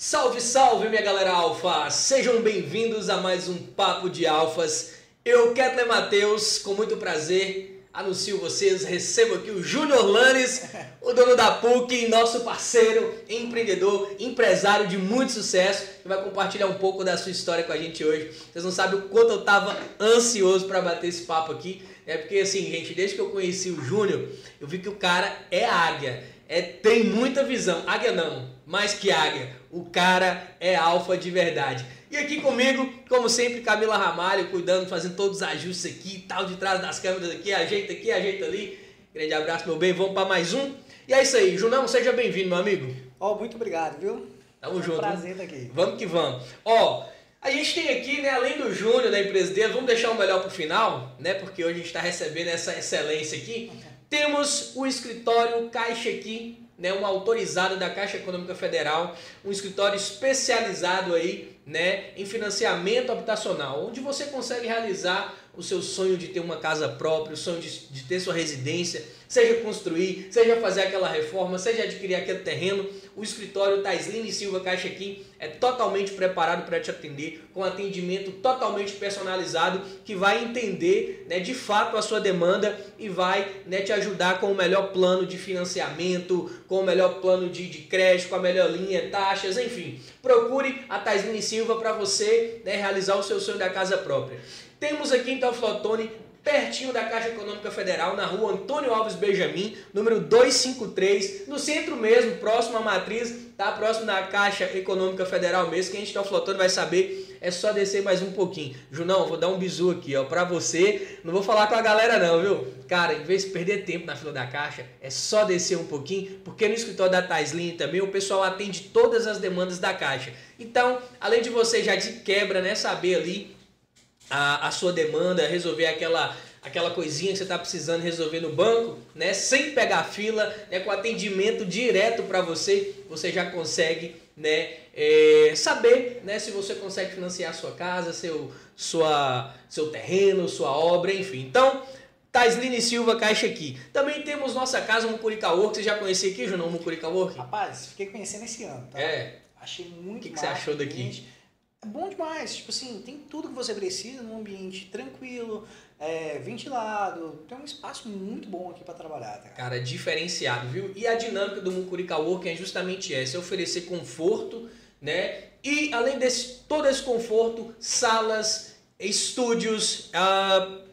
Salve, salve, minha galera alfa! Sejam bem-vindos a mais um Papo de Alfas. Eu, Ketley Matheus, com muito prazer, anuncio vocês, recebo aqui o Júnior Lanes, o dono da PUC, nosso parceiro, empreendedor, empresário de muito sucesso, que vai compartilhar um pouco da sua história com a gente hoje. Vocês não sabem o quanto eu estava ansioso para bater esse papo aqui, é porque assim, gente, desde que eu conheci o Júnior, eu vi que o cara é águia, é, tem muita visão. Águia não, mais que águia. O cara é alfa de verdade. E aqui comigo, como sempre, Camila Ramalho, cuidando, fazendo todos os ajustes aqui, tal, de trás das câmeras aqui, ajeita aqui, ajeita ali. Grande abraço, meu bem, vamos para mais um. E é isso aí, Junão, seja bem-vindo, meu amigo. Ó, oh, muito obrigado, viu? Tamo é um junto. prazer estar aqui. Vamos que vamos. Ó, a gente tem aqui, né, além do Júnior da empresa dele, vamos deixar o melhor pro final, né? Porque hoje a gente está recebendo essa excelência aqui. Temos o escritório Caixa aqui, né, um autorizado da Caixa Econômica Federal, um escritório especializado aí, né, em financiamento habitacional, onde você consegue realizar o seu sonho de ter uma casa própria, o sonho de, de ter sua residência, seja construir, seja fazer aquela reforma, seja adquirir aquele terreno, o escritório Taisline Silva Caixa aqui é totalmente preparado para te atender, com atendimento totalmente personalizado, que vai entender né, de fato a sua demanda e vai né, te ajudar com o melhor plano de financiamento, com o melhor plano de, de crédito, com a melhor linha, taxas, enfim. Procure a Taisline Silva para você né, realizar o seu sonho da casa própria. Temos aqui então Flotone pertinho da Caixa Econômica Federal, na rua Antônio Alves Benjamin, número 253, no centro mesmo, próximo à matriz, tá próximo da Caixa Econômica Federal mesmo, quem está flotando vai saber, é só descer mais um pouquinho. Junão, vou dar um bisu aqui, ó, pra você, não vou falar com a galera não, viu? Cara, em vez de perder tempo na fila da Caixa, é só descer um pouquinho, porque no escritório da Taisline também o pessoal atende todas as demandas da Caixa. Então, além de você já de quebra, né, saber ali a, a sua demanda, resolver aquela aquela coisinha que você está precisando resolver no banco, né, sem pegar fila, né, com atendimento direto para você, você já consegue né, é, saber né, se você consegue financiar sua casa, seu, sua, seu terreno, sua obra, enfim. Então, Taisline Silva, caixa aqui. Também temos nossa casa Mucurica Work. Você já conhecia aqui, Junão, Mucurica Work? Rapaz, fiquei conhecendo esse ano, tá? É. Achei muito O que, que você achou daqui? É bom demais, tipo assim, tem tudo que você precisa num ambiente tranquilo, é, ventilado, tem um espaço muito bom aqui para trabalhar, tá? Cara, diferenciado, viu? E a dinâmica do Mucurica Work é justamente essa, é oferecer conforto, né? E além desse todo esse conforto, salas, estúdios, uh,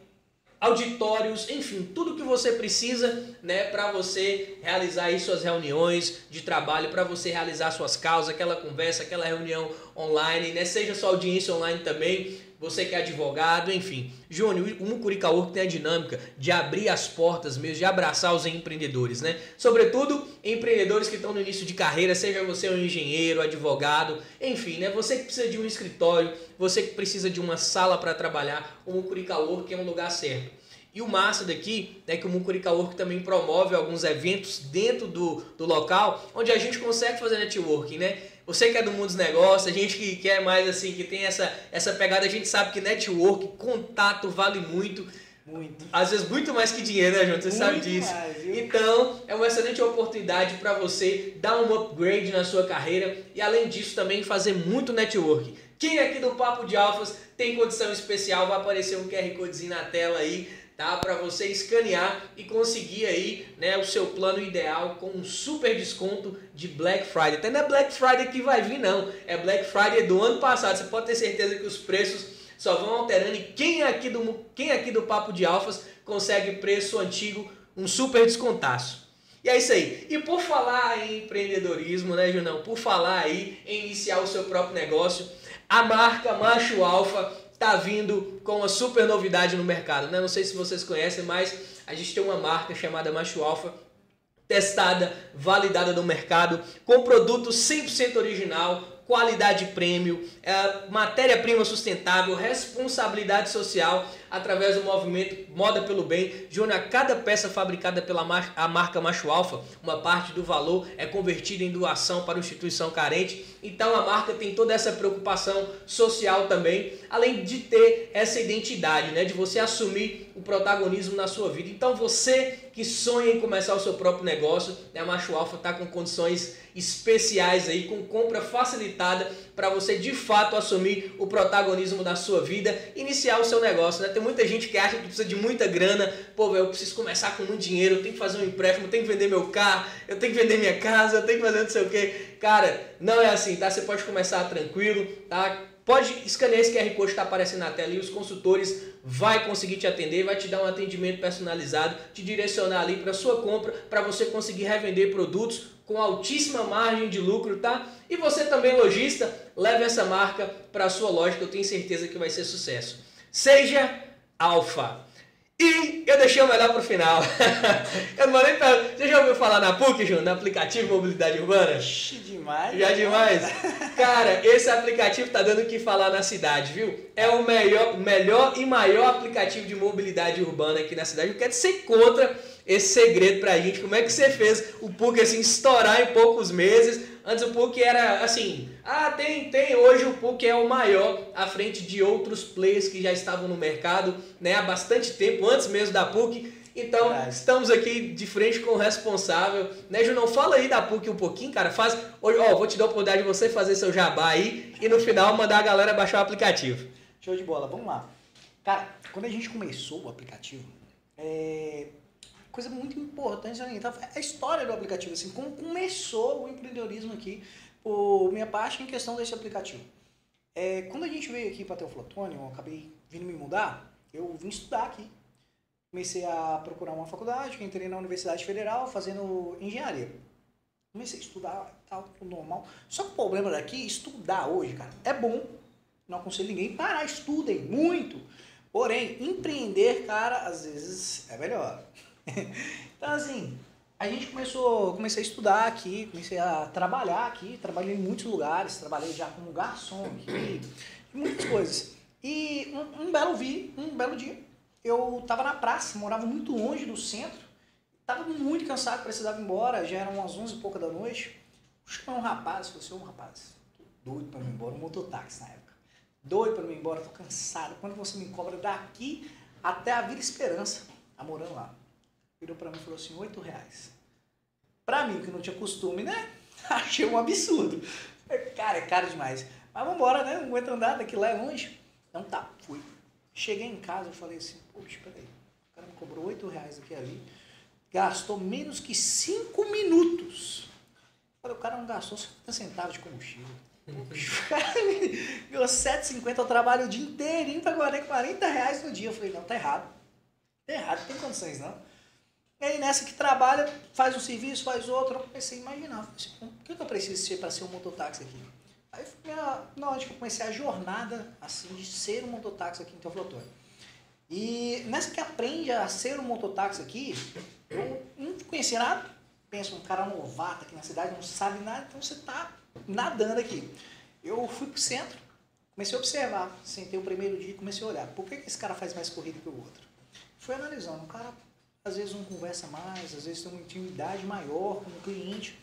auditórios, enfim, tudo que você precisa, né, para você realizar aí suas reuniões de trabalho, para você realizar suas causas, aquela conversa, aquela reunião online, né, seja sua audiência online também, você que é advogado, enfim. Júnior, o Mucurica Work tem a dinâmica de abrir as portas mesmo, de abraçar os empreendedores, né? Sobretudo empreendedores que estão no início de carreira, seja você um engenheiro, advogado, enfim, né? Você que precisa de um escritório, você que precisa de uma sala para trabalhar, o Mucurica Work é um lugar certo. E o massa daqui é que o Mucurica Work também promove alguns eventos dentro do, do local, onde a gente consegue fazer networking, né? Você que é do mundo dos negócios, a gente que quer mais assim, que tem essa, essa pegada, a gente sabe que network, contato vale muito. Muito. Às vezes muito mais que dinheiro, né, João? Você Muito sabe disso. mais, então, é uma excelente oportunidade para você dar um upgrade na sua carreira e, além disso, também fazer muito network. Quem aqui do Papo de Alfas tem condição especial, vai aparecer um QR Codezinho na tela aí, tá? Para você escanear e conseguir aí, né, o seu plano ideal com um super desconto de Black Friday. Até não é Black Friday que vai vir não, é Black Friday do ano passado. Você pode ter certeza que os preços só vão alterando e quem aqui do quem aqui do Papo de Alfas consegue preço antigo, um super descontaço. E é isso aí. E por falar em empreendedorismo, né, Junão? Por falar aí em iniciar o seu próprio negócio, a marca Macho Alfa tá vindo com uma super novidade no mercado, né? Não sei se vocês conhecem, mas a gente tem uma marca chamada Macho Alfa, testada, validada no mercado, com produto 100% original, qualidade prêmio, é, matéria-prima sustentável, responsabilidade social através do movimento Moda pelo Bem. Júnior, cada peça fabricada pela mar a marca Macho Alfa, uma parte do valor é convertida em doação para instituição carente. Então a marca tem toda essa preocupação social também, além de ter essa identidade, né, de você assumir o protagonismo na sua vida. Então você que sonha em começar o seu próprio negócio, né? a Macho Alfa está com condições especiais aí, com compra facilitada para você de fato assumir o protagonismo da sua vida, iniciar o seu negócio, né? Tem muita gente que acha que precisa de muita grana, pô, eu preciso começar com muito dinheiro, eu tenho que fazer um empréstimo, eu tenho que vender meu carro, eu tenho que vender minha casa, eu tenho que fazer não sei o que. Cara, não é assim, tá? Você pode começar tranquilo, tá? Pode escanear esse QR Code que está aparecendo na tela e os consultores vai conseguir te atender, vai te dar um atendimento personalizado, te direcionar ali para sua compra, para você conseguir revender produtos com altíssima margem de lucro, tá? E você também lojista, leve essa marca para a sua loja que eu tenho certeza que vai ser sucesso. Seja alfa. E eu deixei o melhor pro final. eu não vou nem pra... Você já ouviu falar na PUC, João? No aplicativo Mobilidade Urbana? Ixi, demais. Já demais? Cara, esse aplicativo tá dando o que falar na cidade, viu? É o melhor, melhor e maior aplicativo de mobilidade urbana aqui na cidade. Eu quero que você contra esse segredo pra gente. Como é que você fez o PUC assim estourar em poucos meses? Antes o PUC era assim, ah, tem, tem. Hoje o PUC é o maior à frente de outros players que já estavam no mercado né, há bastante tempo, antes mesmo da PUC. Então, estamos aqui de frente com o responsável. Né, Junão? Fala aí da PUC um pouquinho, cara. Faz. Ó, vou te dar a oportunidade de você fazer seu jabá aí e no final mandar a galera baixar o aplicativo. Show de bola, vamos lá. Cara, quando a gente começou o aplicativo, é, coisa muito importante salientar então, a história do aplicativo, assim, como começou o empreendedorismo aqui, por minha parte, em questão desse aplicativo. É, quando a gente veio aqui para Teoflotônio, eu acabei vindo me mudar, eu vim estudar aqui. Comecei a procurar uma faculdade, entrei na Universidade Federal fazendo engenharia. Comecei a estudar, tal, normal. Só que o problema daqui, estudar hoje, cara, é bom. Não aconselho ninguém parar, estudem muito. Porém, empreender, cara, às vezes é melhor. Então, assim, a gente começou, comecei a estudar aqui, comecei a trabalhar aqui, trabalhei em muitos lugares, trabalhei já como garçom aqui, muitas coisas. E um, um belo vi, um belo dia, eu estava na praça, morava muito longe do centro, estava muito cansado, precisava ir embora, já eram umas 11 e pouca da noite. Chamei um rapaz, falei assim, ô rapaz, doido para ir embora, um mototáxi na época. Doido para ir embora, tô cansado. Quando você me cobra daqui até a Vila Esperança, tá morando lá virou para mim e falou assim, oito reais. Pra mim, que não tinha costume, né? Achei um absurdo. Cara, é caro demais. Mas vambora, né? Não aguento andar, daqui lá é longe. Então tá, fui. Cheguei em casa, eu falei assim, poxa, peraí. O cara me cobrou oito reais aqui ali. Gastou menos que cinco minutos. falei, o cara não gastou 50 centavos de combustível. O cara ganhou 7,50, eu trabalho o dia inteirinho pra guardar 40 reais no dia. Eu falei, não, tá errado. Tá errado, não tem condições não. E aí nessa que trabalha, faz um serviço, faz outro, eu comecei a imaginar, assim, o que eu preciso ser para ser um mototáxi aqui? Aí foi na hora que eu comecei a jornada assim, de ser um mototáxi aqui em Teoflotone. E nessa que aprende a ser um mototáxi aqui, eu não conhecia nada, pensa um cara novato aqui na cidade, não sabe nada, então você está nadando aqui. Eu fui pro centro, comecei a observar, sentei o primeiro dia e comecei a olhar, por que, que esse cara faz mais corrida que o outro? Fui analisando, o cara às vezes um conversa mais, às vezes tem uma intimidade maior com o cliente.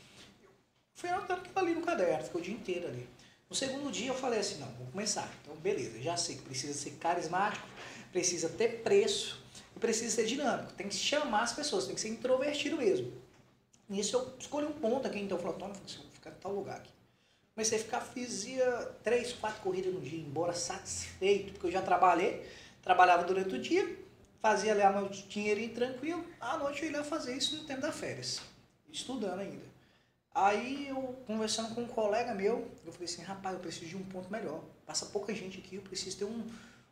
Fui anotando aquilo ali no caderno, ficou o dia inteiro ali. No segundo dia eu falei assim, não, vou começar. Então, beleza, já sei que precisa ser carismático, precisa ter preço e precisa ser dinâmico. Tem que chamar as pessoas, tem que ser introvertido mesmo. Nisso eu escolhi um ponto aqui em Teoflotone, falei assim, vou ficar em tal lugar aqui. Comecei a ficar, fazia três, quatro corridas no dia, embora satisfeito, porque eu já trabalhei, trabalhava durante o dia, fazia lá meu dinheirinho tranquilo, à noite eu ia fazer isso no tempo das férias, estudando ainda. Aí eu, conversando com um colega meu, eu falei assim, rapaz, eu preciso de um ponto melhor. Passa pouca gente aqui, eu preciso ter um,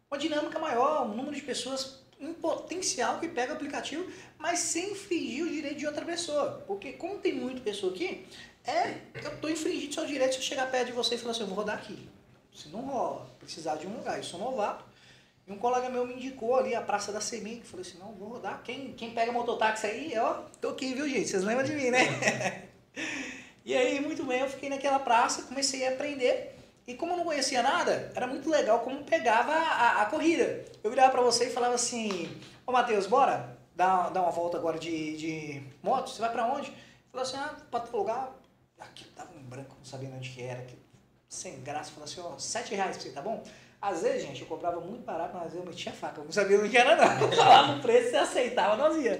uma dinâmica maior, um número de pessoas em potencial que pega o aplicativo, mas sem infringir o direito de outra pessoa. Porque como tem muita pessoa aqui, é, eu estou infringindo seu direito se eu chegar perto de você e falar assim, eu vou rodar aqui. Se não rola, precisar de um lugar, eu sou novato, um colega meu me indicou ali a Praça da Semente. Falei assim, não, vou rodar. Quem, quem pega mototáxi aí, ó, tô aqui, viu, gente? Vocês lembram de mim, né? e aí, muito bem, eu fiquei naquela praça, comecei a aprender. E como eu não conhecia nada, era muito legal como pegava a, a corrida. Eu virava para você e falava assim, ô Matheus, bora dar, dar uma volta agora de, de moto? Você vai para onde? Falou assim, ah, para tal lugar. Aqui tava um branco, não sabia onde que era. sem graça, falou assim, ó, sete reais pra você, tá bom? Às vezes, gente, eu comprava muito barato, mas eu metia faca. Eu não sabia o que era, não. Eu falava o preço, você aceitava, nós ia.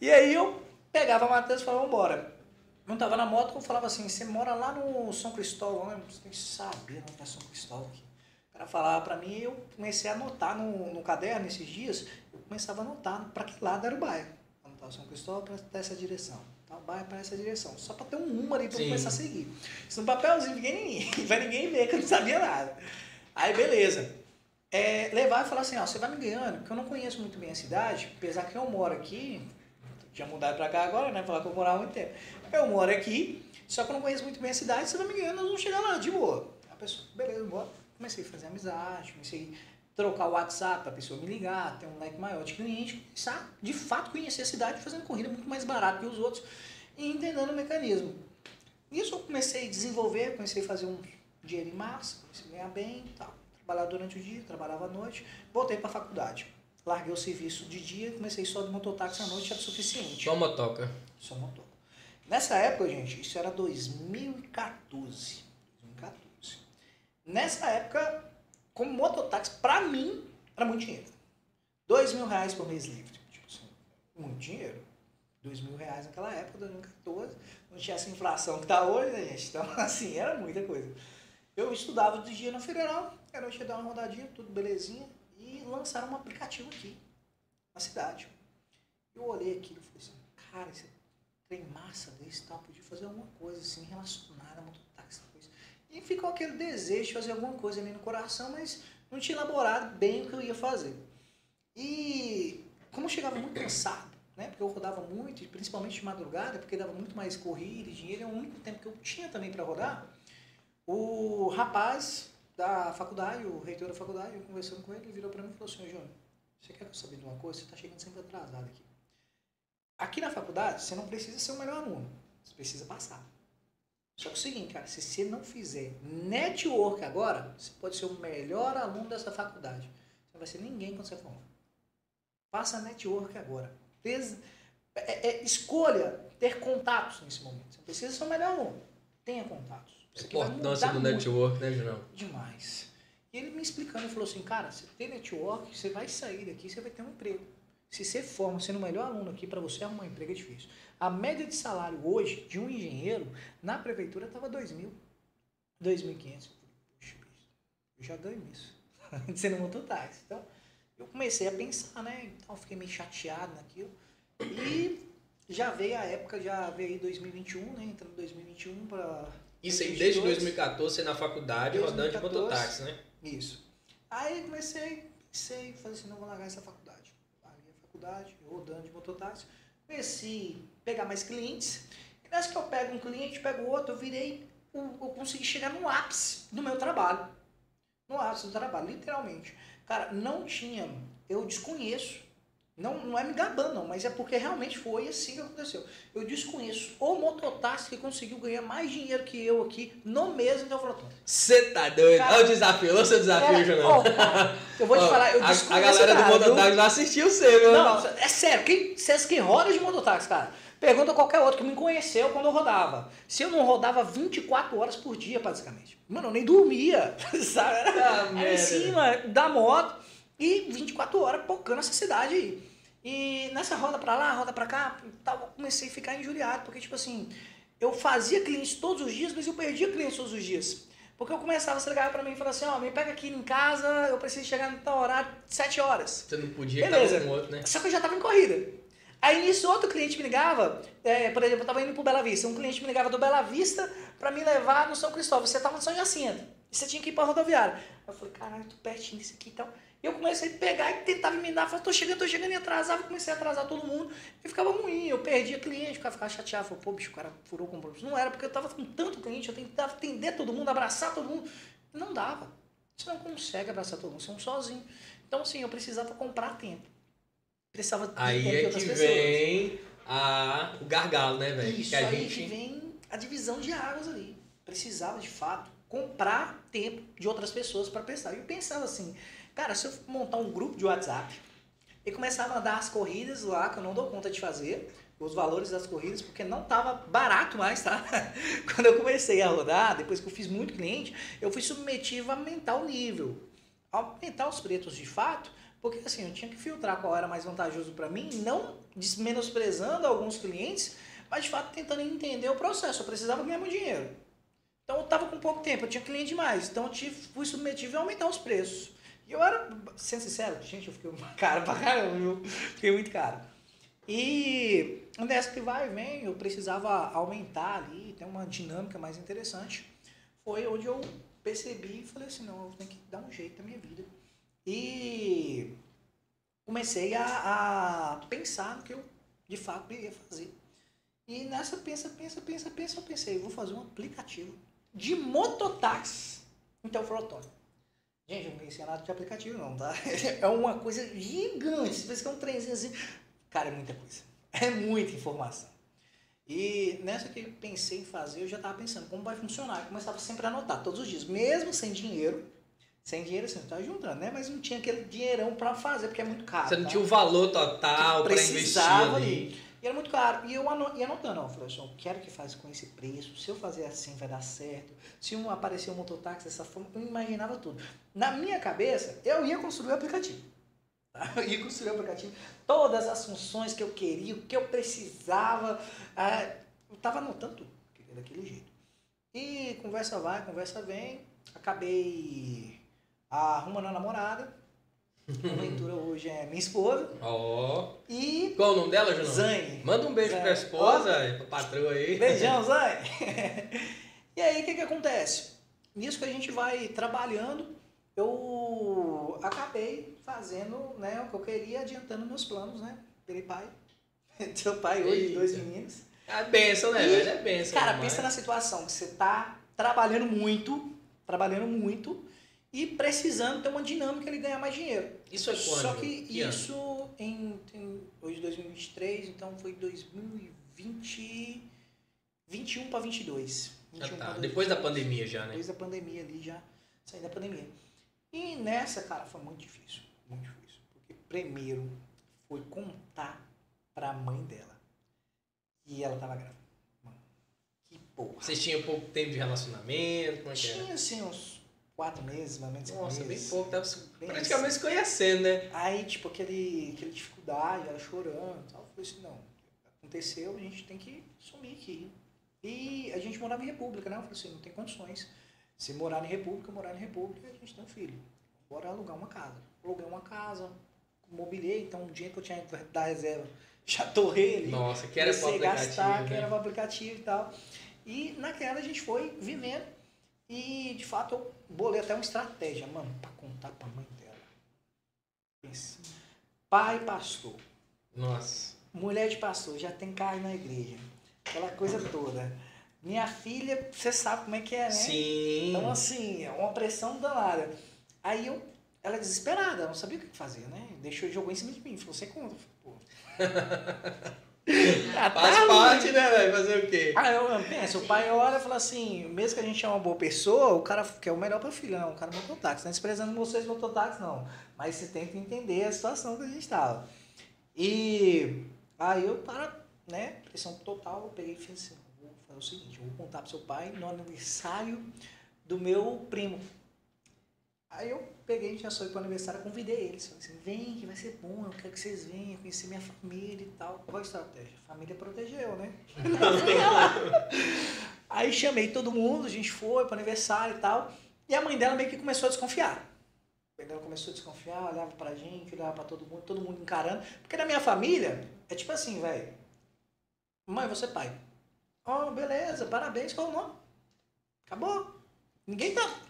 E aí eu pegava a Matheus e falava, vambora. Eu tava na moto, eu falava assim, você mora lá no São Cristóvão, né? Você tem que saber onde é São Cristóvão aqui. O cara falava pra mim e eu comecei a anotar no, no caderno esses dias, eu começava a anotar pra que lado era o bairro. Anotar o São Cristóvão pra essa direção. Tal bairro para essa direção. Só pra ter um número aí pra eu começar a seguir. Isso num papelzinho pequenininho, vai ninguém ver que eu não sabia nada. Aí beleza. É, levar e falar assim, ó, você vai me ganhando, porque eu não conheço muito bem a cidade, apesar que eu moro aqui, tinha mudado pra cá agora, né? Falar que eu morava muito tempo. Eu moro aqui, só que eu não conheço muito bem a cidade, você vai me ganhando, nós vamos chegar lá, de boa. A pessoa, beleza, bora. Comecei a fazer amizade, comecei a trocar o WhatsApp pra pessoa me ligar, ter um leque maior de cliente, começar de fato conhecer a cidade fazendo corrida muito mais barato que os outros e entendendo o mecanismo. Isso eu comecei a desenvolver, comecei a fazer um dinheiro em massa, comecei a ganhar bem e tal trabalhar durante o dia, trabalhava à noite, voltei para a faculdade. Larguei o serviço de dia, comecei só de mototáxi à noite, era suficiente. Só motoca. Só motoca. Nessa época, gente, isso era 2014. 2014. Nessa época, como mototáxi, para mim, era muito dinheiro. Dois mil reais por mês livre. Tipo assim, muito dinheiro. Dois mil reais naquela época, 2014. Não tinha essa inflação que tá hoje, né, gente? Então, assim, era muita coisa. Eu estudava de dia na federal, era noite dar uma rodadinha, tudo belezinha, e lançaram um aplicativo aqui, na cidade. Eu olhei aquilo e falei assim, cara, esse trem massa desse tal, podia fazer alguma coisa assim relacionada a mototáxi, coisa. E ficou aquele desejo de fazer alguma coisa ali no coração, mas não tinha elaborado bem o que eu ia fazer. E como eu chegava muito cansado, né? Porque eu rodava muito, principalmente de madrugada, porque dava muito mais corrida e dinheiro, é o único tempo que eu tinha também para rodar. O rapaz da faculdade, o reitor da faculdade, eu conversando com ele, ele virou para mim e falou assim, Júnior, você quer que eu saiba de uma coisa? Você está chegando sempre atrasado aqui. Aqui na faculdade, você não precisa ser o melhor aluno. Você precisa passar. Só que é o seguinte, cara, se você não fizer network agora, você pode ser o melhor aluno dessa faculdade. Você não vai ser ninguém quando você formar. Faça network agora. É, é, escolha ter contatos nesse momento. Você precisa ser o melhor aluno. Tenha contatos. Isso Importância do network, né, Junão? Demais. E ele me explicando, ele falou assim, cara, você tem network, você vai sair daqui, você vai ter um emprego. Se você forma sendo o melhor aluno aqui, para você arrumar um emprego é difícil. A média de salário hoje de um engenheiro na prefeitura estava 2 mil, 2.500. Puxa, eu já ganho isso. você não montou táxi. Então, eu comecei a pensar, né? Então, fiquei meio chateado naquilo. E já veio a época, já veio aí 2021, né? Entrando 2021 para isso aí desde 2014, você na faculdade, 2014, rodando de mototáxi, né? Isso. Aí comecei, pensei, falei assim, não vou largar essa faculdade. Larguei a faculdade, rodando de mototáxi. Comecei a pegar mais clientes. E nessa que eu pego um cliente, pego outro, eu virei, eu, eu consegui chegar no ápice do meu trabalho. No ápice do trabalho, literalmente. Cara, não tinha, eu desconheço não, não é me gabando, não, mas é porque realmente foi assim que aconteceu. Eu desconheço o mototáxi que conseguiu ganhar mais dinheiro que eu aqui no mês então eu Você tá doido? Olha o desafio, lança o desafio, João. eu vou te falar, eu desconheço. A, a galera do mototáxi não assistiu você, meu. Não, é sério, quem, vocês que roda de mototáxi, cara, pergunta qualquer outro que me conheceu quando eu rodava. Se eu não rodava 24 horas por dia, basicamente. Mano, eu nem dormia, sabe? Era, ah, era em cima da moto e 24 horas pocando essa cidade aí. E nessa roda pra lá, roda pra cá, tal, comecei a ficar injuriado, porque, tipo assim, eu fazia clientes todos os dias, mas eu perdia clientes todos os dias. Porque eu começava, você ligava pra mim e falava assim, ó, oh, me pega aqui em casa, eu preciso chegar no tal horário, 7 horas. Você não podia Beleza. com outro, né? Só que eu já tava em corrida. Aí nisso outro cliente me ligava, é, por exemplo, eu tava indo pro Bela Vista, um cliente me ligava do Bela Vista pra me levar no São Cristóvão, você tava no São Jacinto, e você tinha que ir pra rodoviária. Eu falei, caralho, tô pertinho disso aqui e então. tal. E eu comecei a pegar e tentava emendar, falei, tô chegando, tô chegando e atrasava, comecei a atrasar todo mundo. E ficava ruim, eu perdia cliente, ficava, ficava chateado, falei, pô, bicho, o cara furou o compromisso. Não era, porque eu tava com tanto cliente, eu tentava atender todo mundo, abraçar todo mundo. Não dava. Você não consegue abraçar todo mundo, você é um sozinho. Então, assim, eu precisava comprar tempo. Precisava de Aí tempo é que pessoas. vem a, o gargalo, né, velho? Isso, que a aí gente... vem a divisão de águas ali. Precisava, de fato, comprar tempo de outras pessoas para pensar. E eu pensava assim, Cara, se eu montar um grupo de WhatsApp e começar a mandar as corridas lá, que eu não dou conta de fazer, os valores das corridas, porque não tava barato mais, tá? Quando eu comecei a rodar, depois que eu fiz muito cliente, eu fui submetido a aumentar o nível. Aumentar os pretos de fato, Porque assim, eu tinha que filtrar qual era mais vantajoso para mim, não menosprezando alguns clientes, mas de fato tentando entender o processo. Eu precisava ganhar meu dinheiro. Então eu estava com pouco tempo, eu tinha cliente demais. Então eu tive, fui submetido a aumentar os preços. E eu era, sendo sincero, gente, eu fiquei caro pra caramba, viu? Fiquei muito caro. E nessa que vai e vem, eu precisava aumentar ali, ter uma dinâmica mais interessante. Foi onde eu percebi e falei assim, não, eu tenho que dar um jeito na minha vida. E comecei a, a pensar no que eu de fato ia fazer. E nessa pensa, pensa, pensa, pensa, eu pensei, vou fazer um aplicativo de mototáxi Interfrotone. Gente, eu não conhecia nada de aplicativo não, tá? É uma coisa gigante. Você pensa que é um trenzinho assim. Cara, é muita coisa. É muita informação. E nessa que eu pensei em fazer, eu já estava pensando como vai funcionar. Eu começava sempre a anotar todos os dias, mesmo sem dinheiro. Sem dinheiro, assim, estava juntando, né? Mas não tinha aquele dinheirão para fazer, porque é muito caro. Você não tá? tinha o valor total para investir ali. E era muito caro. E eu ia anotando, ó, falei eu quero que faça com esse preço, se eu fazer assim vai dar certo. Se um aparecer um mototáxi dessa forma, eu imaginava tudo. Na minha cabeça, eu ia construir o aplicativo. Tá? Eu ia construir o aplicativo. Todas as funções que eu queria, o que eu precisava. Ah, eu estava anotando tudo, daquele jeito. E conversa vai, conversa vem. Acabei arrumando a namorada a leitura hoje é minha esposa. Ó. Oh. E. Qual o nome dela, Junão? Zane. Manda um beijo Zane. pra esposa, oh. pra patroa aí. Beijão, Zane. e aí, o que que acontece? Nisso que a gente vai trabalhando, eu acabei fazendo né, o que eu queria, adiantando meus planos, né? Pelo pai. Seu pai hoje, Eita. dois meninos. É benção, né, velho? É benção. Cara, demais. pensa na situação que você tá trabalhando muito, trabalhando muito, e precisando ter uma dinâmica ele ganhar mais dinheiro. Isso é quando? Só que, que isso em, em hoje 2023, então foi 2020 21 para 22. 21 ah, tá. Depois da pandemia já, né? Depois da pandemia ali já, saí da pandemia. E nessa, cara, foi muito difícil, muito difícil, porque primeiro foi contar para a mãe dela que ela tava grávida. Mano, que porra. Vocês tinham pouco tempo de relacionamento? Como é que Tinha, assim, uns quatro meses, mais ou menos. Nossa, meses. bem pouco, tava praticamente se conhecendo, né? Aí, tipo, aquele, aquele dificuldade, ela chorando e tal. Eu falei assim, não, aconteceu, a gente tem que sumir aqui. E a gente morava em República, né? Eu falei assim, não tem condições. Se morar em República, morar em República, a gente tem um filho. Bora alugar uma casa. Aluguei uma casa, mobiliei, então o dinheiro que eu tinha da reserva, já torrei ali. Nossa, que era para aplicativo. gastar, né? que era para aplicativo e tal. E naquela a gente foi vivendo e, de fato, eu bolei até uma estratégia, mano, pra contar pra mãe dela. Pense. Pai pastor. Nossa. Mulher de pastor, já tem carne na igreja. Aquela coisa toda. Minha filha, você sabe como é que é, né? Sim. Então, assim, é uma pressão danada. Aí eu, ela é desesperada, não sabia o que fazer, né? Deixou, jogou em cima de mim. Falou, você conta. Pô. Ah, Faz tá parte, né, velho? Fazer o quê? Ah, eu, eu penso, o pai olha e fala assim, mesmo que a gente é uma boa pessoa, o cara quer o melhor pra filha, não, o cara mototáxi. Não é desprezando vocês mototáxi, não. Mas você tenta entender a situação que a gente estava. E aí eu, para, né, pressão total, eu peguei e fiz assim, vou fazer o seguinte, eu vou contar pro seu pai no aniversário do meu primo. Aí eu peguei, já foi pro aniversário, convidei eles. Falei assim, vem que vai ser bom, eu quero que vocês venham, conhecer minha família e tal. Qual a estratégia? A família protegeu, né? Aí chamei todo mundo, a gente foi pro aniversário e tal. E a mãe dela meio que começou a desconfiar. A dela começou a desconfiar, olhava pra gente, olhava pra todo mundo, todo mundo encarando. Porque na minha família, é tipo assim, velho. Mãe, você é pai. Oh, beleza, parabéns, qual o nome? Acabou. Ninguém tá?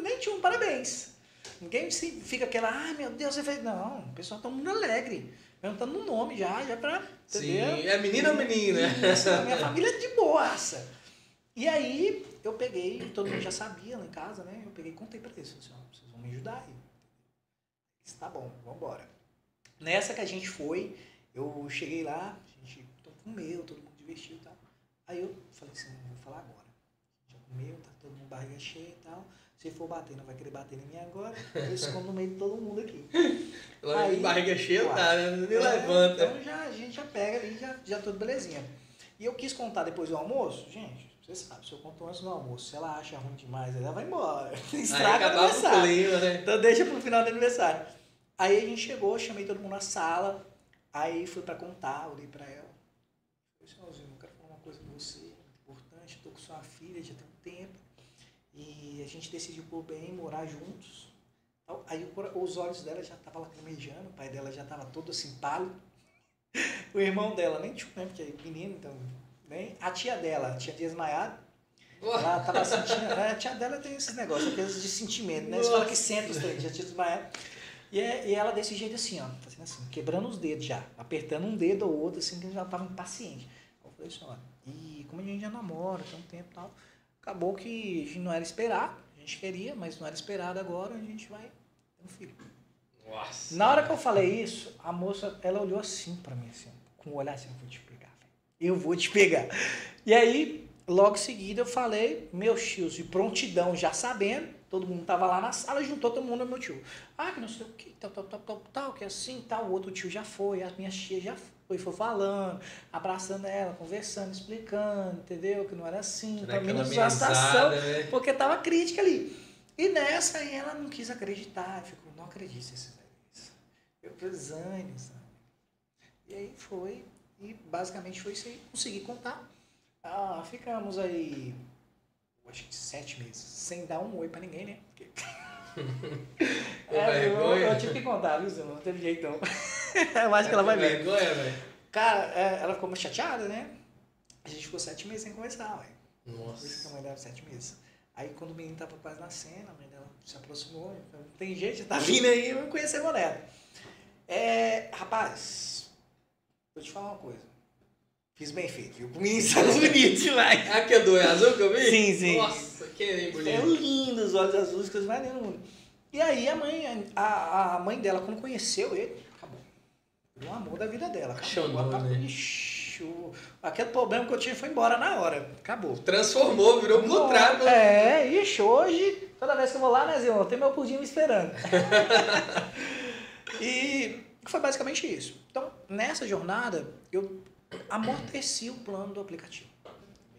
Nem tinha um parabéns. Ninguém fica aquela, ai meu Deus, você fez. Não, o pessoal tá muito alegre. Perguntando no nome já, já pra. Entendeu? Sim, é menina ou menina? Isso, a minha família é de boaça. E aí eu peguei, todo mundo já sabia lá em casa, né? Eu peguei e contei pra eles, assim, vocês vão me ajudar aí. Disse, tá bom, vambora. Nessa que a gente foi, eu cheguei lá, a gente comeu, todo mundo divertiu e tal. Aí eu falei assim, vou falar agora. Já comeu, tá todo mundo barriga cheia e tal. Se for bater, não vai querer bater em mim agora. Eu escondo no meio de todo mundo aqui. Aí, barriga cheia tá, né? Nem é, levanta. Então já, a gente já pega ali, já, já tudo belezinha. E eu quis contar depois do almoço, gente, você sabe, se eu conto antes do almoço, se ela acha ruim demais, ela vai embora. Estraga o aniversário. Clima, né? Então deixa pro final do aniversário. Aí a gente chegou, chamei todo mundo na sala, aí fui pra contar, olhei pra ela. Falei, senhorzinho, eu quero falar uma coisa com você, muito importante, tô com sua filha já tem um tempo, e a gente decidiu por bem morar juntos. Então, Aí os olhos dela já estavam lacrimejando, o pai dela já estava todo assim pálido. O irmão dela, nem tinha, né? Porque é menino, então. Nem. A tia dela tinha desmaiado. Ela tava sentindo. A tia dela tem esses negócios, aqueles de sentimento, né? Você fala que senta os três, já tinha desmaiado. E, é- e ela desse jeito assim, ó, fazendo assim, quebrando os dedos já, apertando um dedo ou outro, assim, que já tava impaciente. Eu falei assim, olha, e como a gente já namora, tem um tempo e tal, acabou que a gente não era esperado, a gente queria, mas não era esperado agora, a gente vai ter um filho. Nossa. Na hora que eu falei isso, a moça, ela olhou assim pra mim, assim, com o olhar assim, eu vou te pegar, velho. Eu vou te pegar. E aí, logo em seguida, eu falei, meus tios de prontidão, já sabendo, todo mundo tava lá na sala, juntou todo mundo, meu tio. Ah, que não sei o que, tal, tal, tal, tal, tal, que assim, tal. O outro tio já foi, as minhas tias já foi, foi falando, abraçando ela, conversando, explicando, entendeu? Que não era assim, pra mim não Aquela a situação, amenizada, né? porque tava crítica ali. E nessa aí ela não quis acreditar, ficou, não acredito nisso. Eu falei, Zane, sabe? E aí foi, e basicamente foi isso aí, consegui contar. Ah, ficamos aí, eu acho que sete meses, sem dar um oi pra ninguém, né? Porque... É, eu, eu tive que contar, viu, Zé? Não teve jeito não. eu acho que ela vai ver. vergonha, velho. Cara, é, ela ficou muito chateada, né? A gente ficou sete meses sem conversar, ué. Por isso que a Nossa. mãe dela sete meses. Aí quando o menino tava quase nascendo, a mãe dela se aproximou. Tem gente, tá vindo aí, eu conhecer a neta. É, rapaz, vou te falar uma coisa. Fiz bem feito, viu? O menino saiu bonito demais. É aquele do azul que eu vi? Sim, sim. Nossa, que nem É bonito. lindo, os olhos azuis, coisa mais linda do mundo. E aí a mãe, a, a mãe dela, quando conheceu ele, um amor da vida dela. Acabou. Apaixonou, Acabou. né? Ixi, o- aquele problema que eu tinha foi embora na hora. Acabou. Transformou, virou o contrário. É, ixi, hoje, toda vez que eu vou lá, né, eu tenho meu pudim me esperando. e foi basicamente isso. Então, nessa jornada, eu amorteci o plano do aplicativo.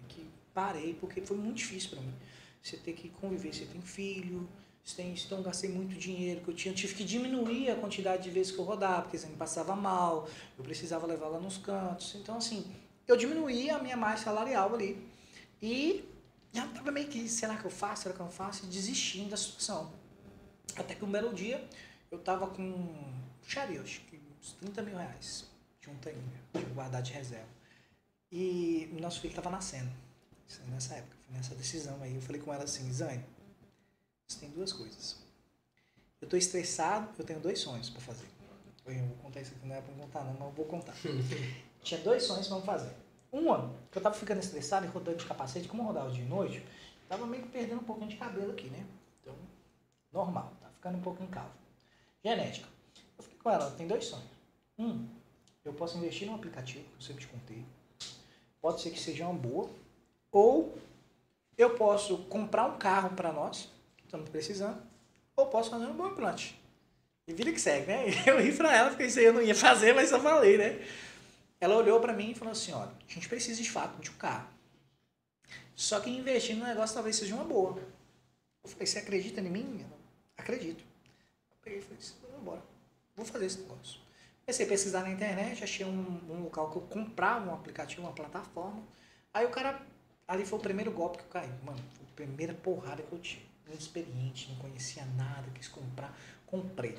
Que parei, porque foi muito difícil para mim. Você ter que conviver, você tem filho, tem, então gastei muito dinheiro que eu tinha, tive que diminuir a quantidade de vezes que eu rodava, porque você me passava mal, eu precisava levar lá nos cantos. Então, assim, eu diminuí a minha mais salarial ali. E já tava meio que, será que eu faço, será que eu não faço? E desistindo da situação. Até que um belo dia, eu tava com, puxaria, acho que uns 30 mil reais junto ainda, tinha guardado de reserva. E nosso filho tava nascendo, nessa época, foi nessa decisão aí. Eu falei com ela assim, Zane, tem duas coisas. Eu tô estressado, eu tenho dois sonhos para fazer. Eu vou contar isso aqui, não é pra contar não, mas eu vou contar. Tinha dois sonhos para fazer. Uma, que eu tava ficando estressado e rodando de capacete, como eu rodava de noite, tava meio que perdendo um pouquinho de cabelo aqui, né? Então, normal, tá ficando um pouquinho calvo. Genética. Eu falei com ela, tem dois sonhos. Um, eu posso investir num aplicativo, que eu sempre te contei. Pode ser que seja uma boa. Ou eu posso comprar um carro para nós, estamos precisando. Ou posso fazer um bom implante. E vida que segue, né? Eu ri pra ela, porque isso aí eu não ia fazer, mas eu falei, né? Ela olhou pra mim e falou assim, olha, a gente precisa de fato de um carro. Só que investir no negócio talvez seja uma boa. Eu falei, você acredita em mim? Ela, Acredito. Eu peguei e falei, vamos embora. Vou fazer esse negócio. Comecei a pesquisar na internet, achei um, um local que eu comprava um aplicativo, uma plataforma. Aí o cara, ali foi o primeiro golpe que eu caí. Mano, foi a primeira porrada que eu tive. Inexperiente, não conhecia nada, quis comprar. Comprei.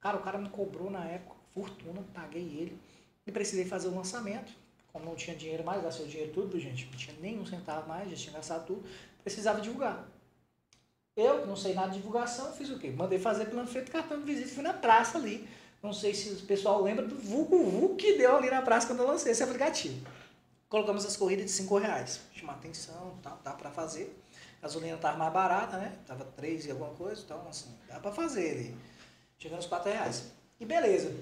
Cara, o cara me cobrou na época fortuna, paguei ele. E precisei fazer o lançamento. Como não tinha dinheiro mais, gastei o dinheiro tudo, gente. Não tinha nenhum centavo mais, já tinha gastado tudo. Precisava divulgar. Eu, que não sei nada de divulgação, fiz o quê? Mandei fazer plano feito cartão de visita, fui na praça ali. Não sei se o pessoal lembra do vulgo que deu ali na praça quando eu lancei esse aplicativo. Colocamos as corridas de 5 reais. Chamar atenção, tá, dá pra fazer. A gasolina tava mais barata, né? Tava 3 e alguma coisa, então assim, dá pra fazer ali. Chegando aos 4 reais. E beleza.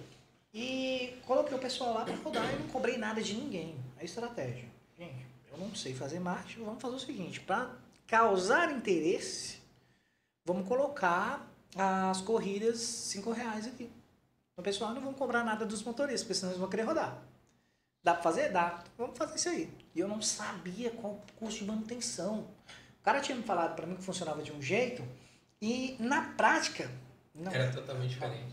E coloquei o pessoal lá pra rodar e não cobrei nada de ninguém. A estratégia. Gente, eu não sei fazer marketing, vamos fazer o seguinte, para causar interesse, vamos colocar as corridas 5 reais aqui. O pessoal não vão cobrar nada dos motoristas, porque senão eles vão querer rodar. Dá pra fazer? Dá. Vamos fazer isso aí. E eu não sabia qual o custo de manutenção. O cara tinha me falado para mim que funcionava de um jeito e na prática não Era totalmente diferente.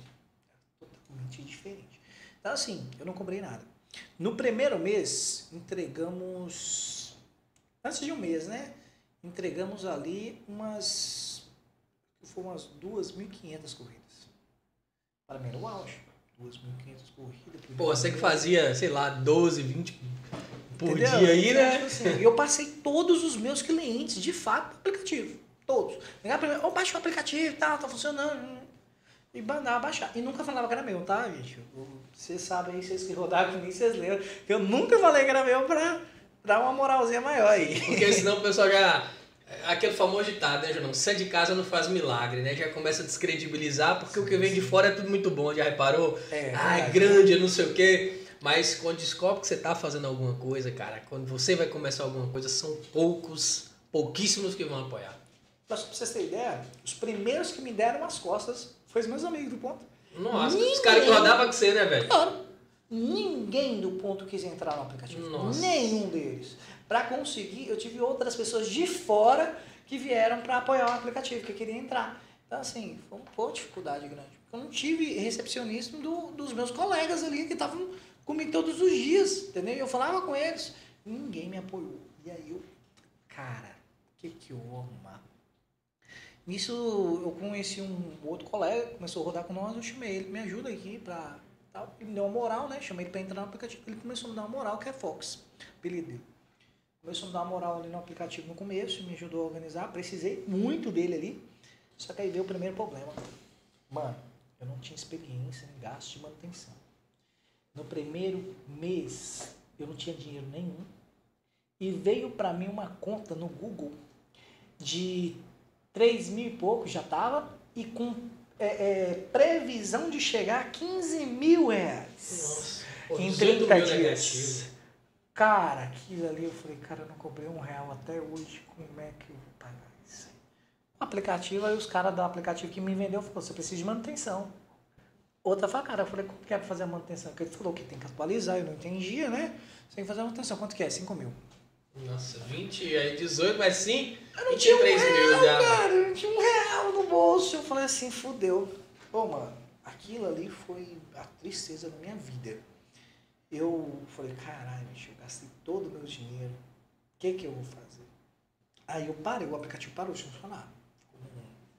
completamente diferente. Então, assim, eu não cobrei nada. No primeiro mês, entregamos. Antes de um mês, né? Entregamos ali umas. Foram umas 2.500 corridas. Para mim era o auge. 2.500 corridas. Pô, você que fazia, sei lá, 12, 20 por Entendeu? dia aí, Então, né? tipo assim, eu passei todos os meus clientes, de fato, no aplicativo. Todos. Ligar pra mim, ô, baixa o aplicativo, tá, tá funcionando. E mandava baixar. E nunca falava que era meu, tá, gente? Vocês sabem aí, vocês que rodaram comigo, vocês lembram. Eu nunca falei que era meu pra dar uma moralzinha maior aí. Porque senão o pessoal já. Aquele famoso ditado, né, Junão? Sai de casa não faz milagre, né? Já começa a descredibilizar, porque o que vem de fora é tudo muito bom, já reparou? É, ah, é grande, não sei o quê. Mas quando descobre que você tá fazendo alguma coisa, cara, quando você vai começar alguma coisa, são poucos, pouquíssimos que vão apoiar. Mas pra vocês terem ideia, os primeiros que me deram as costas foi os meus amigos do ponto. Nossa, os Ninguém- caras que rodavam com você, né, velho? Claro. Ninguém do ponto quis entrar no aplicativo. Nossa. Nenhum deles. Para conseguir, eu tive outras pessoas de fora que vieram para apoiar o aplicativo, que queriam entrar. Então, assim, foi uma dificuldade grande. Eu não tive recepcionismo do- dos meus colegas ali que estavam comigo todos os dias, entendeu? Eu falava com eles. Ninguém me apoiou. E aí eu, cara, o que, que eu vou arrumar? Nisso eu conheci um outro colega, começou a rodar com nós, eu chamei ele, me ajuda aqui pra. Tal. Ele me deu uma moral, né? Chamei ele pra entrar no aplicativo. Ele começou a me dar uma moral, que é Fox, apelido dele. Começou a me dar uma moral ali no aplicativo no começo, me ajudou a organizar, precisei muito dele ali. Só que aí veio o primeiro problema. Mano, eu não tinha experiência em gasto de manutenção. No primeiro mês, eu não tinha dinheiro nenhum. E veio pra mim uma conta no Google de 3 mil e pouco, já tava, e com é, é, previsão de chegar a 15 mil reais. Nossa, Em 18 30 mil dias. negativo. Cara, aquilo ali eu falei, cara, eu não cobrei um real até hoje, como é que eu vou pagar isso? O aplicativo, aí os caras do aplicativo que me vendeu falou, você precisa de manutenção. Outra falou, cara, eu falei, que é pra fazer a manutenção? Porque ele falou que tem que atualizar, eu não entendia, né? Você tem que fazer a manutenção, quanto que é? 5 mil. Nossa, 20, aí 18, mas sim, Eu não tinha um 23 mil real, já. cara, eu não tinha um real no bolso. Eu falei assim, fudeu. Pô, mano, aquilo ali foi a tristeza da minha vida. Eu falei, caralho, bicho, eu gastei todo o meu dinheiro. O que que eu vou fazer? Aí eu parei, o aplicativo parou de funcionar. Ficou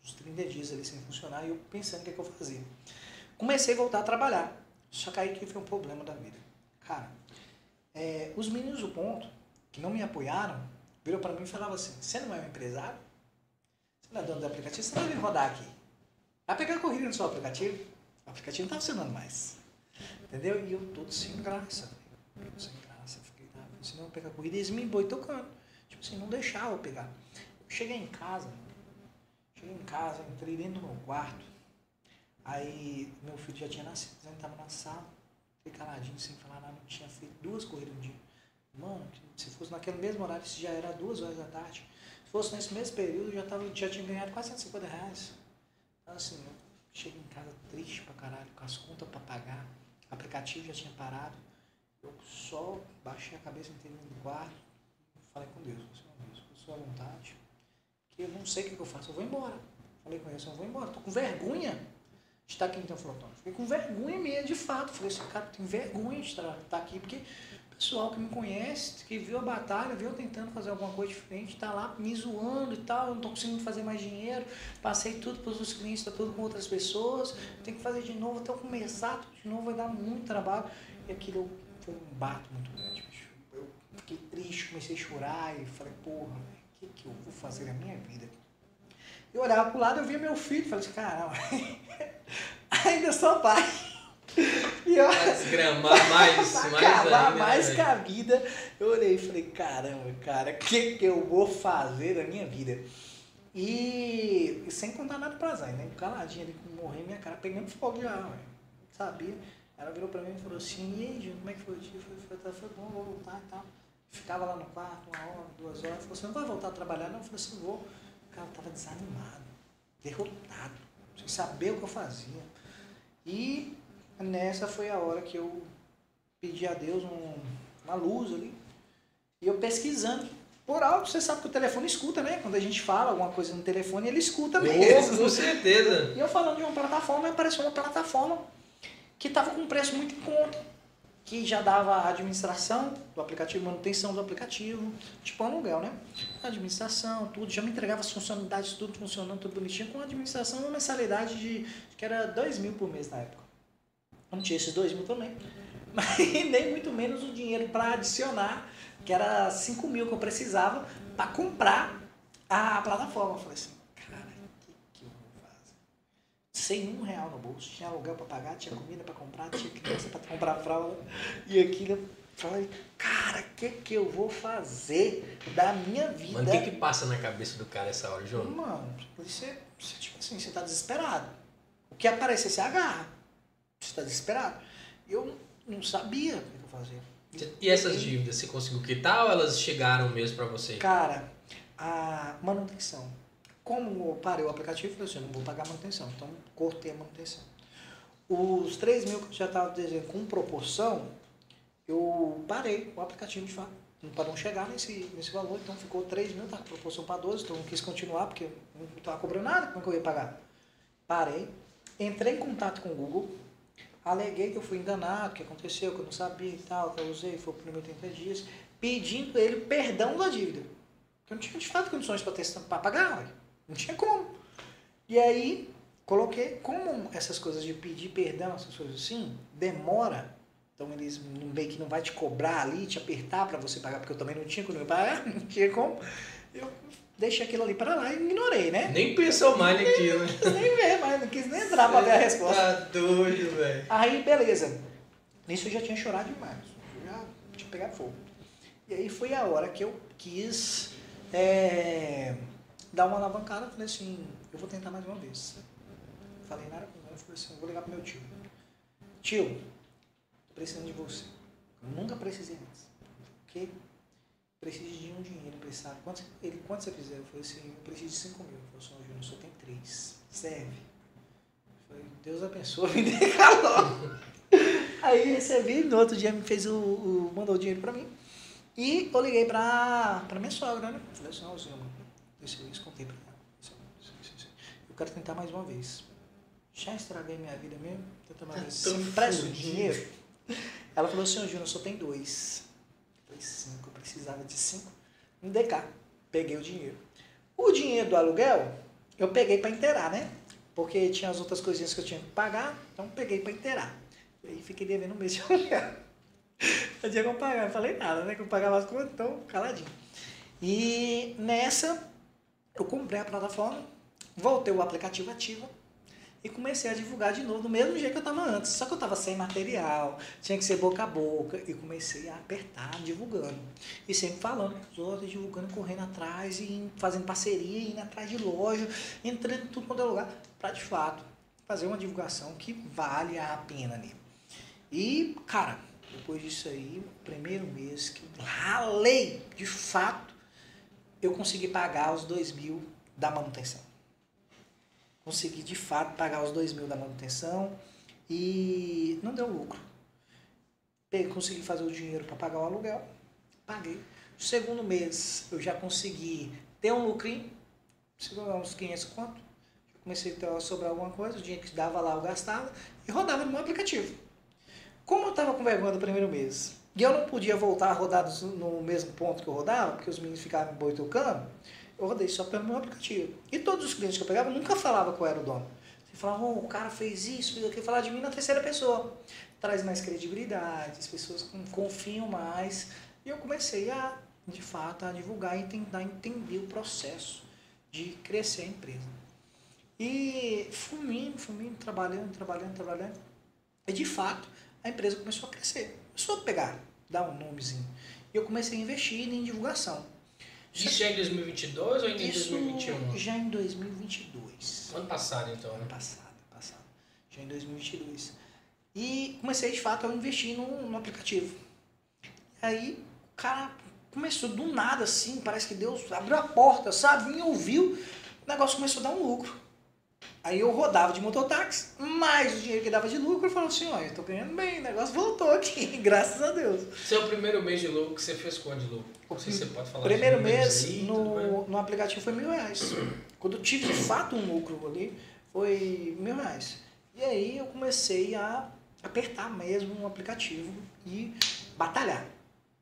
uns 30 dias ali sem funcionar e eu pensando o que, que eu fazia. Comecei a voltar a trabalhar. Só que aí que foi um problema da vida. Cara, é, os meninos do ponto, que não me apoiaram, virou para mim e falavam assim, você não é um empresário? Você não é dono do aplicativo? Você não vir rodar aqui. Vai pegar corrida no seu aplicativo? O aplicativo não tá funcionando mais. Entendeu? E eu todo sem graça. velho. Sem graça. Fiquei, tá, se não eu pegar corrida, eles me boi tocando. Tipo assim, não deixava eu pegar. Cheguei em casa, cheguei em casa, entrei dentro do meu quarto. Aí meu filho já tinha nascido, ele estava na sala. Fiquei caladinho, sem falar nada, tinha feito duas corridas no dia. Mano, se fosse naquele mesmo horário, se já era duas horas da tarde, se fosse nesse mesmo período, já, tava, já tinha ganhado quase 150 reais. Então, assim, eu cheguei em casa triste pra caralho, com as contas pra pagar, o aplicativo já tinha parado. Eu só baixei a cabeça inteira no quarto, falei com Deus, Senhor Deus, por sua vontade, que eu não sei o que, eu faço, eu vou embora. Falei com ele, eu vou embora, tô com vergonha estar aqui no teu flotão. Fiquei com vergonha mesmo, de fato. Falei assim, cara, tenho vergonha de estar, estar aqui, porque o pessoal que me conhece, que viu a batalha, viu eu tentando fazer alguma coisa diferente, tá lá me zoando e tal, eu não tô conseguindo fazer mais dinheiro, passei tudo para os clientes, tá tudo com outras pessoas, tenho que fazer de novo, até eu começar tudo de novo, vai dar muito trabalho. E aquilo foi um bato muito grande, bicho. Eu fiquei triste, comecei a chorar e falei, porra, o que, que eu vou fazer na minha vida? Eu olhava pro lado, eu via meu filho, falei assim, caramba, ainda sou pai. E eu, Pra desgramar mais, pra mais acabar ainda. né, mais velho? com a vida, eu olhei e falei, caramba, cara, o que, que eu vou fazer da minha vida? E, e sem contar nada pra Zay, né? Caladinha ali, morrer minha cara, pegando fogo já, velho. Sabia? Ela virou pra mim e falou assim, e aí, Gil, como é que foi o dia? Foi, foi, foi, foi bom, vou voltar e tal. Ficava lá no quarto, uma hora, duas horas. Falou assim, não vai voltar a trabalhar? Não, eu falei assim, vou. Cara tava desanimado, derrotado, sem saber o que eu fazia. E nessa foi a hora que eu pedi a Deus um- uma luz ali. E eu pesquisando. Por alto, você sabe que o telefone escuta, né? Quando a gente fala alguma coisa no telefone, ele escuta mesmo. com certeza. E eu falando de uma plataforma, apareceu uma plataforma que estava com um preço muito em conta, que já dava a administração do aplicativo, manutenção do aplicativo, tipo aluguel, né? Administração, tudo, já me entregava as funcionalidades, tudo funcionando, tudo bonitinho, com administração uma mensalidade de, que era 2 mil por mês na época. Não tinha esses 2 mil também, mas nem muito menos o dinheiro para adicionar, que era 5 mil que eu precisava para comprar a plataforma. Eu falei assim, cara, o que, que eu vou fazer? Sem um real no bolso, tinha aluguel para pagar, tinha comida para comprar, tinha criança para comprar fralda, e aquilo eu falei, cara, o que, que eu vou fazer da minha vida? Mano, o que que passa na cabeça do cara essa hora, João? Mano, você, você, tipo assim, você tá desesperado. O que aparecer, você agarra. Você tá desesperado. Eu não sabia o que eu fazia. E essas dívidas, você conseguiu quitar ou elas chegaram mesmo pra você? Cara, a manutenção. Como parei o aplicativo, eu falei assim, não vou pagar manutenção. Então, cortei a manutenção. Os 3 mil que eu já estava devendo com proporção, eu parei o aplicativo de fato. Para não chegar nesse, nesse valor, então ficou 3 mil, tá com proporção para 12, então não quis continuar, porque não estava cobrando nada, como é que eu ia pagar? Parei, entrei em contato com o Google, aleguei que eu fui enganado, que aconteceu, que eu não sabia e tal, que eu usei, foi por 80 dias, pedindo ele perdão da dívida. Eu não tinha de fato condições para pagar, ué. Não tinha como. E aí, coloquei, como essas coisas de pedir perdão, essas coisas assim, demora, então eles não meio que não vai te cobrar ali, te apertar para você pagar, porque eu também não tinha como pagar, não tinha como. Eu deixei aquilo ali para lá e ignorei, né? Nem pensou mais naquilo. Não quis nem ver, mas não quis nem entrar para ver a resposta. Tá doido, velho. Aí, beleza. Nisso eu já tinha chorado demais. Eu já tinha pegado fogo. E aí foi a hora que eu quis é, dar uma alavancada. Falei assim, eu vou tentar mais uma vez. Falei nada com ele. Falei assim, eu vou ligar pro meu tio. Tio, tô precisando de você. Eu nunca precisei. O quê? Preciso de um dinheiro emprestado. Quanto, ele, quanto você quiser? Eu falei assim, eu preciso de 5 mil. Ele falou assim, "Ô, Júnior, só tem 3. Serve. Eu falei, Deus abençoe, me dê calor. Aí recebi, no outro dia me fez o, o- mandou o dinheiro pra mim. E eu liguei pra, pra minha sogra, né? Falei assim, ó, Zilma, pra ela. Assim, assim, assim, assim. Eu quero tentar mais uma vez. Já estraguei minha vida mesmo, tenta mais uma vez. Me empresta o dinheiro? Ela falou assim, ô Júnior, só tem dois. Falei, cinco, eu precisava de cinco. Um DK. Peguei o dinheiro. O dinheiro do aluguel, eu peguei pra inteirar, né? Porque tinha as outras coisinhas que eu tinha que pagar, então peguei pra inteirar. E aí fiquei devendo um mês de aluguel. Eu tinha como pagar, não falei nada, né? Que eu pagava as contas, então caladinho. E nessa, eu comprei a plataforma, voltei o aplicativo ativo e comecei a divulgar de novo, do mesmo jeito que eu estava antes. Só que eu estava sem material, tinha que ser boca a boca, e comecei a apertar, divulgando. E sempre falando com os outros, divulgando, correndo atrás, e fazendo parceria, indo atrás de loja, entrando em tudo quanto é lugar, para de fato fazer uma divulgação que vale a pena ali. E, cara, depois disso aí, o primeiro mês que eu ralei, de fato, eu consegui pagar os dois mil da manutenção. Consegui, de fato, pagar os dois mil da manutenção e não deu lucro. Consegui fazer o dinheiro para pagar o aluguel, paguei. No segundo mês, eu já consegui ter um lucrinho, uns 500 conto. Já comecei a sobrar alguma coisa, o dinheiro que dava lá eu gastava e rodava no meu aplicativo. Como eu estava com vergonha do primeiro mês e eu não podia voltar a rodar no mesmo ponto que eu rodava, porque os meninos ficavam me boitucando, eu rodei só pelo meu aplicativo. E todos os clientes que eu pegava nunca falava qual era o dono. Você falava, oh, o cara fez isso, fez aquilo, falava de mim na terceira pessoa. Traz mais credibilidade, as pessoas con- confiam mais. E eu comecei a, de fato, a divulgar e tentar entender o processo de crescer a empresa. E fumindo, fumindo, trabalhando, trabalhando, trabalhando. E de fato, a empresa começou a crescer. Começou a pegar, dar um nomezinho. E eu comecei a investir em divulgação. Isso já em 2022 ou em Isso 2021? já em 2022. Ano passado, então, Ano né? passado, passado. Já em 2022. E comecei, de fato, a investir no, no aplicativo. Aí, o cara começou do nada, assim, parece que Deus abriu a porta, sabe? Me ouviu, o negócio começou a dar um lucro. Aí eu rodava de mototáxi, mais o dinheiro que dava de lucro, eu falava assim, olha, eu tô ganhando bem, o negócio voltou aqui, graças a Deus. Seu primeiro mês de lucro, que você fez quanto de lucro? Não sei se você pode falar Primeiro mês aí, no, no aplicativo foi mil reais. Quando eu tive de fato um lucro ali, foi mil reais. E aí eu comecei a, apertar mesmo um aplicativo e batalhar.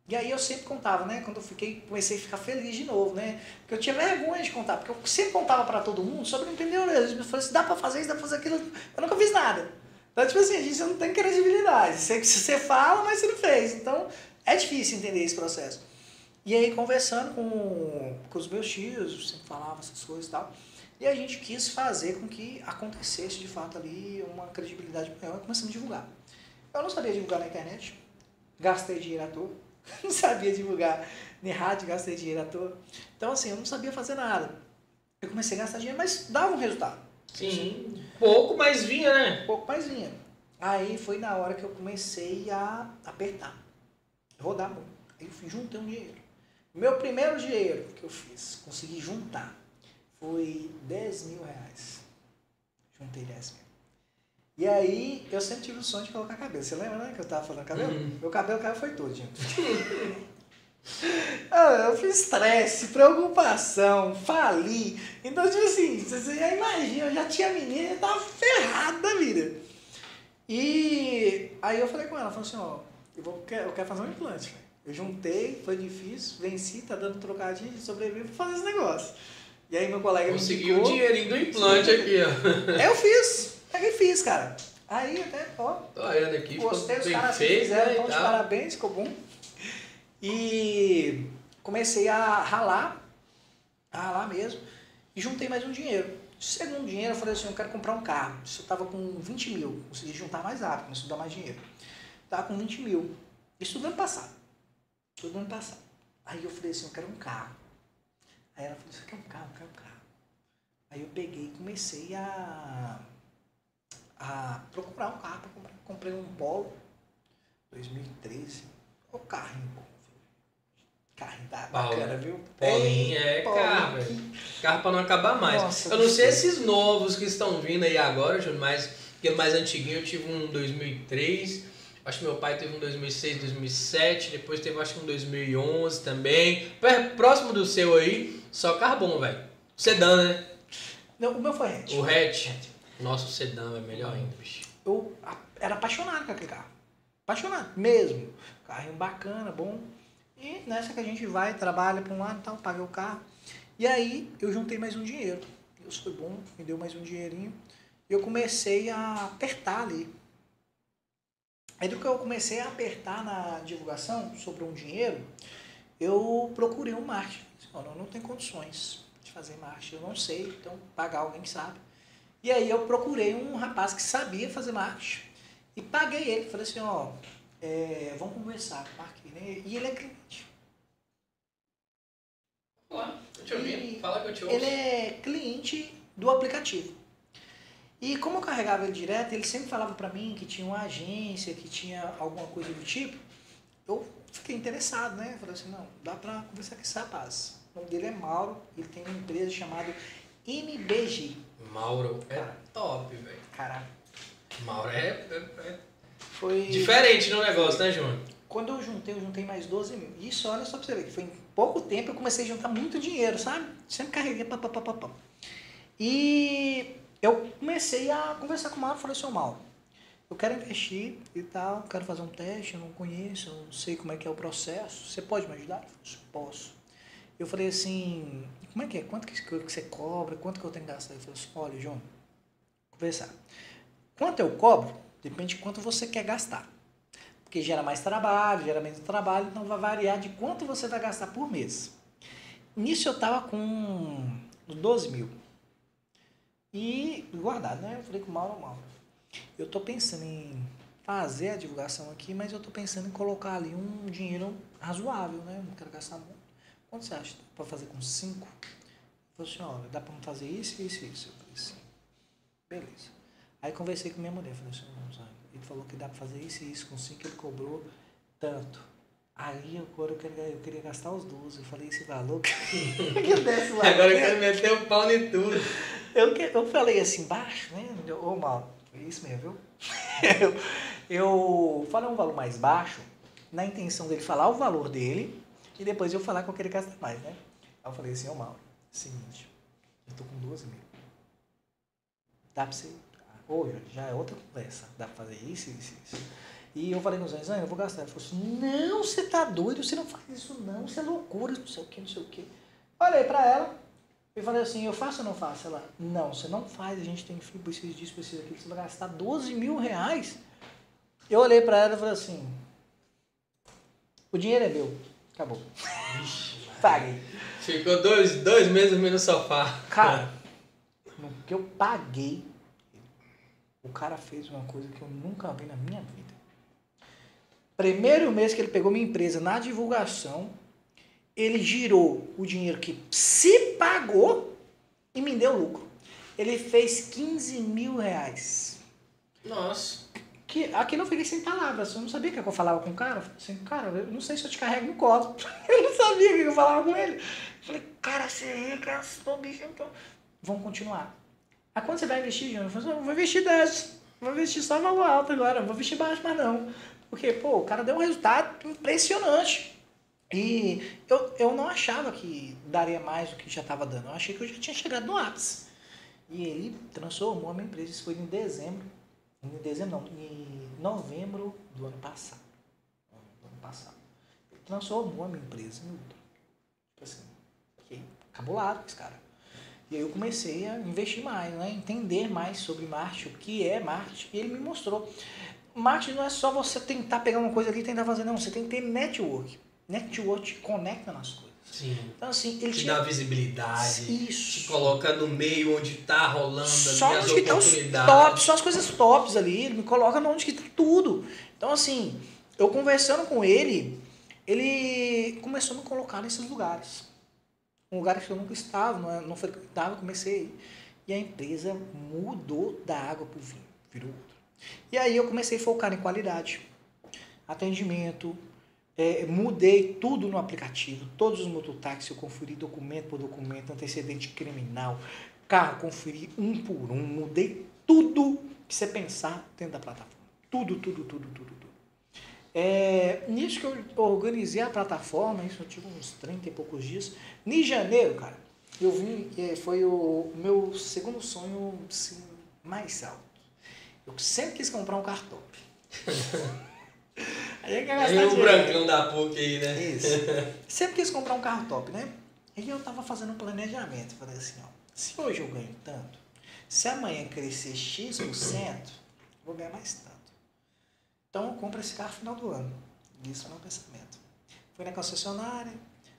E aí eu sempre contava, né? Quando eu fiquei, comecei a ficar feliz de novo, né? Porque eu tinha vergonha de contar, porque eu sempre contava para todo mundo sobre empreendedorismo. Eu falei assim, dá para fazer isso, dá para fazer aquilo. Eu nunca fiz nada. Então, tipo assim, a gente não tem credibilidade. Você, fala, mas você não fez. Então, é difícil entender esse processo. E aí, conversando com, com os meus tios, eu sempre falava essas coisas e tal. E a gente quis fazer com que acontecesse de fato ali uma credibilidade maior começamos a divulgar. Eu não sabia divulgar na internet, gastei dinheiro à toa, não sabia divulgar nem rádio, gastei dinheiro à toa. Então, assim, eu não sabia fazer nada. Eu comecei a gastar dinheiro, mas dava um resultado. Sim, pouco, mas vinha, né? Pouco, mas vinha. Aí foi na hora que eu comecei a apertar, rodar muito. Aí eu fui juntando um dinheiro. Meu primeiro dinheiro que eu fiz, consegui juntar, foi 10 mil reais. Juntei 10 mil. E aí, eu sempre tive o sonho de colocar cabelo. Você lembra, né, que eu tava falando cabelo? Uhum. Meu cabelo caiu foi todo, gente. Ah, eu fiz estresse, preocupação, fali. Então, tipo assim, você já imagina, eu já tinha menina, eu tava ferrada da vida. E aí eu falei com ela, falei assim, ó, eu, vou, eu quero fazer um implante. velho. Eu juntei, foi difícil, venci, tá dando trocadinho, sobrevivo pra fazer esse negócio. E aí meu colega me Conseguiu o indicou. dinheirinho do implante aqui, ó. Eu fiz, peguei e fiz, cara. Aí até, ó, Tô olhando aqui, Gostei, os bem caras que fizeram, né, então de parabéns, ficou bom. E comecei a ralar, a ralar mesmo, e juntei mais um dinheiro. Segundo dinheiro, eu falei assim, eu quero comprar um carro. Isso eu tava com 20 mil, consegui juntar mais rápido, a dar mais dinheiro. Tava com 20 mil. Isso do ano passado. Tudo do ano passado. Aí eu falei assim, eu quero um carro. Aí ela falou, você quer um carro? Eu quero um carro. Aí eu peguei e comecei a, a procurar um carro. Comprei um Polo 2013. O carrinho bom. Carrinho Paulo, bacana, viu? Paulinho é Paulo. carro, velho. Carro pra não acabar mais. Nossa, eu não sei esses novos que estão vindo aí agora, Júnior, mas aquele mais antiguinho eu tive um em 2003. Acho que meu pai teve um 2006, 2007. Depois teve acho que um 2011 também. Próximo do seu aí, só carro bom, velho. Sedã, né? Não, o meu foi hatch. O hatch. Nossa, o sedã é melhor ainda, bicho. Eu era apaixonado com aquele carro. Apaixonado, mesmo. Carrinho bacana, bom. E nessa que a gente vai, trabalha para um lado e tal, paga o carro. E aí eu juntei mais um dinheiro. Deus foi bom, me deu mais um dinheirinho. E eu comecei a apertar ali. Aí do que eu comecei a apertar na divulgação sobre um dinheiro, eu procurei um marketing. Disse, Olha, eu não tenho condições de fazer marketing, eu não sei, então pagar alguém que sabe. E aí eu procurei um rapaz que sabia fazer marketing e paguei ele. Falei assim, ó, é, vamos conversar, marquei, né? E ele é cliente. Olá, eu te ouvi. Fala que eu te ouço. Ele é cliente do aplicativo. E como eu carregava ele direto, ele sempre falava pra mim que tinha uma agência, que tinha alguma coisa do tipo. Eu fiquei interessado, né? Falei assim, não, dá pra conversar com esse rapaz. O nome dele é Mauro, ele tem uma empresa chamada MBG. Mauro é Cara. top, velho. Cara, Mauro é, é- é foi... diferente no negócio, né, Júnior? Quando eu juntei, eu juntei mais 12 mil. Isso, olha só pra você ver, que foi em pouco tempo eu comecei a juntar muito dinheiro, sabe? Sempre carreguei, pá, pá, pá, pá, pá. E eu comecei a conversar com o Mauro, falei assim, ô Mauro, eu quero investir e tal, quero fazer um teste, eu não conheço, eu não sei como é que é o processo, você pode me ajudar? Falou assim, posso. Eu falei assim, como é que é? Quanto que você cobra? Quanto que eu tenho que gastar? Ele falou assim, olha, João, conversar. Quanto eu cobro, depende de quanto você quer gastar porque gera mais trabalho, gera menos trabalho, então vai variar de quanto você vai gastar por mês. Nisso eu tava com 12 mil. E guardado, né? Eu falei com o Mauro, Mauro, eu tô pensando em fazer a divulgação aqui, mas eu tô pensando em colocar ali um dinheiro razoável, né? Não quero gastar muito. Quanto você acha? Para fazer com 5? Ele falou assim, olha, dá para fazer isso, isso e isso. Eu falei assim, beleza. Aí conversei com minha mulher, falei assim, não, sabe? Ele falou que dá pra fazer isso e isso, com 5 ele cobrou tanto. Aí agora eu queria, eu queria gastar os 12. Eu falei, esse valor que eu desse lá. Agora eu quero meter o pau em tudo. Eu, eu falei assim, baixo, né? Ô, mal, foi isso mesmo, viu? Eu, eu falei um valor mais baixo, na intenção dele falar o valor dele e depois eu falar que eu queria gastar mais, né? Aí eu falei assim, ô, Mauro, seguinte, eu tô com 12 mil. Dá pra você? Ah, Ô, Júlio, já é outra conversa. Dá pra fazer isso, isso, isso. E eu falei o Zé, eu vou gastar. Ele falou assim, não, você tá doido, você não faz isso não, isso é loucura, não sei o que, não sei o que. Olhei pra ela e falei assim, eu faço ou não faço? Ela, não, você não faz, a gente tem filho, precisa disso, precisa daquilo, você vai gastar 12 mil reais. Eu olhei pra ela e falei assim, o dinheiro é meu, acabou. Paguei. Ficou dois, dois meses dormindo no sofá. Cara, no que eu paguei, o cara fez uma coisa que eu nunca vi na minha vida. Primeiro mês que ele pegou minha empresa na divulgação, ele girou o dinheiro que se pagou e me deu lucro. Ele fez 15 mil reais. Nossa. Que, aqui não fiquei sem palavras. Eu não sabia o que eu falava com o cara. Eu falei assim, cara, eu não sei se eu te carrego no colo. Eu não sabia o que eu falava com ele. Eu falei, cara, você é gastou, bicho. Então... Vamos continuar. Ah, quando você vai investir, Júnior? Eu falei, assim, vou investir 10. Vou investir só valor alto agora. Vou investir baixo, mas não. Porque, pô, o cara deu um resultado impressionante. E eu, eu não achava que daria mais do que já estava dando. Eu achei que eu já tinha chegado no ápice. E ele transformou a minha empresa. Isso foi em dezembro. Em dezembro, não. Em novembro do ano passado. Do ano passado. Ele transformou a minha empresa em outra. Tipo assim, fiquei cabulado com esse cara. E aí eu comecei a investir mais, né? entender mais sobre marketing, o que é marketing. E ele me mostrou. Marketing não é só você tentar pegar uma coisa ali e tentar fazer, não. Você tem que ter network. Network te conecta nas coisas. Sim. Então, assim, ele Te tinha... dá visibilidade. Isso. Te coloca no meio onde tá rolando Só ali as onde que tá oportunidades. tops, só as coisas tops ali. Ele me coloca onde que tá tudo. Então, assim, eu conversando com ele, ele começou a me colocar nesses lugares. Um lugar que eu nunca estava, não, não frequentava, comecei a ir. E a empresa mudou da água pro vinho, virou outra. E aí eu comecei a focar em qualidade, atendimento, é, mudei tudo no aplicativo, todos os mototáxis eu conferi documento por documento, antecedente criminal, carro conferi um por um, mudei tudo que você pensar dentro da plataforma. Tudo, tudo, tudo, tudo, tudo. É, nisso que eu organizei a plataforma, isso eu tive uns 30 e poucos dias. Em janeiro, cara, eu vim, é, foi o meu segundo sonho assim, mais alto. Eu sempre quis comprar um cartão. Aí é que gastar o brancão da PUC aí, né? Isso. Sempre quis comprar um carro top, né? E eu tava fazendo um planejamento. Falei assim, ó, se hoje eu ganho tanto, se amanhã crescer X%, vou ganhar mais tanto. Então eu compro esse carro no final do ano. Isso é o meu pensamento. Fui na concessionária,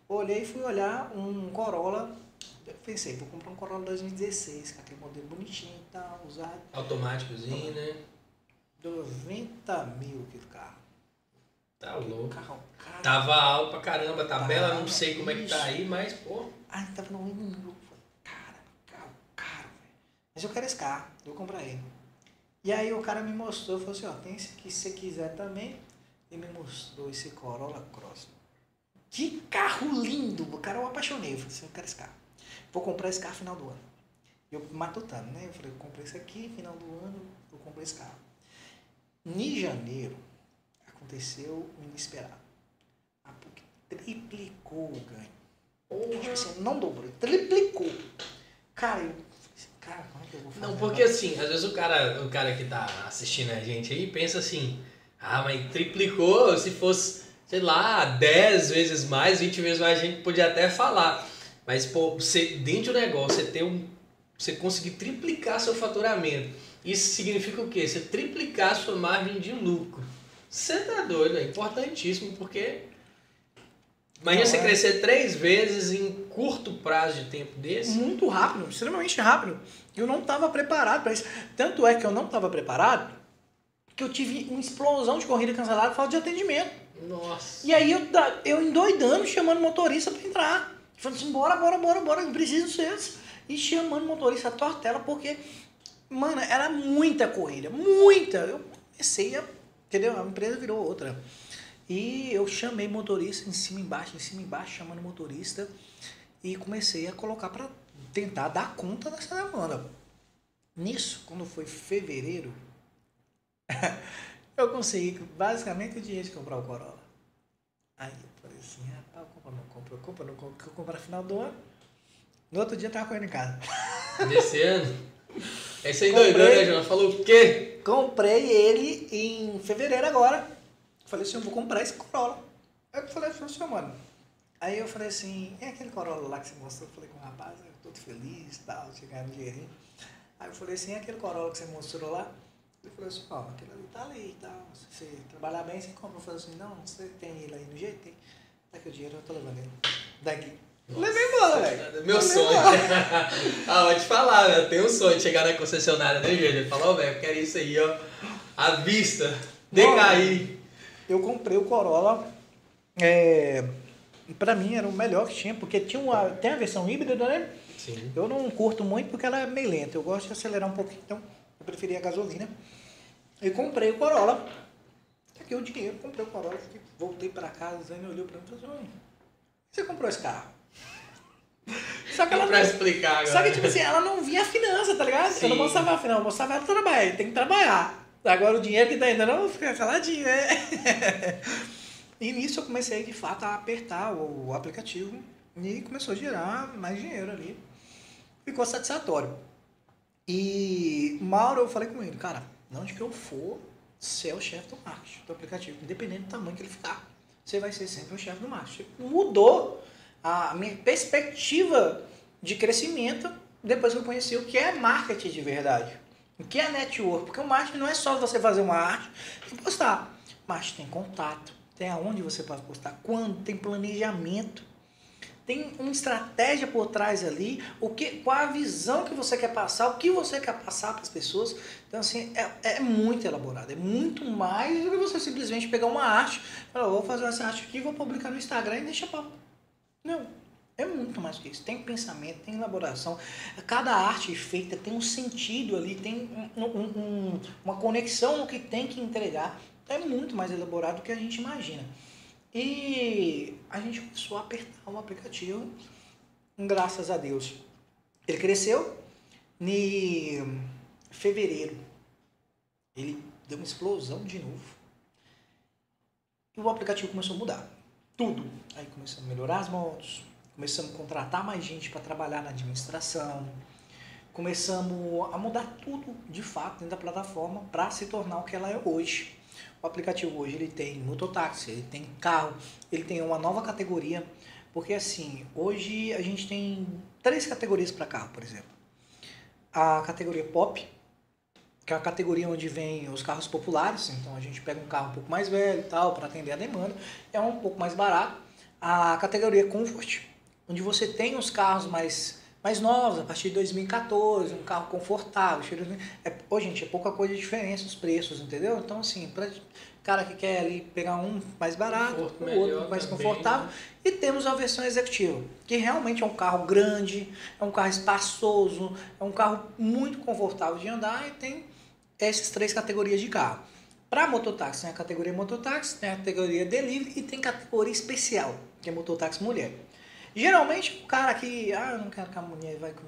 olhei e fui olhar um Corolla. Eu pensei, vou comprar um Corolla 2016, com aquele modelo bonitinho e tal, usado. Automáticozinho, né? 90 mil aquele carro. Tá louco. Carro. Tava alto pra caramba, tabela, Tava, não sei como é que tá aí, mas, pô. Ah, tava no mil. Eu falei, cara, carro caro, velho. Mas eu quero esse carro, eu vou comprar ele. E aí o cara me mostrou, falou assim, ó, tem esse aqui se você quiser também. E me mostrou esse Corolla Cross. Que carro lindo! O cara eu apaixonei. Eu falei assim, eu quero esse carro. Vou comprar esse carro final do ano. Eu matutando, né? Eu falei, eu comprei esse aqui, final do ano, eu comprei esse carro. Em janeiro, aconteceu o inesperado. A PUC triplicou o ganho. Tipo assim, não dobrou, triplicou. Cara, eu cara, como é que eu vou fazer? Não, porque assim, às vezes o cara, o cara que tá assistindo a gente aí pensa assim, ah, mas triplicou, se fosse, sei lá, 10 vezes mais, 20 vezes mais, a gente podia até falar. Mas, pô, você, dentro do negócio, você ter um. Você conseguir triplicar seu faturamento. Isso significa o quê? Você triplicar sua margem de lucro. Você tá doido, é importantíssimo, porque. Imagina você é. crescer três vezes em curto prazo de tempo desse. Muito rápido, extremamente rápido. Eu não estava preparado para isso. Tanto é que eu não estava preparado que eu tive uma explosão de corrida cancelada por falta de atendimento. Nossa. E aí eu, eu endoidando, chamando o motorista para entrar. Falando assim, bora, bora, bora, bora, eu preciso vocês. E chamando o motorista a tortela, porque, mano, era muita corrida, muita. Eu comecei a, entendeu? A empresa virou outra. E eu chamei motorista em cima embaixo, em cima embaixo, chamando motorista. E comecei a colocar para tentar dar conta dessa demanda. Nisso, quando foi fevereiro, eu consegui basicamente o dinheiro de comprar o Corolla. Aí eu falei assim, rapaz, eu compro, não compro, eu compro, não compro, eu compro no final do ano. No outro dia eu tava correndo em casa. Desse ano. Esse aí doidou, né, João? Falou o quê? Comprei ele em fevereiro agora. Falei assim, eu vou comprar esse Corolla. Aí eu falei assim, mano. Aí eu falei assim, é aquele Corolla lá que você mostrou? Eu falei com o rapaz, eu tô todo feliz e tal, chegando dinheirinho. Aí eu falei assim, é aquele Corolla que você mostrou lá? Ele falou assim, ó, aquele ali tá ali e tal. Se você trabalhar bem, você compra. Eu falei assim, não, você tem ele aí no jeito? Tem. Tá aqui o dinheiro, eu tô levando ele. Daqui. Levei embora, velho. Meu Levei sonho. ah, vou te falar, né? Eu tenho um sonho de chegar na concessionária, né, gente? Ele falou, velho, eu quero isso aí, ó. À vista. Decair. Eu comprei o Corolla. É, pra mim era o melhor que tinha, porque tinha uma, tem a versão híbrida, né? Sim. Eu não curto muito porque ela é meio lenta. Eu gosto de acelerar um pouquinho, então eu preferia a gasolina. E comprei o Corolla. Aqui o dinheiro, comprei o Corolla. Voltei pra casa, a Zane olhou pra mim e falou assim, "Oi, você comprou esse carro? Só que ela Pra não, explicar agora. só que, tipo assim, ela não via a finança, tá ligado? Eu não Sim. mostrava a finança, eu mostrava ela trabalhar, tem que trabalhar. Agora o dinheiro que tá ainda não fica caladinho, né? E nisso eu comecei, de fato, a apertar o, o aplicativo e começou a gerar mais dinheiro ali. Ficou satisfatório. E Mauro, eu falei com ele, cara, onde que eu for, você é o chefe do marketing do aplicativo, independente do tamanho que ele ficar. Você vai ser sempre o chefe do marketing. Mudou a minha perspectiva de crescimento depois que eu conheci o que é marketing de verdade. O que é network? Porque o marketing não é só você fazer uma arte e postar. Marketing tem contato, tem aonde você pode postar, quando, tem planejamento. Tem uma estratégia por trás ali, o que, qual a visão que você quer passar, o que você quer passar para as pessoas. Então, assim, é, é muito elaborado, é muito mais do que você simplesmente pegar uma arte, falar, vou fazer essa arte aqui, vou publicar no Instagram e deixa papo. Não, é muito mais que isso. Tem pensamento, tem elaboração. Cada arte feita tem um sentido ali, tem um- um- um- uma conexão no que tem que entregar. É muito mais elaborado do que a gente imagina. E a gente começou a apertar o aplicativo, graças a Deus. Ele cresceu em fevereiro. Ele deu uma explosão de novo. E o aplicativo começou a mudar. Tudo. Aí começamos a melhorar as motos, começamos a contratar mais gente para trabalhar na administração, começamos a mudar tudo de fato dentro da plataforma para se tornar o que ela é hoje. O aplicativo hoje ele tem mototáxi, ele tem carro, ele tem uma nova categoria, porque assim, hoje a gente tem três categorias para carro, por exemplo. A categoria pop, que é a categoria onde vem os carros populares, então a gente pega um carro um pouco mais velho e tal, para atender a demanda, é um pouco mais barato. A categoria comfort, onde você tem os carros mais, mais novos, a partir de 2014, um carro confortável. cheio de- É, gente, é pouca coisa de diferença os preços, entendeu? Então, assim, para cara que quer ali pegar um mais barato, Conforto o outro mais também, confortável. né? E temos a versão executiva, que realmente é um carro grande, é um carro espaçoso, é um carro muito confortável de andar e tem essas três categorias de carro. Para mototáxi, tem a categoria mototáxi, tem a categoria delivery e tem categoria especial, que é mototáxi mulher. Geralmente, o cara que, ah, não quero que a mulher vai com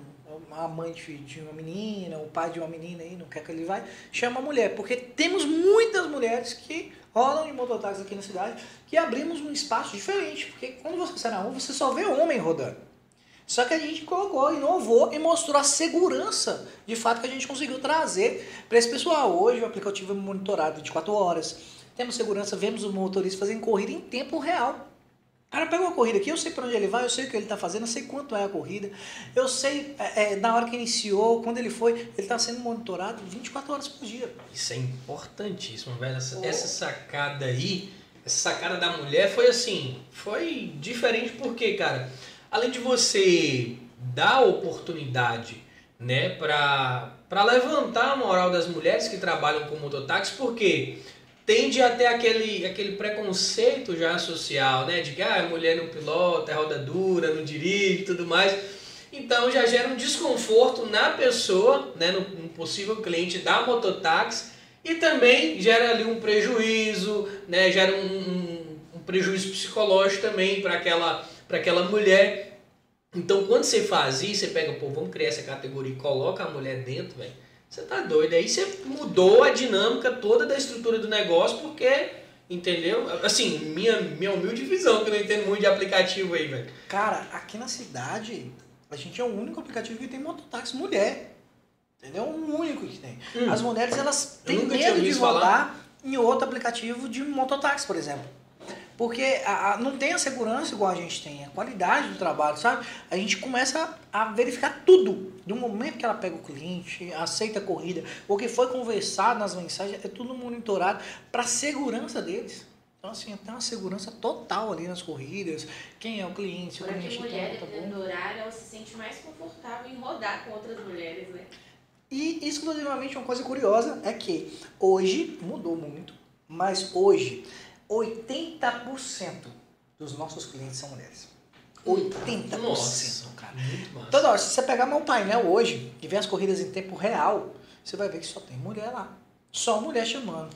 a mãe de uma menina, o pai de uma menina aí, não quer que ele vai, chama a mulher, porque temos muitas mulheres que rodam de mototáxi aqui na cidade, que abrimos um espaço diferente, porque quando você sai na rua, você só vê homem rodando. Só que a gente colocou, inovou e mostrou a segurança de fato que a gente conseguiu trazer para esse pessoal. Hoje o aplicativo é monitorado 24 horas. Temos segurança, vemos o motorista fazendo corrida em tempo real. O cara pega uma corrida aqui, eu sei para onde ele vai, eu sei o que ele está fazendo, eu sei quanto é a corrida, eu sei é, é, na hora que iniciou, quando ele foi, ele está sendo monitorado 24 horas por dia. Isso é importantíssimo, velho. Essa, Oh. essa sacada aí, essa sacada da mulher foi assim, foi diferente porque, cara, além de você dar oportunidade, né, pra levantar a moral das mulheres que trabalham com mototáxi, porque tende a ter aquele, aquele preconceito já social, né, de que ah, a mulher não pilota, é roda dura, não dirige e tudo mais. Então já gera um desconforto na pessoa, né, no, no possível cliente da mototáxi e também gera ali um prejuízo, né, gera um, um- um prejuízo psicológico também para aquela, para aquela mulher. Então quando você faz isso, você pega, pô, vamos criar essa categoria e coloca a mulher dentro, velho. Você tá doido. Aí você mudou a dinâmica toda da estrutura do negócio porque, entendeu? Assim, minha, minha humilde visão, que eu não entendo muito de aplicativo aí, velho. Cara, aqui na cidade, a gente é o único aplicativo que tem mototáxi mulher. Entendeu? O único que tem. Hum. As mulheres, elas têm medo de ouvido falar. rodar em outro aplicativo de mototáxi, por exemplo. Porque a- a- não tem a segurança igual a gente tem, a qualidade do trabalho, sabe? A gente começa a verificar tudo. Do momento que ela pega o cliente, aceita a corrida, o que foi conversado nas mensagens, é tudo monitorado para a segurança deles. Então, assim, tem uma segurança total ali nas corridas. Quem é o cliente, se o Para cliente mulher, tá, dependendo do horário, ela se sente mais confortável em rodar com outras mulheres, né? E exclusivamente uma coisa curiosa é que hoje mudou muito, mas hoje 80% dos nossos clientes são mulheres. 80%, Nossa, cara. Toda hora, se você pegar meu painel hoje e ver as corridas em tempo real, você vai ver que só tem mulher lá. Só mulher chamando.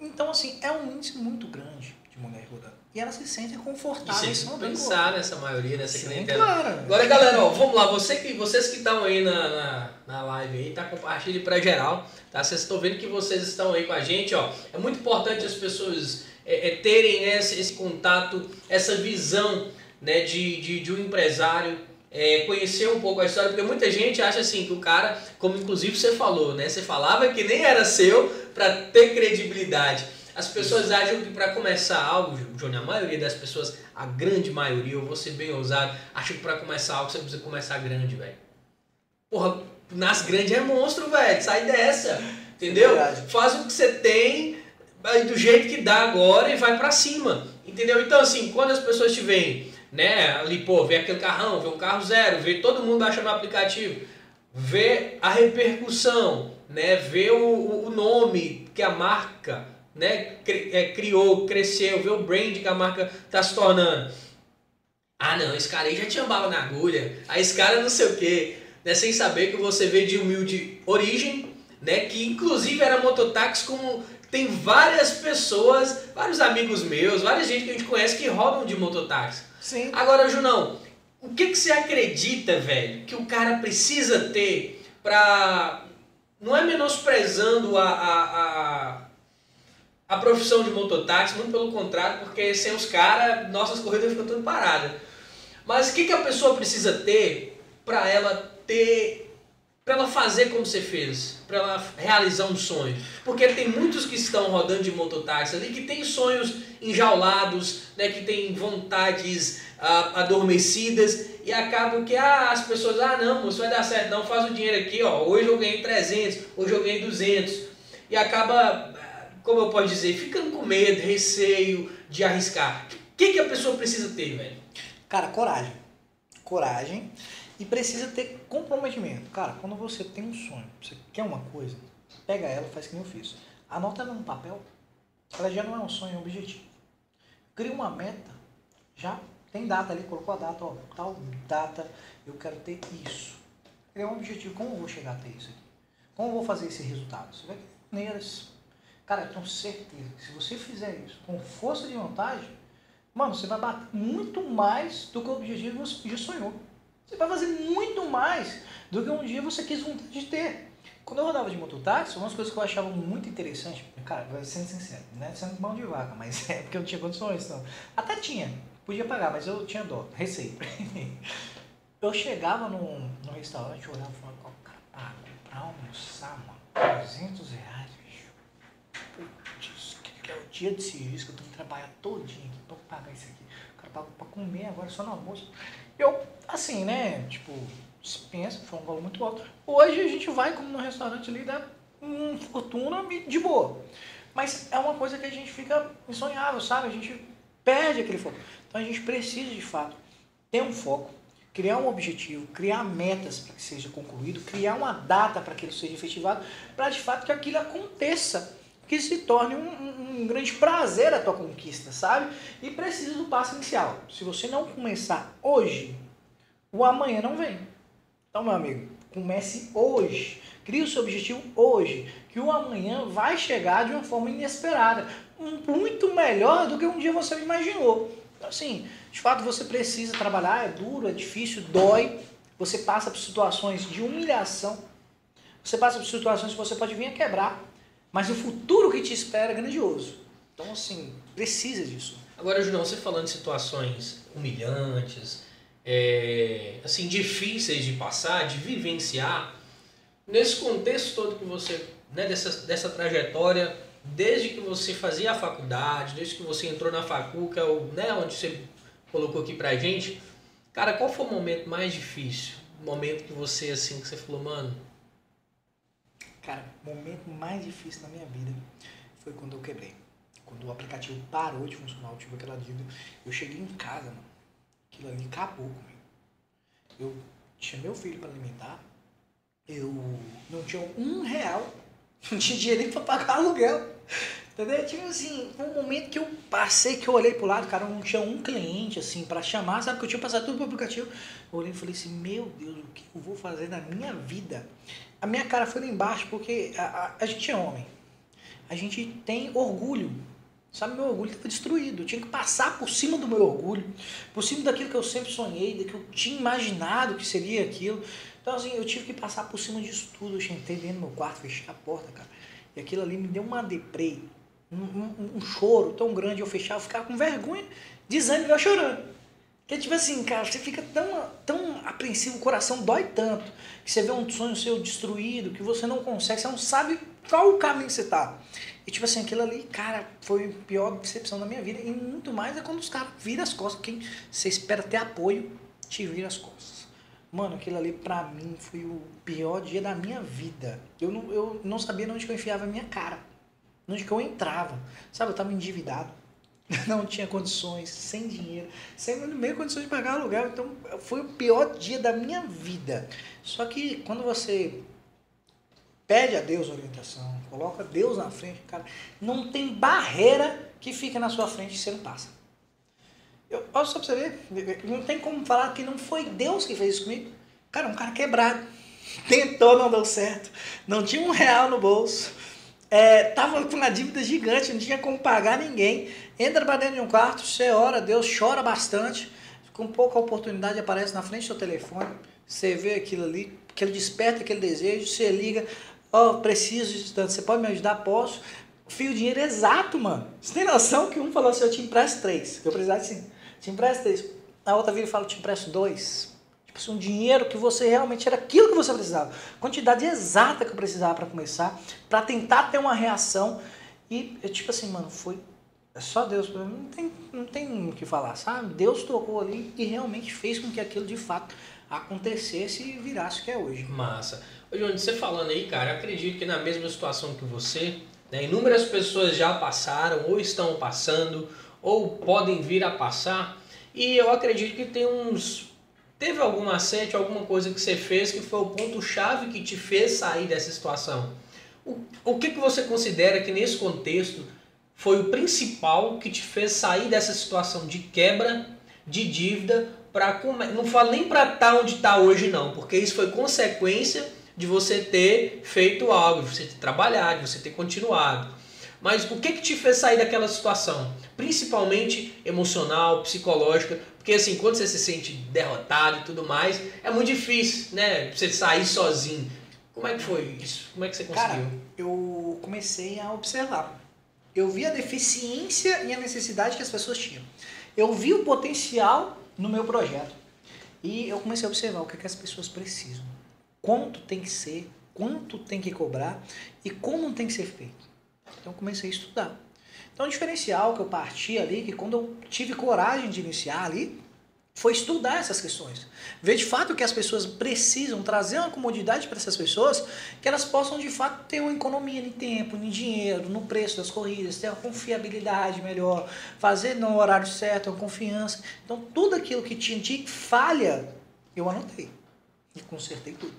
Então, assim, é um índice muito grande de mulher rodando. E elas se sentem confortáveis. tem pensar nessa maioria, nessa Sim, clientela. claro. Agora, galera, ó, vamos lá. Você que, vocês que estão aí na, na, na live aí, tá? Compartilhe pra geral, tá? Vocês estão vendo que vocês estão aí com a gente, ó. É muito importante as pessoas é, é, terem esse, esse contato, essa visão, né, de, de, de um empresário, é, conhecer um pouco a história, porque muita gente acha assim que o cara, como inclusive você falou, né? Você falava que nem era seu pra ter credibilidade. As pessoas acham que para começar algo, Johnny, a maioria das pessoas, a grande maioria, eu vou ser bem ousado, acha que para começar algo você precisa começar grande, velho. Porra, nas grandes é monstro, velho. Sai dessa. Entendeu? Verdade. Faz o que você tem do jeito que dá agora e vai pra cima. Entendeu? Então, assim, quando as pessoas te veem, né, ali, pô, vê aquele carrão, vê um carro zero, vê todo mundo baixando o aplicativo, vê a repercussão, né, vê o, o- nome que a marca, né, é, criou, cresceu, vê o brand que a marca tá se tornando. Ah, não, esse cara aí já tinha bala na agulha. Ah, esse cara não sei o quê. Né? Sem saber que você veio de humilde origem, né? Que inclusive era mototáxi como tem várias pessoas, vários amigos meus, várias gente que a gente conhece que rodam de mototáxi. Sim. Agora, Junão, o que, que você acredita, velho, que o cara precisa ter pra. Não é menosprezando a, a, a, a profissão de mototáxi, muito pelo contrário, porque sem os caras, nossas corridas ficam tudo paradas. Mas o que, que a pessoa precisa ter pra ela ter. Pra ela fazer como você fez, pra ela realizar um sonho. Porque tem muitos que estão rodando de mototáxi ali que tem sonhos enjaulados, né, que tem vontades ah, adormecidas e acabam que ah, as pessoas, ah não, isso vai dar certo, não, faz o dinheiro aqui, ó, hoje eu ganhei 300, hoje eu ganhei 200 e acaba, como eu posso dizer, ficando com medo, receio de arriscar. O que, que a pessoa precisa ter, velho? Cara, coragem. Coragem. E precisa ter comprometimento. Cara, quando você tem um sonho, você quer uma coisa, pega ela, faz que eu fiz. Anota ela no papel. Ela já não é um sonho, é um objetivo. Cria uma meta, já tem data ali, colocou a data, ó, tal data, eu quero ter isso. Criar um objetivo, como eu vou chegar até isso aqui? Como eu vou fazer esse resultado? Você vai ter maneiras. Cara, eu tenho certeza que se você fizer isso com força de vontade, Mano, você vai bater muito mais do que o objetivo que você já sonhou. Você vai fazer muito mais do que um dia você quis vontade de ter. Quando eu rodava de mototáxi, uma das coisas que eu achava muito interessante, cara, sendo sincero, não é sendo mão de vaca, mas é porque eu não tinha condições, não. Até tinha, podia pagar, mas eu tinha dó, receio. eu chegava num, num restaurante, olhava e falava, cara, pago pra almoçar, mano, 200 reais, bicho. Putz, que é o dia de serviço que eu tenho que trabalhar todinho aqui pra pagar isso aqui. O cara paga pra comer agora só no almoço. Eu, assim, né, tipo, se pensa, foi um valor muito alto. Hoje a gente vai como no restaurante ali, dá uma fortuna de boa. Mas é uma coisa que a gente fica insonhável, sabe? A gente perde aquele foco. Então a gente precisa, de fato, ter um foco, criar um objetivo, criar metas para que seja concluído, criar uma data para que ele seja efetivado, para de fato que aquilo aconteça, que se torne um, um- grande prazer a tua conquista, sabe? E precisa do passo inicial. Se você não começar hoje, o amanhã não vem. Então, meu amigo, comece hoje. Crie o seu objetivo hoje, que o amanhã vai chegar de uma forma inesperada, muito melhor do que um dia você imaginou. Então, assim, de fato você precisa trabalhar, é duro, é difícil, dói. Você passa por situações de humilhação, você passa por situações que você pode vir a quebrar, mas o futuro que te espera é grandioso. Então, assim, precisa disso. Agora, Junão, você falando de situações humilhantes, é, assim, difíceis de passar, de vivenciar, Nesse contexto todo que você, né, dessa, dessa trajetória, desde que você fazia a faculdade, desde que você entrou na facu, que é o, né, onde você colocou aqui pra gente, cara, qual foi o momento mais difícil? O momento que você, assim, que você falou, mano, Cara, o momento mais difícil da minha vida foi quando eu quebrei. Quando o aplicativo parou de funcionar, eu tive aquela dívida. Eu cheguei em casa, mano. Aquilo ali acabou comigo. Eu tinha meu filho para alimentar. Eu não tinha um real. Não tinha dinheiro nem pra pagar aluguel. Entendeu? Tipo assim, um momento que eu passei, que eu olhei pro lado, cara, não tinha um cliente, assim, para chamar, sabe? Que eu tinha passado tudo pro aplicativo. Eu olhei e falei assim, meu Deus, o que eu vou fazer na minha vida? A minha cara foi lá embaixo, porque a, a, a gente é homem. A gente tem orgulho. Sabe, meu orgulho estava destruído. Eu tinha que passar por cima do meu orgulho, por cima daquilo que eu sempre sonhei, daquilo que eu tinha imaginado que seria aquilo. Então, assim, eu tive que passar por cima disso tudo. Eu sentei dentro do meu quarto, fechei a porta, cara. E aquilo ali me deu uma deprê, um, um, um choro tão grande. Eu fechava, eu ficava com vergonha, desânimo, eu chorando. Porque, tipo assim, cara, você fica tão, tão apreensivo, o coração dói tanto, que você vê um sonho seu destruído, que você não consegue, você não sabe qual o caminho que você tá. E, tipo assim, aquilo ali, cara, foi a pior decepção da minha vida. E muito mais é quando os caras viram as costas. Quem você espera ter apoio, te vira as costas. Mano, aquilo ali pra mim foi o pior dia da minha vida. Eu não, eu não sabia onde que eu enfiava a minha cara. Onde que eu entrava. Sabe, eu tava endividado. Não tinha condições, sem dinheiro, sem meio condições de pagar aluguel. Então foi o pior dia da minha vida. Só que quando você pede a Deus orientação, coloca Deus na frente, cara, não tem barreira que fica na sua frente e você não passa. Eu, olha só pra você ver, não tem como falar que não foi Deus que fez isso comigo. Cara, um cara quebrado. Tentou, não deu certo. Não tinha um real no bolso. É, tava com uma dívida gigante, não tinha como pagar ninguém. Entra pra dentro de um quarto, você ora, Deus chora bastante. Com pouca oportunidade aparece na frente do seu telefone. Você vê aquilo ali, que ele desperta aquele desejo, você liga, ó, oh, preciso de tanto, você pode me ajudar? Posso. Fio dinheiro exato, mano. Você tem noção que um falou assim, eu te empresto três. Eu precisava assim, te empresto três. A outra vira e fala, eu te empresto dois. Assim, um dinheiro que você realmente era aquilo que você precisava. Quantidade exata que eu precisava para começar, para tentar ter uma reação. E, tipo assim, mano, foi é só Deus, não tem, não tem o que falar, sabe? Deus tocou ali e realmente fez com que aquilo de fato acontecesse e virasse o que é hoje. Massa. Ô, João, você falando aí, cara, acredito que na mesma situação que você, né, inúmeras pessoas já passaram, ou estão passando, ou podem vir a passar, e eu acredito que tem uns. Teve algum macete, alguma coisa que você fez que foi o ponto-chave que te fez sair dessa situação. O, o que, que você considera que nesse contexto foi o principal que te fez sair dessa situação de quebra, de dívida, para não falo nem para estar tá onde está hoje não, porque isso foi consequência de você ter feito algo, de você ter trabalhado, de você ter continuado. Mas o que que te fez sair daquela situação? Principalmente emocional, psicológica, porque assim, quando você se sente derrotado e tudo mais, é muito difícil, né, você sair sozinho. Como é que foi isso? Como é que você conseguiu? Cara, eu comecei a observar eu vi a deficiência e a necessidade que as pessoas tinham. Eu vi o potencial no meu projeto. E eu comecei a observar o que, é que as pessoas precisam. Quanto tem que ser, quanto tem que cobrar e como tem que ser feito. Então eu comecei a estudar. Então o diferencial que eu parti ali, que quando eu tive coragem de iniciar ali, foi estudar essas questões. Ver de fato que as pessoas precisam, trazer uma comodidade para essas pessoas, que elas possam de fato ter uma economia de tempo, de dinheiro, no preço das corridas, ter uma confiabilidade melhor, fazer no horário certo, uma confiança. Então tudo aquilo que tinha de falha, eu anotei e consertei tudo.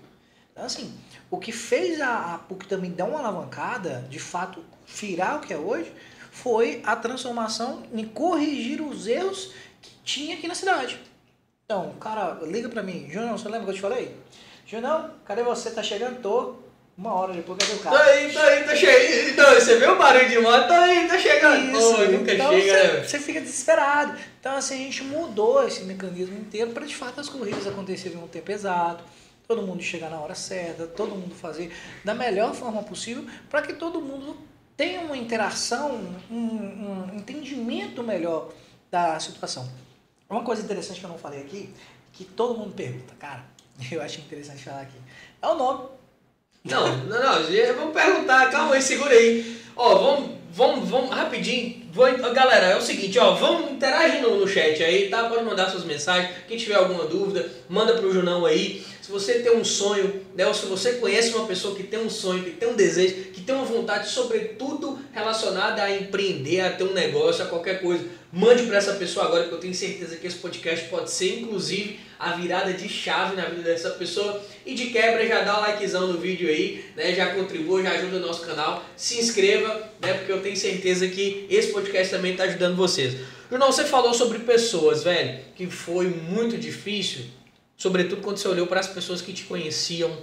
Então assim, o que fez a, a PUC também dar uma alavancada, de fato, virar o que é hoje, foi a transformação em corrigir os erros tinha aqui na cidade. Então, o cara liga pra mim, Júnior, você lembra que eu te falei? Júnior, cadê você? Tá chegando? Tô. Uma hora depois, cadê o cara? Tô aí, tô aí, tô chegando. Então, você viu o barulho de moto? Tô aí, tô chegando. Isso, Pô, nunca então chega, você, né? você fica desesperado. Então, assim, a gente mudou esse mecanismo inteiro para de fato as corridas acontecerem no tempo exato, todo mundo chegar na hora certa, todo mundo fazer da melhor forma possível, para que todo mundo tenha uma interação, um, um entendimento melhor da situação. Uma coisa interessante que eu não falei aqui, que todo mundo pergunta, cara, eu acho interessante falar aqui, é o nome. Não, não, não, vamos perguntar, calma aí, segura aí. Ó, vamos, vamos, vamos, rapidinho. Vou, galera, é o seguinte, ó, vamos interagir no, no chat aí, tá? Pode mandar suas mensagens. Quem tiver alguma dúvida, manda pro Junão aí. Se você tem um sonho, né, ou se você conhece uma pessoa que tem um sonho, que tem um desejo, que tem uma vontade, sobretudo relacionada a empreender, a ter um negócio, a qualquer coisa, mande para essa pessoa agora, porque eu tenho certeza que esse podcast pode ser, inclusive, a virada de chave na vida dessa pessoa. E de quebra, já dá o likezão no vídeo aí, né, já contribua, já ajuda o nosso canal, se inscreva, né, porque eu tenho certeza que esse podcast também está ajudando vocês. Junão, você falou sobre pessoas, velho, que foi muito difícil Sobretudo quando você olhou para as pessoas que te conheciam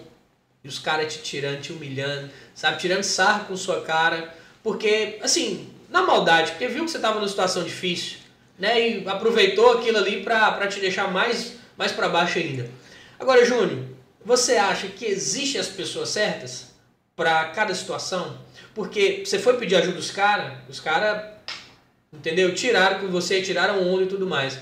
e os caras te tirando, te humilhando, sabe? Tirando sarro com sua cara. Porque, assim, na maldade, porque viu que você estava numa situação difícil, né? E aproveitou aquilo ali para te deixar mais, mais para baixo ainda. Agora, Júnior, você acha que existem as pessoas certas para cada situação? Porque você foi pedir ajuda dos caras, os caras, entendeu? Tiraram com você, tiraram onda e tudo mais.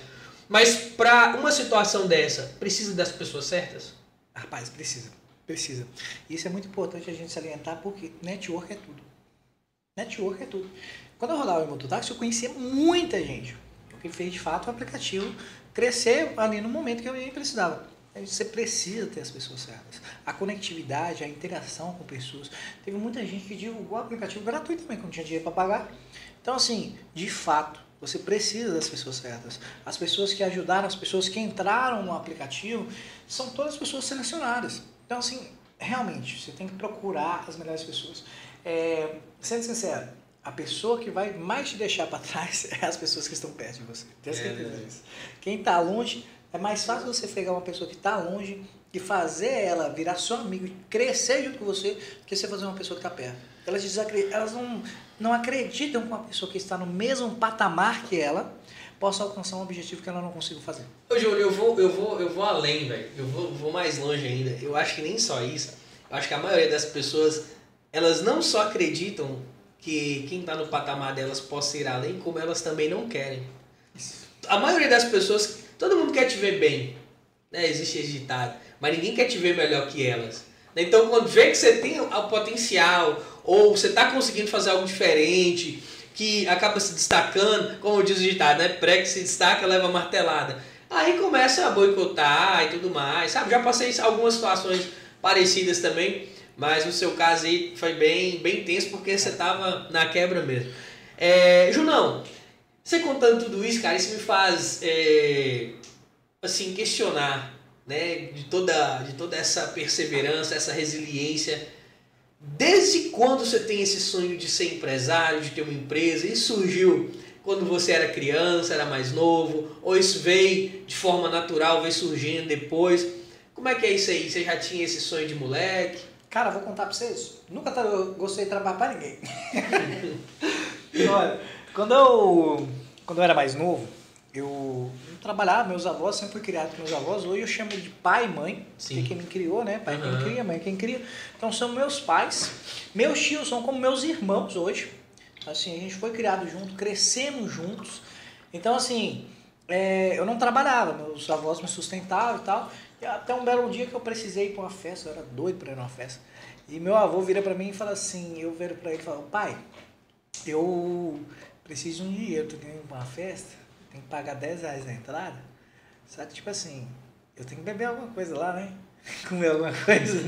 Mas para uma situação dessa, precisa das pessoas certas? Rapaz, precisa. Precisa. Isso é muito importante a gente salientar porque network é tudo. Network é tudo. Quando eu rodava o mototáxi, eu conhecia muita gente. O que fez de fato o aplicativo crescer ali no momento que eu precisava. Você precisa ter as pessoas certas. A conectividade, a interação com pessoas. Teve muita gente que divulgou o aplicativo gratuito também, quando tinha dinheiro para pagar. Então, assim, de fato, você precisa das pessoas certas. As pessoas que ajudaram, as pessoas que entraram no aplicativo, são todas pessoas selecionadas. Então, assim, realmente, você tem que procurar as melhores pessoas. É, sendo sincero, a pessoa que vai mais te deixar para trás é as pessoas que estão perto de você. Tenho é certeza é, disso. Quem está longe, é mais fácil você pegar uma pessoa que está longe e fazer ela virar seu amigo e crescer junto com você do que você fazer uma pessoa que está perto. Elas, elas não, não acreditam que uma pessoa que está no mesmo patamar que ela possa alcançar um objetivo que ela não conseguiu fazer. Ô, Júlio, eu vou, eu vou, eu vou além, velho. Eu vou, vou mais longe ainda. Eu acho que nem só isso. Eu acho que a maioria das pessoas, elas não só acreditam que quem está no patamar delas possa ir além, como elas também não querem. A maioria das pessoas, todo mundo quer te ver bem. Né? Existe esse ditado. Mas ninguém quer te ver melhor que elas. Então, quando vê que você tem o potencial, ou você está conseguindo fazer algo diferente, que acaba se destacando, como diz o ditado, né? Pré que se destaca leva martelada. Aí começa a boicotar e tudo mais, sabe? Já passei algumas situações parecidas também, mas no seu caso aí foi bem, bem tenso porque você estava na quebra mesmo. É, Junão, você contando tudo isso, cara, isso me faz é, assim questionar, né, de toda, de toda essa perseverança, essa resiliência Desde quando você tem esse sonho de ser empresário, de ter uma empresa? Isso surgiu quando você era criança, era mais novo? Ou isso veio de forma natural, veio surgindo depois? Como é que é isso aí? Você já tinha esse sonho de moleque? Cara, vou contar pra vocês. Nunca gostei de trabalhar pra ninguém. Olha, quando eu, quando eu era mais novo, eu trabalhava, meus avós sempre fui criado com meus avós, hoje eu chamo de pai e mãe, Sim. que quem me criou, né? Pai uhum. quem cria, mãe quem cria. Então são meus pais. Meus tios são como meus irmãos hoje. Assim, a gente foi criado junto, crescemos juntos. Então, assim, é, eu não trabalhava, meus avós me sustentavam e tal. Até um belo dia que eu precisei ir para uma festa, eu era doido para ir numa festa. E meu avô vira para mim e fala assim, eu viro para ele e falo, pai, eu preciso de um dinheiro, tu quer ir para uma festa? tem que pagar 10 reais na entrada, só que tipo assim, eu tenho que beber alguma coisa lá, né? Comer alguma coisa.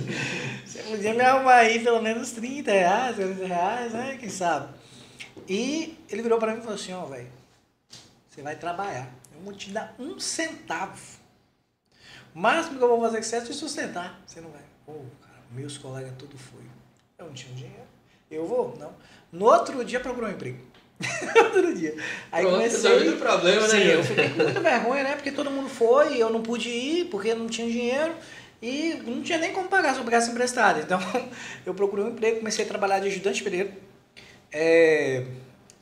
Você podia me arrumar aí pelo menos 30 reais, 40 reais, né? Quem sabe? E ele virou pra mim e falou assim, ó, oh, velho, você vai trabalhar. Eu vou te dar um centavo. O máximo que eu vou fazer você é te sustentar. Você não vai. Pô, oh, cara, meus colegas tudo foi. Eu não tinha dinheiro. Eu vou? Não. No outro dia procurou um emprego. Todo dia. Aí Pronto, comecei. problema, sim, né? Eu fiquei com muita vergonha, né? Porque todo mundo foi, eu não pude ir, porque não tinha dinheiro. E não tinha nem como pagar se eu pegasse emprestado. Então, eu procurei um emprego, comecei a trabalhar de ajudante pedreiro. É,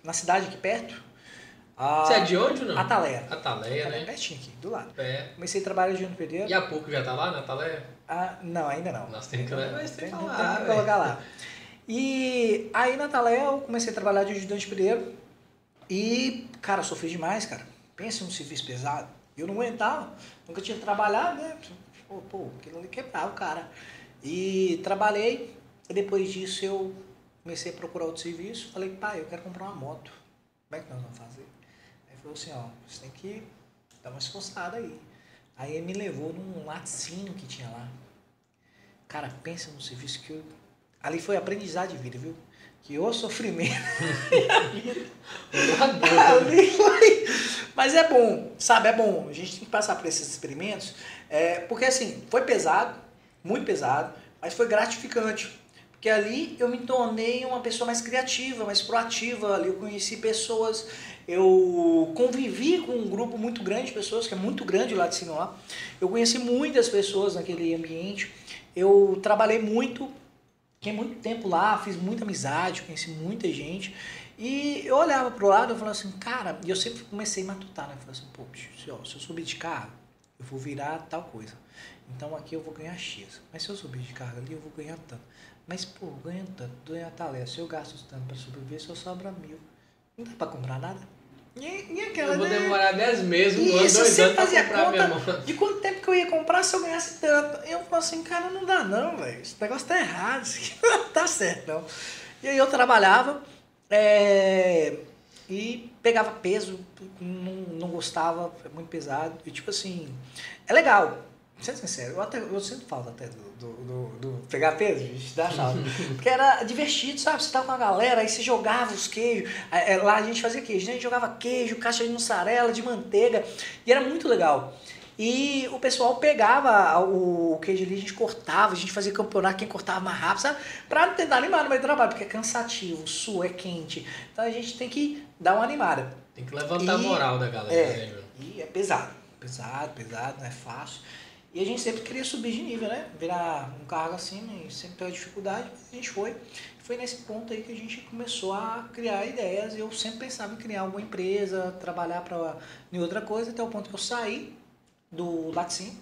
na cidade aqui perto. A... Você é de onde ou não? Ataleia. Ataleia, Ataleia né? pertinho aqui, do lado. É. Comecei a trabalhar de ajudante pedreiro. E a pouco já tá lá na Ataleia? Ah, não, ainda não. Nós temos que, levar tem, tem, tem que colocar lá. E aí na Ataleia eu comecei a trabalhar de ajudante pedreiro. E, cara, sofri demais, cara. Pensa num serviço pesado. Eu não aguentava. Nunca tinha trabalhado, né? Pô, pô aquilo ali quebrava o cara. E trabalhei E depois disso eu comecei a procurar outro serviço. Falei, pai, eu quero comprar uma moto. Como é que nós vamos fazer? Falou assim, ó, você tem que dar uma esforçada aí. Aí ele me levou num laticínio que tinha lá. Cara, pensa no serviço que eu. Ali foi aprendizado de vida, viu? Que o sofrimento. Ali foi. Mas é bom, sabe? É bom. A gente tem que passar por esses experimentos. É, porque assim, foi pesado, muito pesado, mas foi gratificante. Porque ali eu me tornei uma pessoa mais criativa, mais proativa. Ali eu conheci pessoas, eu convivi com um grupo muito grande de pessoas, que é muito grande lá de Sinop. Eu conheci muitas pessoas naquele ambiente. Eu trabalhei muito, fiquei muito tempo lá, fiz muita amizade, conheci muita gente. E eu olhava pro lado e falava assim, cara, e eu sempre comecei a matutar, né? Eu falei assim, pô, se, ó, se eu subir de carro, eu vou virar tal coisa. Então aqui eu vou ganhar X. Mas se eu subir de carro ali, eu vou ganhar tanto. Mas, pô, ganho tanto, ganho talento. Se eu gasto tanto para sobreviver, só sobra mil. Não dá para comprar nada. E, e aquela, Eu vou né? demorar 10 meses, um ano, Isso, eu dois anos pra fazia comprar minha conta moto. de quanto tempo que eu ia comprar se eu ganhasse tanto. Eu falo assim, cara, não dá não, velho. Esse negócio tá errado, isso aqui não tá certo não. E aí eu trabalhava é, e pegava peso, não, não gostava, é muito pesado. E tipo assim, é legal. Sendo sincero, eu, até, eu sinto falta até do, do, do- do pegar peso, gente, dá falta. Porque era divertido, sabe? Você tava com a galera, aí você jogava os queijos. Aí, é, Lá a gente fazia queijo, né? A gente jogava queijo, caixa de mussarela, de manteiga. E era muito legal. E o pessoal pegava o queijo ali, a gente cortava, a gente fazia campeonato, quem cortava mais rápido, sabe? Pra tentar animar no meio do trabalho, porque é cansativo, o sul é quente. Então a gente tem que dar uma animada. Tem que levantar a E- moral da galera, é. né? E é pesado, pesado, pesado, não é fácil. E a gente sempre queria subir de nível, né? Virar um cargo acima e sempre pela dificuldade, a gente foi. Foi nesse ponto aí que a gente começou a criar ideias. Eu sempre pensava em criar alguma empresa, trabalhar para em outra coisa, até o ponto que eu saí do laticínio,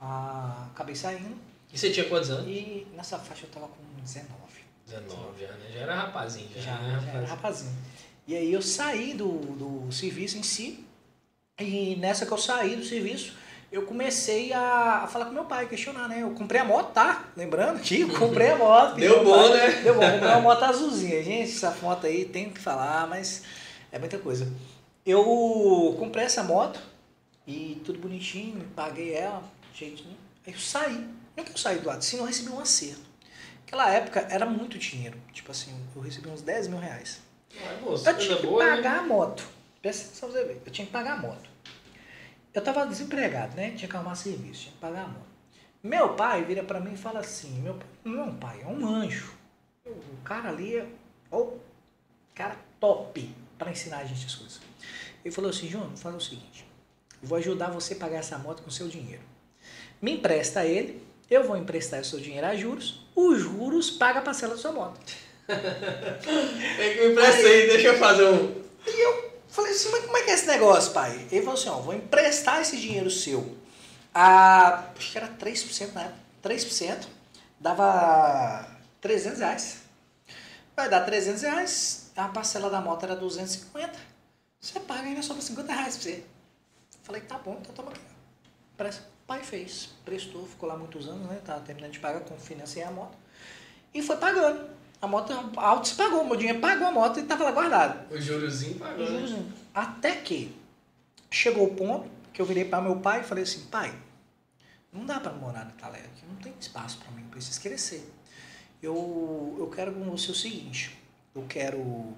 ah, acabei saindo E você tinha quantos anos? e nessa faixa eu tava com 19. 19 já, né? Já era rapazinho, já, Já, né, já era rapazinho. E aí eu saí do, do serviço em si, e nessa que eu saí do serviço, eu comecei a, falar com meu pai, questionar, né? Eu comprei a moto, tá? Lembrando aqui, eu comprei a moto. Deu bom, pai. né? Deu bom, comprei uma moto azulzinha. Gente, essa moto aí tem que falar, mas é muita coisa. Eu comprei essa moto e tudo bonitinho, paguei ela, jeitinho. Aí eu saí. Não que eu saí do lado, sim, eu recebi um acerto. Naquela época era muito dinheiro. Tipo assim, eu recebi uns 10 mil reais. Ah, moça, Eu tinha que boa, né? pagar a moto. Atenção pra você ver. Eu tinha que pagar a moto. Eu tava desempregado, né? Tinha que arrumar serviço, tinha que pagar a moto. Meu pai vira pra mim e fala assim: meu pai não é um pai, é um anjo. O cara ali é o cara top pra ensinar a gente as coisas. Ele falou assim: Júnior, fala o seguinte: eu vou ajudar você a pagar essa moto com seu dinheiro. Me empresta ele, eu vou emprestar o seu dinheiro a juros, os juros paga a parcela da sua moto. É que me empresta aí, deixa eu fazer um. Falei assim, mas como é que é esse negócio, pai? Ele falou assim, ó, vou emprestar esse dinheiro seu a, acho que era 3% na época, 3%, dava 300 reais. Vai dar 300 reais, a parcela da moto era 250, você paga ainda sobra 50 reais pra você. Falei, tá bom, então toma aqui. Presta. Pai fez, prestou, ficou lá muitos anos, né? Tava terminando de pagar, com financei a moto. E foi pagando. A moto, a auto se pagou, meu dinheiro pagou a moto e tava lá guardado. O jurozinho pagou, né? Juros, Até que chegou o ponto que eu virei para meu pai e falei assim, pai, não dá para morar na Talera aqui, não tem espaço para mim, preciso crescer. Eu, eu quero com você o seguinte, eu quero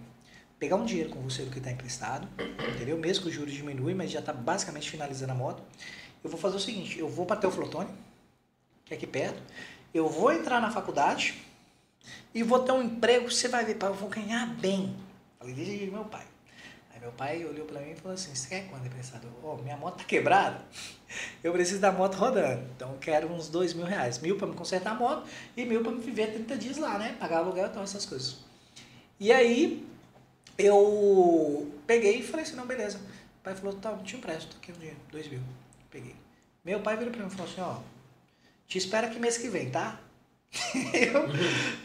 pegar um dinheiro com você do que está emprestado, entendeu? Mesmo que o juros diminui, mas já está basicamente finalizando a moto. Eu vou fazer o seguinte, eu vou para Teoflotone, que é aqui perto, eu vou entrar na faculdade e vou ter um emprego, você vai ver, pai, eu vou ganhar bem. Falei, deixa de meu pai. Aí meu pai olhou pra mim e falou assim, você quer quanto, emprestador? Ô, minha moto tá quebrada, eu preciso da moto rodando. Então eu quero uns dois mil reais. Mil pra me consertar a moto e mil pra me viver 30 dias lá, né? Pagar aluguel e tal, essas coisas. E aí eu peguei e falei assim, não, beleza. O pai falou, tá, te empresto, aqui um dinheiro, dois mil. Peguei. Meu pai virou pra mim e falou assim, ó, te espera aqui mês que vem, tá? eu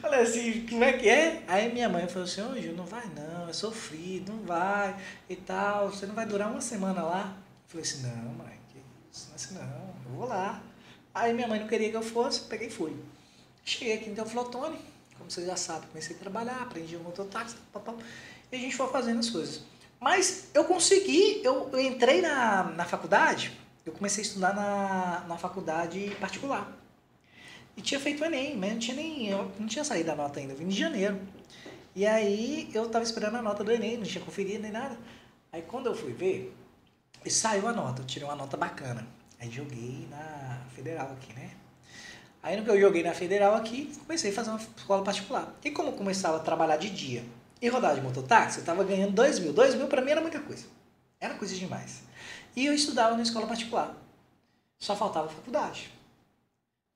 falei assim, como é que é? Aí minha mãe falou assim, ô Gil, não vai não, é sofrido, não vai e tal, você não vai durar uma semana lá? Eu falei assim, não, mãe, que isso, é assim não, eu vou lá. Aí minha mãe não queria que eu fosse, peguei e fui. Cheguei aqui em Teoflotone, como você já sabe, comecei a trabalhar, aprendi o mototáxi, papá, e a gente foi fazendo as coisas. Mas eu consegui, eu, eu entrei na, na faculdade, eu comecei a estudar na, na faculdade particular. E tinha feito o Enem, mas não tinha nem. Eu não tinha saído a nota ainda, eu vim de janeiro. E aí eu tava esperando a nota do Enem, não tinha conferido nem nada. Aí quando eu fui ver, saiu a nota, eu tirei uma nota bacana. Aí joguei na federal aqui, né? Aí no que eu joguei na federal aqui, comecei a fazer uma escola particular. E como eu começava a trabalhar de dia e rodar de mototáxi, eu tava ganhando 2 mil. 2 mil pra mim era muita coisa. Era coisa demais. E eu estudava na escola particular. Só faltava faculdade.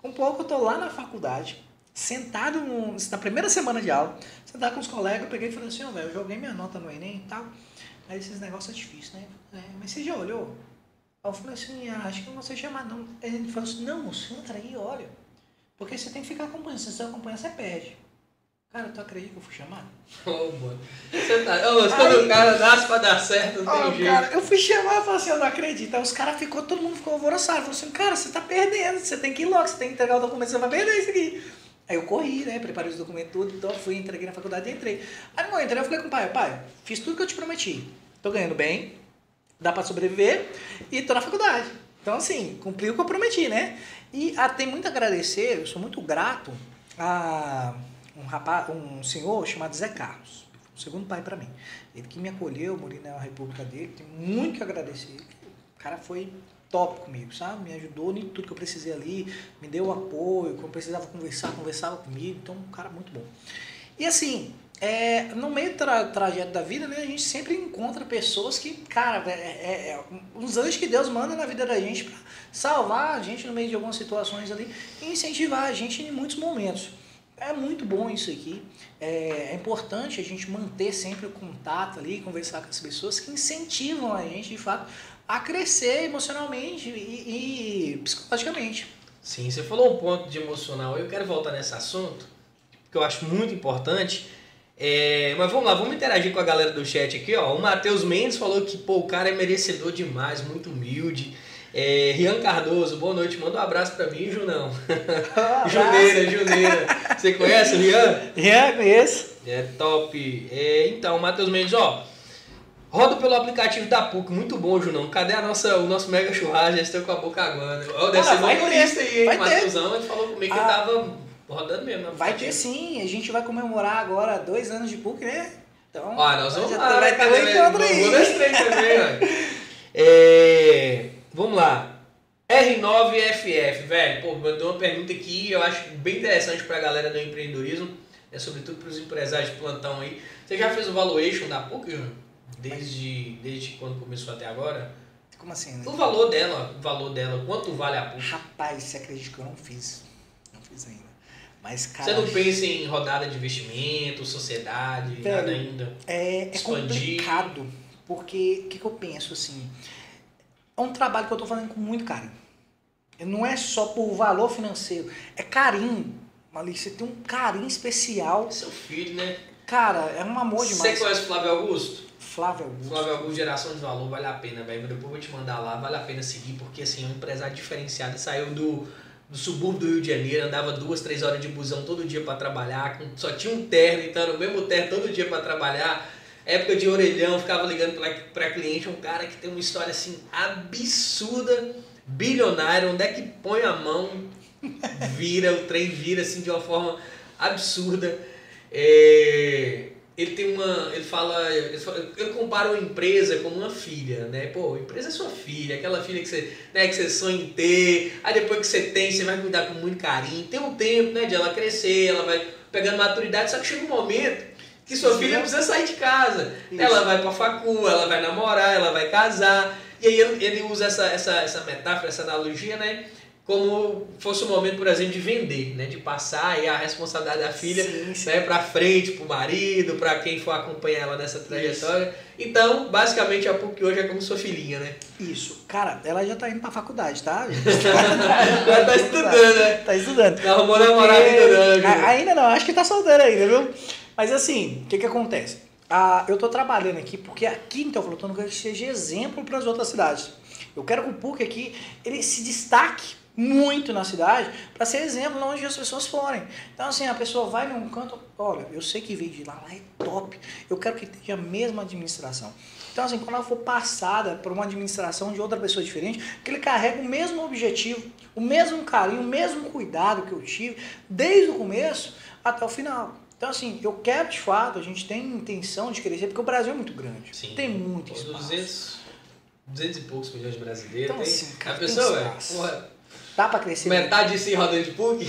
Com pouco eu tô lá na faculdade, sentado no, na primeira semana de aula, sentado com os colegas, eu peguei e falei assim, ó, velho, eu joguei minha nota no Enem e tal. Aí esses negócios é difícil, né? É, mas você já olhou? Aí eu falei assim, ah, acho que não sei chamar não. Ele falou assim, não, moço, entra aí, olha. Porque você tem que ficar acompanhando. Se você acompanha, você perde. Cara, tu acredita que eu fui chamado? Ô, mano. Você tá... Ô, quando o cara nasce pra dar certo, não tem Ó, jeito. cara, eu fui chamar e falei assim, eu não acredito. Aí os caras ficou, todo mundo ficou alvoroçado. Falou assim, cara, você tá perdendo, você tem que ir logo, você tem que entregar o documento, você vai perder isso aqui. Aí eu corri, né? Preparei os documentos tudo, então fui, entreguei na faculdade e entrei. Aí não entrei, eu falei com o pai, pai, fiz tudo que eu te prometi. Tô ganhando bem, dá pra sobreviver e tô na faculdade. Então, assim, cumpri o que eu prometi, né? E ah, tem muito a agradecer, eu sou muito grato a um rapaz, um senhor chamado Zé Carlos, o segundo pai pra mim. Ele que me acolheu, morei na república dele, tenho muito que agradecer. O cara foi top comigo, sabe? Me ajudou em tudo que eu precisei ali, me deu apoio, quando precisava conversar, conversava comigo. Então, um cara muito bom. E assim, é, no meio do tra trajeto da vida, né, a gente sempre encontra pessoas que, cara, é, é, é uns anjos que Deus manda na vida da gente para salvar a gente no meio de algumas situações ali e incentivar a gente em muitos momentos. É muito bom isso aqui. É, é importante a gente manter sempre o contato ali, conversar com as pessoas que incentivam a gente, de fato, a crescer emocionalmente e, e psicologicamente. Sim, você falou um ponto de emocional. Eu quero voltar nesse assunto, que eu acho muito importante. É, mas vamos lá, vamos interagir com a galera do chat aqui, ó. O Matheus Mendes falou que, pô, o cara é merecedor demais, muito humilde. É, Rian Cardoso, boa noite, manda um abraço pra mim, Junão. Juneira, Juneira. Você conhece o Rian? Rian, conheço. É top. É, então, Matheus Mendes, ó. Roda pelo aplicativo da PUC, muito bom, Junão. Cadê a nossa, o nosso mega churrasco? Já estou com a boca aguando. Ó, deve Ah, ser vai motorista aí, hein? Matheusão, ele falou comigo que Ah. tava rodando mesmo. Vai ter sim, a gente vai comemorar agora dois anos de PUC, né? Então, Ó, nós vamos lá, vai né? ter um encontro Vamos aí. trem também, ó. É, Vamos lá. R9FF, velho, pô, mandou uma pergunta aqui, eu acho bem interessante pra galera do empreendedorismo, é sobretudo pros empresários de plantão aí. Você já fez o valuation da PUC? Desde, desde quando começou até agora? Como assim, né? O valor dela, o valor dela, quanto vale a PUC? Rapaz, você acredita que eu não fiz? Não fiz ainda. Mas, cara, Você não pensa em rodada de investimento, sociedade, Velho, nada ainda? é, é complicado. Porque o que, que eu penso assim? É um trabalho que eu tô fazendo com muito carinho. Não é só por valor financeiro, é carinho. Ali, você tem um carinho especial. Seu filho, né? Cara, é um amor Você demais. conhece o Flávio Augusto? Flávio Augusto. Flávio Augusto, geração de valor, vale a pena, velho. Depois eu vou te mandar lá, vale a pena seguir, porque assim, é um empresário diferenciado. Saiu do, do subúrbio do Rio de Janeiro, andava duas, três horas de busão todo dia pra trabalhar, só tinha um terno, então o mesmo terno todo dia pra trabalhar. Época de orelhão, ficava ligando pra cliente, um cara que tem uma história assim absurda, bilionário, onde é que põe a mão, vira, o trem vira assim de uma forma absurda. É, ele tem uma. Ele fala. Ele compara uma empresa como uma filha, né? Pô, empresa é sua filha, aquela filha que você, né, que você sonha em ter. Aí depois que você tem, você vai cuidar com muito carinho. Tem um tempo, né, de ela crescer, ela vai pegando maturidade, só que chega um momento que sua filha precisa sair de casa. Isso. Ela vai pra facu, ela vai namorar, ela vai casar. E aí ele, ele usa essa, essa, essa metáfora, essa analogia, né? Como fosse o momento, por exemplo, de vender, né? De passar aí a responsabilidade da filha Sim, sim. né, para frente, pro marido, para quem for acompanhar ela nessa trajetória. Então, basicamente, a PUC hoje é como sua filhinha, né? Isso. Cara, ela já tá indo pra faculdade, tá? Já tá estudando, né? Tá estudando. Não arrumou namorado ainda não, Júlio. Ainda não, acho que tá solteira ainda, viu? Mas assim, o que que acontece? Ah, eu tô trabalhando aqui porque aqui em Teoflotano eu quero que seja exemplo para as outras cidades. Eu quero que o PUC aqui, ele se destaque muito na cidade para ser exemplo onde as pessoas forem. Então, assim, a pessoa vai num canto, olha, eu sei que veio de lá, lá é top, eu quero que tenha a mesma administração. Então, assim, quando ela for passada por uma administração de outra pessoa diferente, que ele carrega o mesmo objetivo, o mesmo carinho, o mesmo cuidado que eu tive, desde o começo até o final. Então, assim, eu quero de fato, a gente tem intenção de crescer, porque o Brasil é muito grande. Sim. Tem muito Os espaço. 200, 200 e poucos milhões de brasileiros. Então, tem, assim, cara, a pessoa, porra, Dá pra crescer metade disso em rodando de PUC?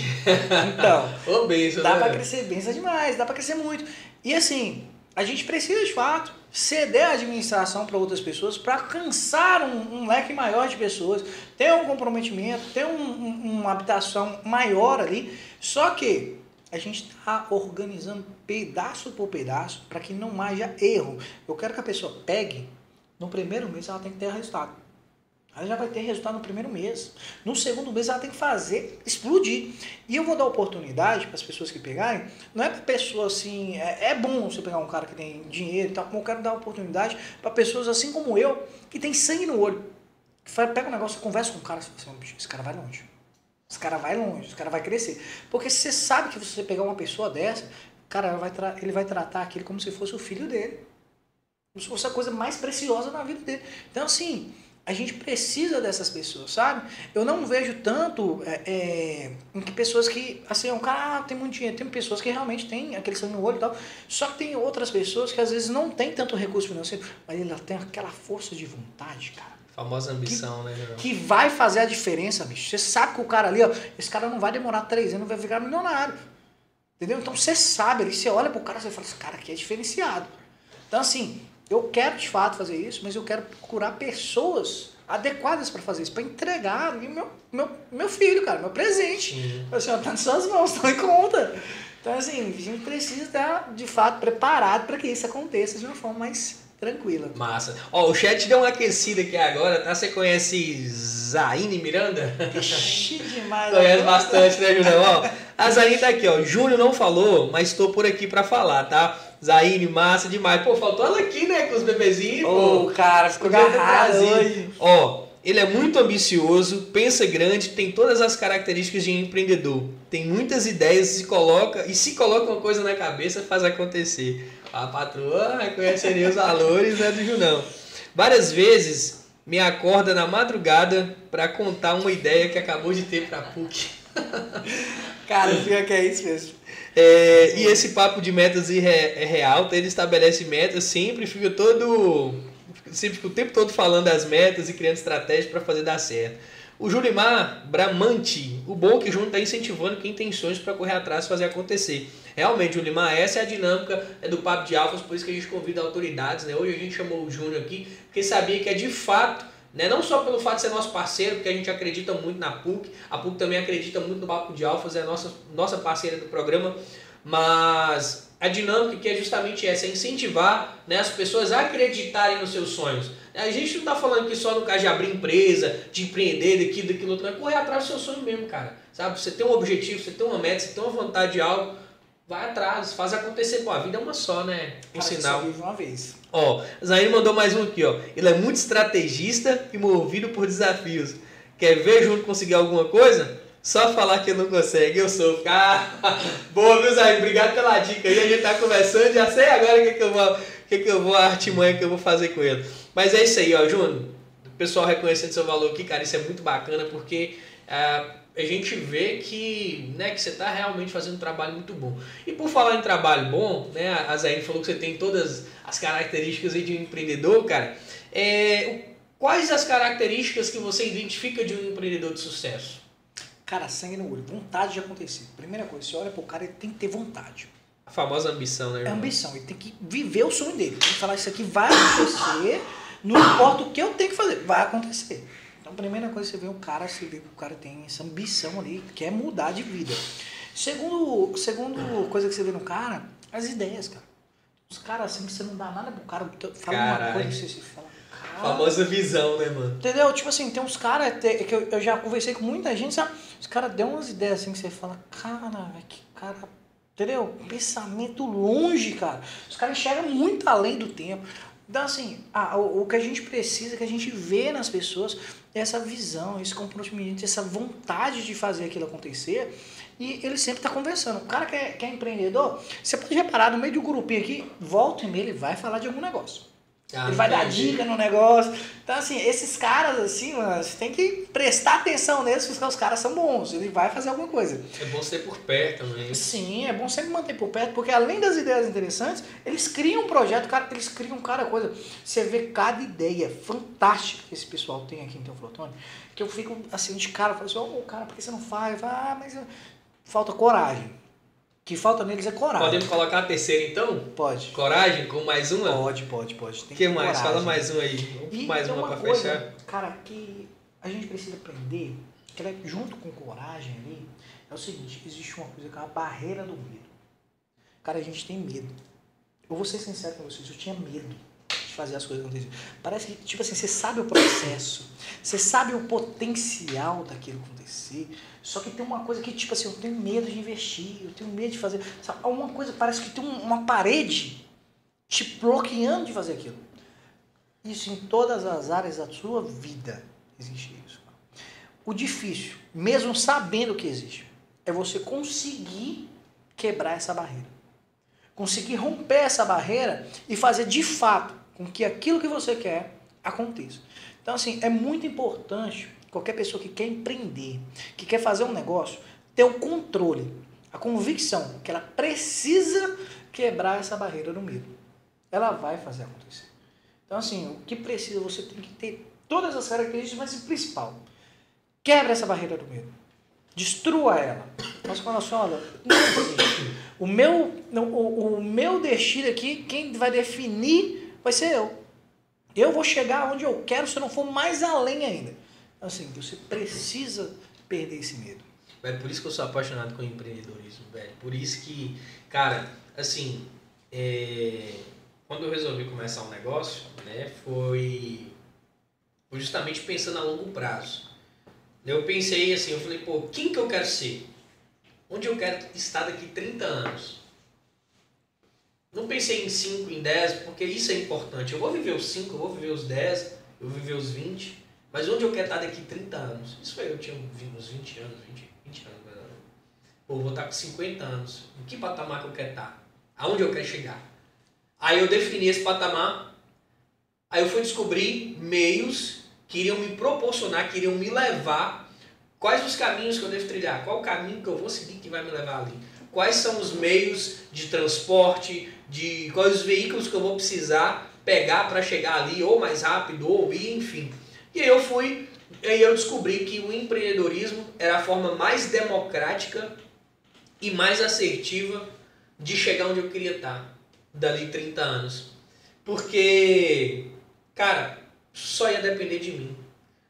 Então, Ô, benção, dá né, pra crescer bem é demais, dá pra crescer muito. E assim, a gente precisa de fato ceder a administração para outras pessoas para alcançar um, um leque maior de pessoas, ter um comprometimento, ter um- um- uma habitação maior ali. Só que a gente está organizando pedaço por pedaço para que não haja erro. Eu quero que a pessoa pegue, no primeiro mês ela tem que ter resultado. Ela já vai ter resultado no primeiro mês. No segundo mês ela tem que fazer explodir. E eu vou dar oportunidade para as pessoas que pegarem. Não é para pessoa assim. É, é bom você pegar um cara que tem dinheiro e tal. Mas eu quero dar oportunidade para pessoas assim como eu, que tem sangue no olho. Que pega um negócio, conversa com o cara e fala assim: "Bicho, esse cara vai longe. Esse cara vai longe, esse cara vai crescer. Porque você sabe que você pegar uma pessoa dessa, cara, vai ele vai tratar aquele como se fosse o filho dele. Como se fosse a coisa mais preciosa na vida dele. Então, assim, a gente precisa dessas pessoas, sabe? Eu não vejo tanto é, é, em que pessoas que, assim, um cara ah, tem muito dinheiro, tem pessoas que realmente têm aquele sangue no olho e tal, só que tem outras pessoas que às vezes não tem tanto recurso financeiro, mas ela tem aquela força de vontade, cara, Famosa ambição, né, João? que vai fazer a diferença, bicho. Você sabe que o cara ali, ó, esse cara não vai demorar três anos, vai ficar milionário. Entendeu? Então você sabe ali, você olha pro cara e fala, esse cara aqui é diferenciado. Então, assim, eu quero de fato fazer isso, mas eu quero procurar pessoas adequadas para fazer isso, para entregar ali meu, meu, meu filho, cara, meu presente. Sim. Assim, ó, tá nas suas mãos, tome conta. Então, assim, a gente precisa estar, de fato, preparado para que isso aconteça de uma forma mais tranquila. Massa. Ó, o chat deu uma aquecida aqui agora, tá? Você conhece Zaine Miranda? Ixi, demais. Conhece bastante, né, Julião? Ó, a Zaine tá aqui, ó. Júnior não falou, mas tô por aqui pra falar, tá? Zaine, massa demais. Pô, faltou ela aqui, né, com os bebezinhos, Ô, pô. cara, ficou agarrado hoje. Ó, ele é muito ambicioso, pensa grande, tem todas as características de empreendedor. Tem muitas ideias, se coloca e se coloca uma coisa na cabeça, faz acontecer. A patroa reconheceria os valores né, do Junão. Várias vezes me acorda na madrugada para contar uma ideia que acabou de ter para PUC. Cara, pior que é isso mesmo. É, e esse papo de metas é real, tá? ele estabelece metas, sempre fica todo. Sempre o tempo todo falando das metas e criando estratégias para fazer dar certo. O Julimar Bramante, o bom é que o Júnior está incentivando quem tem sonhos para correr atrás e fazer acontecer. Realmente, Julimar, essa é a dinâmica é do Papo de Alfas, por isso que a gente convida autoridades. Né? Hoje a gente chamou o Júnior aqui, porque sabia que é de fato né? Não só pelo fato de ser nosso parceiro, porque a gente acredita muito na PUC, a PUC também acredita muito no Papo de Alfas, é a nossa, nossa parceira do programa, mas a dinâmica que é justamente essa, é incentivar né, as pessoas a acreditarem nos seus sonhos. A gente não está falando aqui só no caso de abrir empresa, de empreender, daquilo, daquilo outro, é correr atrás do seu sonho mesmo, cara. Sabe? Você tem um objetivo, você tem uma meta, você tem uma vontade de algo, vai atrás, faz acontecer. Pô, a vida é uma só, né? Um Cara, sinal. só vive uma vez. Ó, Zayn mandou mais um aqui, ó. Ele é muito estrategista e movido por desafios. Quer ver junto conseguir alguma coisa? Só falar que não consegue, eu sou. Ah, boa, viu, Zayn? Obrigado pela dica aí. A gente tá conversando, já sei agora o que, que eu vou, que, que eu vou, a artimanha que eu vou fazer com ele. Mas é isso aí, ó, Júnior. O pessoal reconhecendo seu valor aqui, cara, isso é muito bacana porque ah, a gente vê que, né, que você está realmente fazendo um trabalho muito bom. E por falar em trabalho bom, né, a Zayn falou que você tem todas as características aí de um empreendedor, cara. É, quais as características que você identifica de um empreendedor de sucesso? Cara, sangue no olho, vontade de acontecer. Primeira coisa, você olha pro cara, ele tem que ter vontade. A famosa ambição, né, É irmão? ambição, ele tem que viver o sonho dele. Tem que falar, isso aqui vai acontecer, não importa o que eu tenho que fazer, vai acontecer. Então, a primeira coisa, você vê o cara, você vê que o cara tem essa ambição ali, quer mudar de vida. Segundo, segundo coisa que você vê no cara, as ideias, cara. Os caras assim, que você não dá nada pro cara, fala uma Caralho. coisa, você se fala, cara... Famosa visão, né, mano? Entendeu? Tipo assim, tem uns caras que eu, eu já conversei com muita gente, sabe? Os caras dão umas ideias assim que você fala, cara, velho, que cara. Entendeu? Pensamento longe, cara. Os caras enxergam muito além do tempo. Então, assim, ah, o, o que a gente precisa, que a gente vê nas pessoas, é essa visão, esse comprometimento, essa vontade de fazer aquilo acontecer. E ele sempre está conversando. O cara que é, que é empreendedor, você pode reparar, no meio de um grupinho aqui, volta e meia, ele vai falar de algum negócio. Ah, ele vai dar entendi. dica no negócio. Então, assim, esses caras, assim, mano, você tem que prestar atenção neles, porque os caras são bons. Ele vai fazer alguma coisa. É bom ser por perto também. Sim, é bom sempre manter por perto, porque além das ideias interessantes, eles criam um projeto, cara, eles criam cada coisa. Você vê cada ideia fantástica que esse pessoal tem aqui em Teoflotone, que eu fico assim de cara, eu falo assim, ô cara, por que você não faz? Falo, ah, mas falta coragem. Que falta neles é coragem. Podemos colocar a terceira então? Pode. Coragem com mais uma? Pode, pode, pode. Tem O que ter mais? coragem. Fala mais um aí. E mais uma, uma pra coisa, fechar. cara, que a gente precisa aprender, que ela é- junto com coragem ali, é o seguinte, existe uma coisa que é a barreira do medo. Cara, a gente tem medo. Eu vou ser sincero com vocês, eu tinha medo fazer as coisas acontecerem. Parece que, tipo assim, você sabe o processo, você sabe o potencial daquilo acontecer, só que tem uma coisa que, tipo assim, eu tenho medo de investir, eu tenho medo de fazer. Sabe? Uma coisa, parece que tem um- uma parede te bloqueando de fazer aquilo. Isso em todas as áreas da sua vida existe isso. O difícil, mesmo sabendo que existe, é você conseguir quebrar essa barreira. Conseguir romper essa barreira e fazer de fato com que aquilo que você quer aconteça. Então, assim, é muito importante qualquer pessoa que quer empreender, que quer fazer um negócio, ter o controle, a convicção que ela precisa quebrar essa barreira do medo. Ela vai fazer acontecer. Então, assim, o que precisa, você tem que ter todas as características, mas o principal, quebra essa barreira do medo. Destrua ela. Mas quando assim, olha, não existe. O meu, o, o meu destino aqui, quem vai definir vai ser eu. Eu vou chegar onde eu quero se eu não for mais além ainda. Assim, você precisa perder esse medo. Velho, por isso que eu sou apaixonado com empreendedorismo, velho. Por isso que, cara, assim, é, quando eu resolvi começar um negócio, né, foi justamente pensando a longo prazo. Eu pensei assim, eu falei, pô, quem que eu quero ser? Onde eu quero estar daqui 30 anos? Não pensei em 5, em 10, porque isso é importante. Eu vou viver os 5, eu vou viver os 10, eu vou viver os 20, mas onde eu quero estar daqui 30 anos? Isso foi eu tinha uns 20 anos, 20, 20 anos ou vou estar com 50 anos. Em que patamar que eu quero estar? Aonde eu quero chegar? Aí eu defini esse patamar, aí eu fui descobrir meios que iriam me proporcionar, que iriam me levar. Quais os caminhos que eu devo trilhar? Qual o caminho que eu vou seguir que vai me levar ali? Quais são os meios de transporte, de quais os veículos que eu vou precisar pegar para chegar ali, ou mais rápido, ou enfim. E aí eu fui, aí eu descobri que o empreendedorismo era a forma mais democrática e mais assertiva de chegar onde eu queria estar, dali 30 anos. Porque, cara, só ia depender de mim.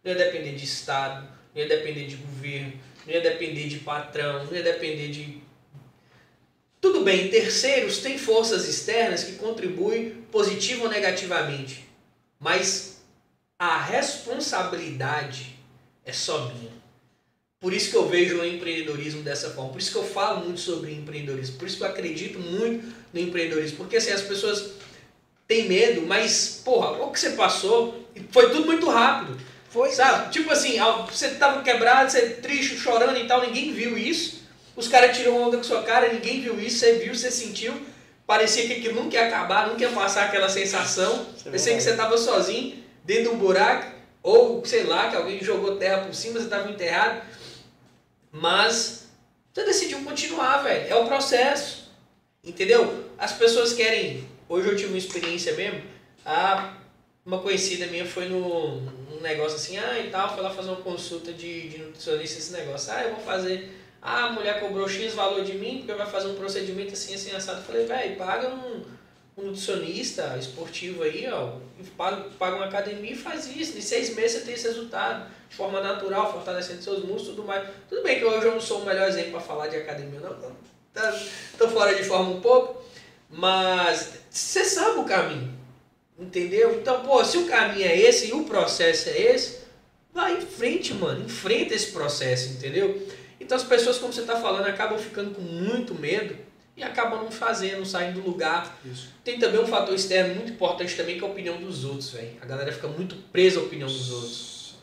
Não ia depender de Estado, não ia depender de governo, não ia depender de patrão, não ia depender de. Tudo bem, terceiros têm forças externas que contribuem positivo ou negativamente, mas a responsabilidade é só minha. Por isso que eu vejo o empreendedorismo dessa forma, por isso que eu falo muito sobre empreendedorismo, por isso que eu acredito muito no empreendedorismo, porque assim, as pessoas têm medo, mas, porra, o que você passou, foi tudo muito rápido. Foi, Sabe? Tipo assim, você tava quebrado, você triste, chorando e tal, ninguém viu isso. Os caras tiram onda com sua cara, ninguém viu isso, você viu, você sentiu. Parecia que aquilo nunca ia acabar, nunca ia passar aquela sensação. É Parecia que você tava sozinho, dentro de um buraco, ou sei lá, que alguém jogou terra por cima, você tava enterrado. Mas você decidiu continuar, velho. É o processo. Entendeu? As pessoas querem. Hoje eu tive uma experiência mesmo. A, uma conhecida minha foi no, num negócio assim, ah, e tal, foi lá fazer uma consulta de, de nutricionista esse negócio. Ah, eu vou fazer. Ah, a mulher cobrou X valor de mim, porque vai fazer um procedimento assim, assim, assado. Eu falei, velho, paga um, um nutricionista esportivo aí, ó. Paga, paga uma academia e faz isso. Em seis meses você tem esse resultado. De forma natural, fortalecendo seus músculos e tudo mais. Tudo bem que hoje eu não sou o melhor exemplo para falar de academia, não. não. Tá- Tô fora de forma um pouco. Mas você sabe o caminho. Entendeu? Então, pô, se o caminho é esse e o processo é esse, vai em frente, mano. Enfrenta esse processo, entendeu? Então as pessoas, como você tá falando, acabam ficando com muito medo e acabam não fazendo, saindo do lugar. Isso. Tem também um fator externo muito importante também, que é a opinião dos outros, velho. A galera fica muito presa à opinião dos outros.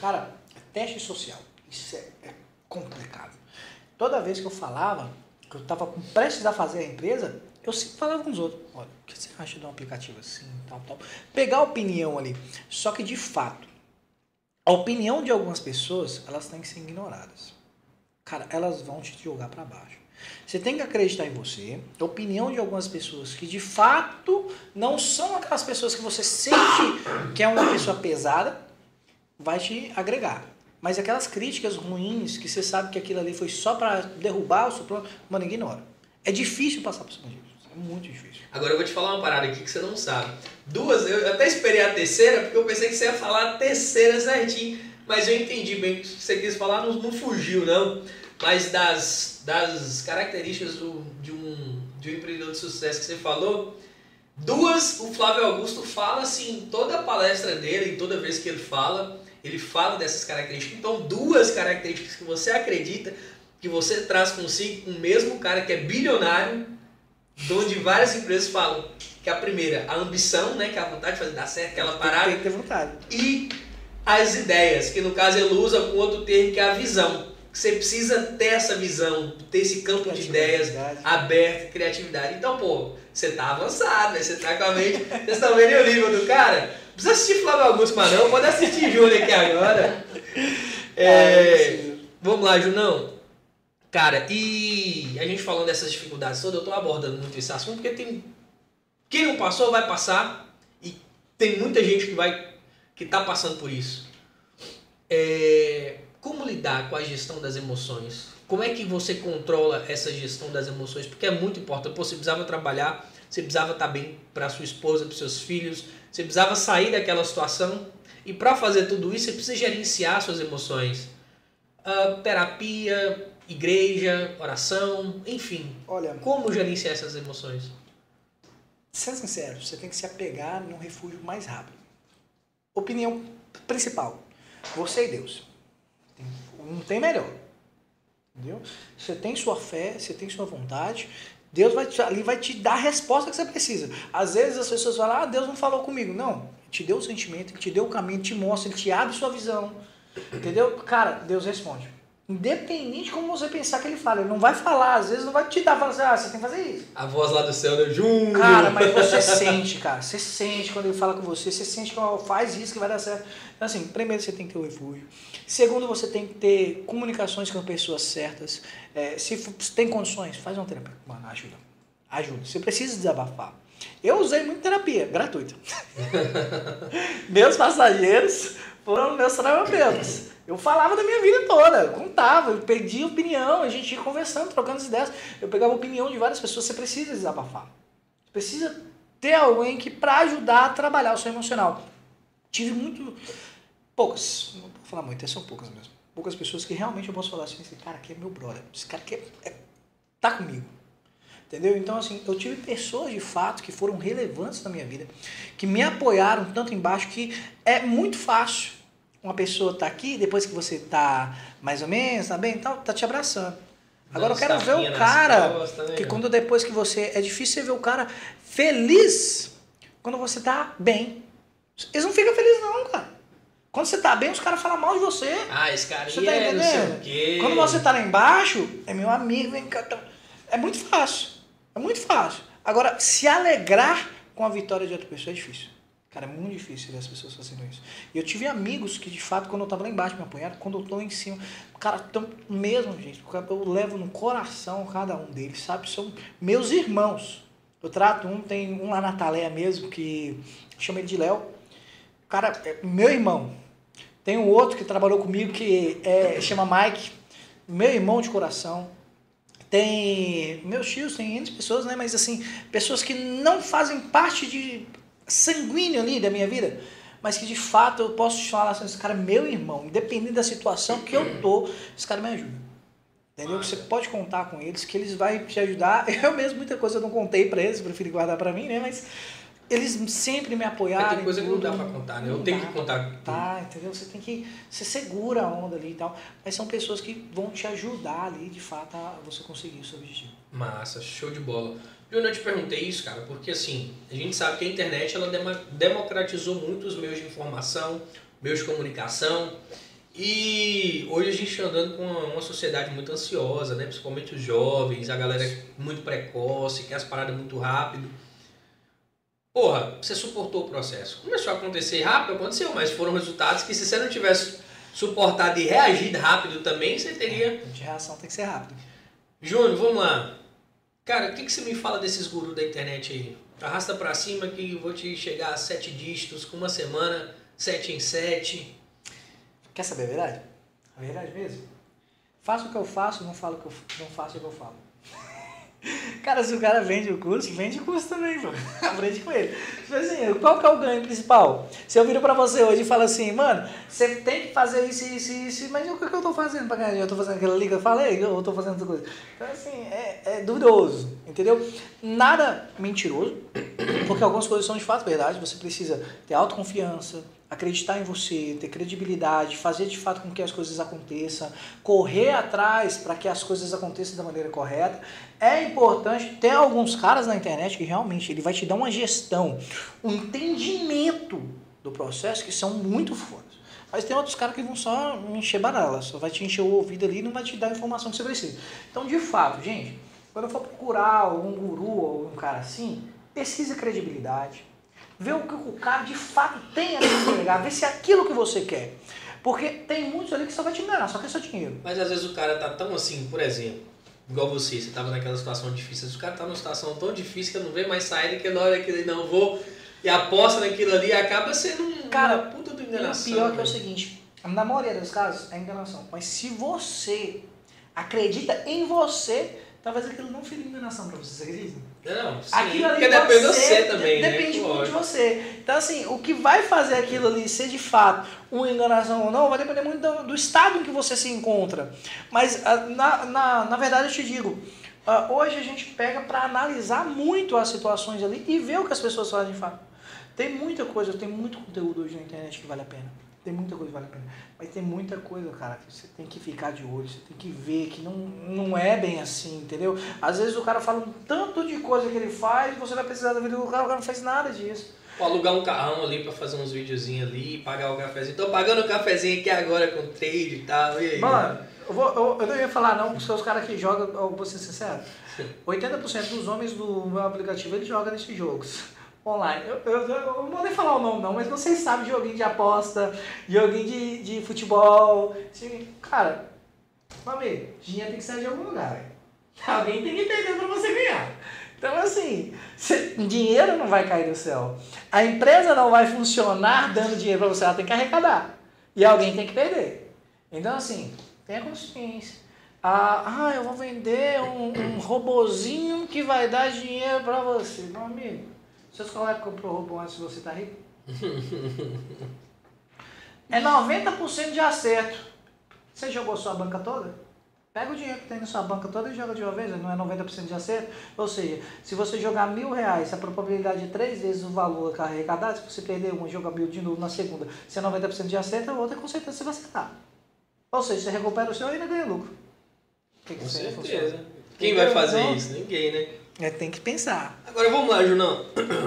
Cara, teste social. Isso é, é complicado. Toda vez que eu falava, que eu estava prestes a fazer a empresa, eu sempre falava com os outros. Olha, o que você acha de um aplicativo assim, tal, tal. Pegar a opinião ali. Só que, de fato, a opinião de algumas pessoas, elas têm que ser ignoradas. Cara, elas vão te jogar para baixo. Você tem que acreditar em você. A opinião de algumas pessoas que de fato não são aquelas pessoas que você sente que é uma pessoa pesada, vai te agregar. Mas aquelas críticas ruins que você sabe que aquilo ali foi só para derrubar o seu plano, mano, ignora. É difícil passar por cima disso. É muito difícil. Agora eu vou te falar uma parada aqui que você não sabe. Duas, eu até esperei a terceira, porque eu pensei que você ia falar a terceira certinho, mas eu entendi bem o que você quis falar, não, não fugiu, não. Mas das, das características do, de, um, de um empreendedor de sucesso que você falou, duas o Flávio Augusto fala assim, toda a palestra dele, toda vez que ele fala, ele fala dessas características. Então, duas características que você acredita que você traz consigo, o mesmo cara que é bilionário, onde várias empresas falam que a primeira, a ambição, né, que é a vontade de fazer dar certo, aquela parada, Tem que ter vontade. e as ideias, que no caso ele usa com outro termo que é a visão. Você precisa ter essa visão, ter esse campo de ideias aberto, criatividade. Então, pô, você tá avançado, né? Você tá com a mente. Vocês estão vendo o nível do cara? Não precisa assistir Flávio Augusto, mas não. Pode assistir Júlio aqui agora. É, vamos lá, Junão. Cara, e a gente falando dessas dificuldades todas, eu tô abordando muito esse assunto porque tem. Quem não passou vai passar e tem muita gente que vai. que tá passando por isso. É, como lidar com a gestão das emoções? Como é que você controla essa gestão das emoções? Porque é muito importante. Pô, você precisava trabalhar, você precisava estar bem para sua esposa, para seus filhos, você precisava sair daquela situação. E para fazer tudo isso, você precisa gerenciar suas emoções. Ah, terapia, igreja, oração, enfim. Olha, Como gerenciar essas emoções? sendo sincero, você tem que se apegar num refúgio mais rápido. Opinião principal. Você e Deus. Não tem melhor. Entendeu? Você tem sua fé, você tem sua vontade. Deus vai te, ali vai te dar a resposta que você precisa. Às vezes as pessoas falam, ah, Deus não falou comigo. Não, ele te deu o sentimento, ele te deu o caminho, ele te mostra, ele te abre sua visão. Entendeu? Cara, Deus responde. Independente de como você pensar que ele fala, ele não vai falar, às vezes não vai te dar, falar assim, ah, você tem que fazer isso. A voz lá do céu, né? Júnior! Cara, mas você sente, cara. Você sente quando ele fala com você, você sente que faz isso que vai dar certo. Então, assim, primeiro você tem que ter o refúgio. Segundo, você tem que ter comunicações com pessoas certas. É, se, se tem condições, faz uma terapia. Mano, ajuda. Ajuda. Você precisa desabafar. Eu usei muito terapia, gratuita. meus passageiros foram meus terapeutas. Eu falava da minha vida toda, contava, eu pedia opinião, a gente ia conversando, trocando as ideias. Eu pegava opinião de várias pessoas, você precisa desabafar. Você precisa ter alguém que para ajudar a trabalhar o seu emocional. Tive muito poucas, não vou falar muito, são poucas mesmo. Poucas pessoas que realmente eu posso falar assim, esse cara aqui é meu brother, esse cara aqui é, é- tá comigo. Entendeu? Então, assim, eu tive pessoas de fato que foram relevantes na minha vida, que me apoiaram tanto embaixo que é muito fácil uma pessoa tá aqui, depois que você tá mais ou menos, tá bem e tal, tá te abraçando. Agora eu quero ver o cara né, que quando depois que você. É difícil você ver o cara feliz quando você tá bem. Eles não ficam felizes, não, cara. Quando você tá bem, os caras falam mal de você. Ah, esse cara Você tá é entendendo? Quando você tá lá embaixo, é meu amigo, vem cá. tá. É muito fácil. É muito fácil. Agora, se alegrar com a vitória de outra pessoa é difícil. Cara, é muito difícil ver as pessoas fazendo isso. E eu tive amigos que, de fato, quando eu tava lá embaixo, me apoiaram. Quando eu tô lá em cima, cara, tão mesmo, gente. porque Eu levo no coração cada um deles, sabe? São meus irmãos. Eu trato um, tem um lá na Taleia mesmo, que chama ele de Léo. Cara é meu irmão. Tem um outro que trabalhou comigo que é, chama Mike, meu irmão de coração. Tem meus tios, tem N pessoas, né? Mas assim, pessoas que não fazem parte de sanguíneo ali da minha vida, mas que de fato eu posso te falar assim, esse cara é meu irmão, independente da situação que eu tô, esse cara me ajuda. Entendeu? Você pode contar com eles, que eles vão te ajudar. Eu mesmo, muita coisa eu não contei pra eles, preferi guardar pra mim, né? Mas eles sempre me apoiaram. tem coisa em que não tudo. dá pra contar, né? Eu tenho dá que contar. Tá, entendeu? Você tem que. Você segura a onda ali e tal. Mas são pessoas que vão te ajudar ali, de fato, a você conseguir o seu objetivo. Massa, show de bola. Bruno, eu te perguntei isso, cara, porque assim, a gente sabe que a internet ela democratizou muito os meios de informação, meios de comunicação. E hoje a gente está andando com uma, uma sociedade muito ansiosa, né? Principalmente os jovens, a galera muito precoce, quer as paradas muito rápido. Porra, você suportou o processo. Começou a acontecer rápido, aconteceu, mas foram resultados que se você não tivesse suportado e reagido rápido também, você teria De reação tem que ser rápido. Júnior, vamos lá. Cara, o que, que você me fala desses gurus da internet aí? Arrasta pra cima que vou te chegar a sete dígitos com uma semana, sete em sete. Quer saber a verdade? A verdade mesmo? Faço o que eu faço, não falo que eu não faço o que eu falo. Cara, se o cara vende o curso, vende o curso também, pô. Aprende com ele. Tipo assim, qual que é o ganho principal? Se eu viro pra você hoje e falo assim, mano, você tem que fazer isso, isso, isso, mas o que eu tô fazendo pra ganhar? Eu tô fazendo aquilo ali que eu falei, eu tô fazendo outra coisa? Então, assim, é, é duvidoso, entendeu? Nada mentiroso, porque algumas coisas são de fato verdade. Você precisa ter autoconfiança, acreditar em você, ter credibilidade, fazer de fato com que as coisas aconteçam, correr atrás para que as coisas aconteçam da maneira correta. É importante, tem alguns caras na internet que realmente ele vai te dar uma gestão, um entendimento do processo que são muito fodas. Mas tem outros caras que vão só encher banala, só vai te encher o ouvido ali e não vai te dar a informação que você precisa. Então, de fato, gente, quando eu for procurar um guru ou um cara assim, pesquisa credibilidade, vê o que o cara de fato tem a te entregar, vê se é aquilo que você quer. Porque tem muitos ali que só vai te enganar, só quer seu dinheiro. Mas às vezes o cara tá tão assim, por exemplo, igual você, você tava naquela situação difícil, o cara tá numa situação tão difícil que não vê mais saída, que na hora que ele não vou e aposta naquilo ali, acaba sendo um Cara, uma puta do E o enganação. pior que é o velho. seguinte, na maioria dos casos é enganação. Mas se você acredita em você, talvez aquilo não seja enganação pra você, você acredita? Não, sim, Aquilo ali porque depende de você também, né? Depende muito de você. Então, assim, o que vai fazer aquilo ali ser de fato uma enganação ou não vai depender muito do, do estado em que você se encontra. Mas, ah, na, na, na verdade, eu te digo, ah, hoje a gente pega para analisar muito as situações ali e ver o que as pessoas fazem de fato. Tem muita coisa, tem muito conteúdo hoje na internet que vale a pena. Tem muita coisa que vale a pena. Mas tem muita coisa, cara, que você tem que ficar de olho, você tem que ver que não, não é bem assim, entendeu? Às vezes o cara fala um tanto de coisa que ele faz, você vai precisar da vida do cara, o cara não fez nada disso. Ou alugar um carrão ali pra fazer uns videozinhos ali, pagar o cafezinho. Tô pagando o cafezinho aqui agora com trade e tal, e aí? Mano, eu, vou, eu, eu não ia falar não, porque os caras que jogam, eu vou ser sincero, 80% dos homens do meu aplicativo, eles jogam nesses jogos online. Eu, eu, eu não vou nem falar o nome não, mas vocês sabem, joguinho de aposta, joguinho de, de futebol. Assim, cara, meu amigo, dinheiro tem que sair de algum lugar. velho. Alguém tem que perder pra você ganhar. Então, assim, cê- dinheiro não vai cair do céu. A empresa não vai funcionar dando dinheiro pra você, ela tem que arrecadar. E alguém tem que perder. Então, assim, tenha consciência. Ah, ah, eu vou vender um, um robozinho que vai dar dinheiro pra você. Meu amigo, seus colegas comprou robô antes de você tá rico? É 90% de acerto. Você jogou sua banca toda? Pega o dinheiro que tem na sua banca toda e joga de uma vez, não é 90% de acerto? Ou seja, se você jogar mil reais, a probabilidade de três vezes o valor arrecadado, se você perder uma e jogar mil de novo na segunda, se é 90% de acerto, a outra com certeza você vai acertar. Ou seja, você recupera o seu e ainda ganha lucro. O que que Com você certeza. funciona? Quem vai fazer Então, isso? Ninguém, né? É, tem que pensar. Agora vamos lá, Junão.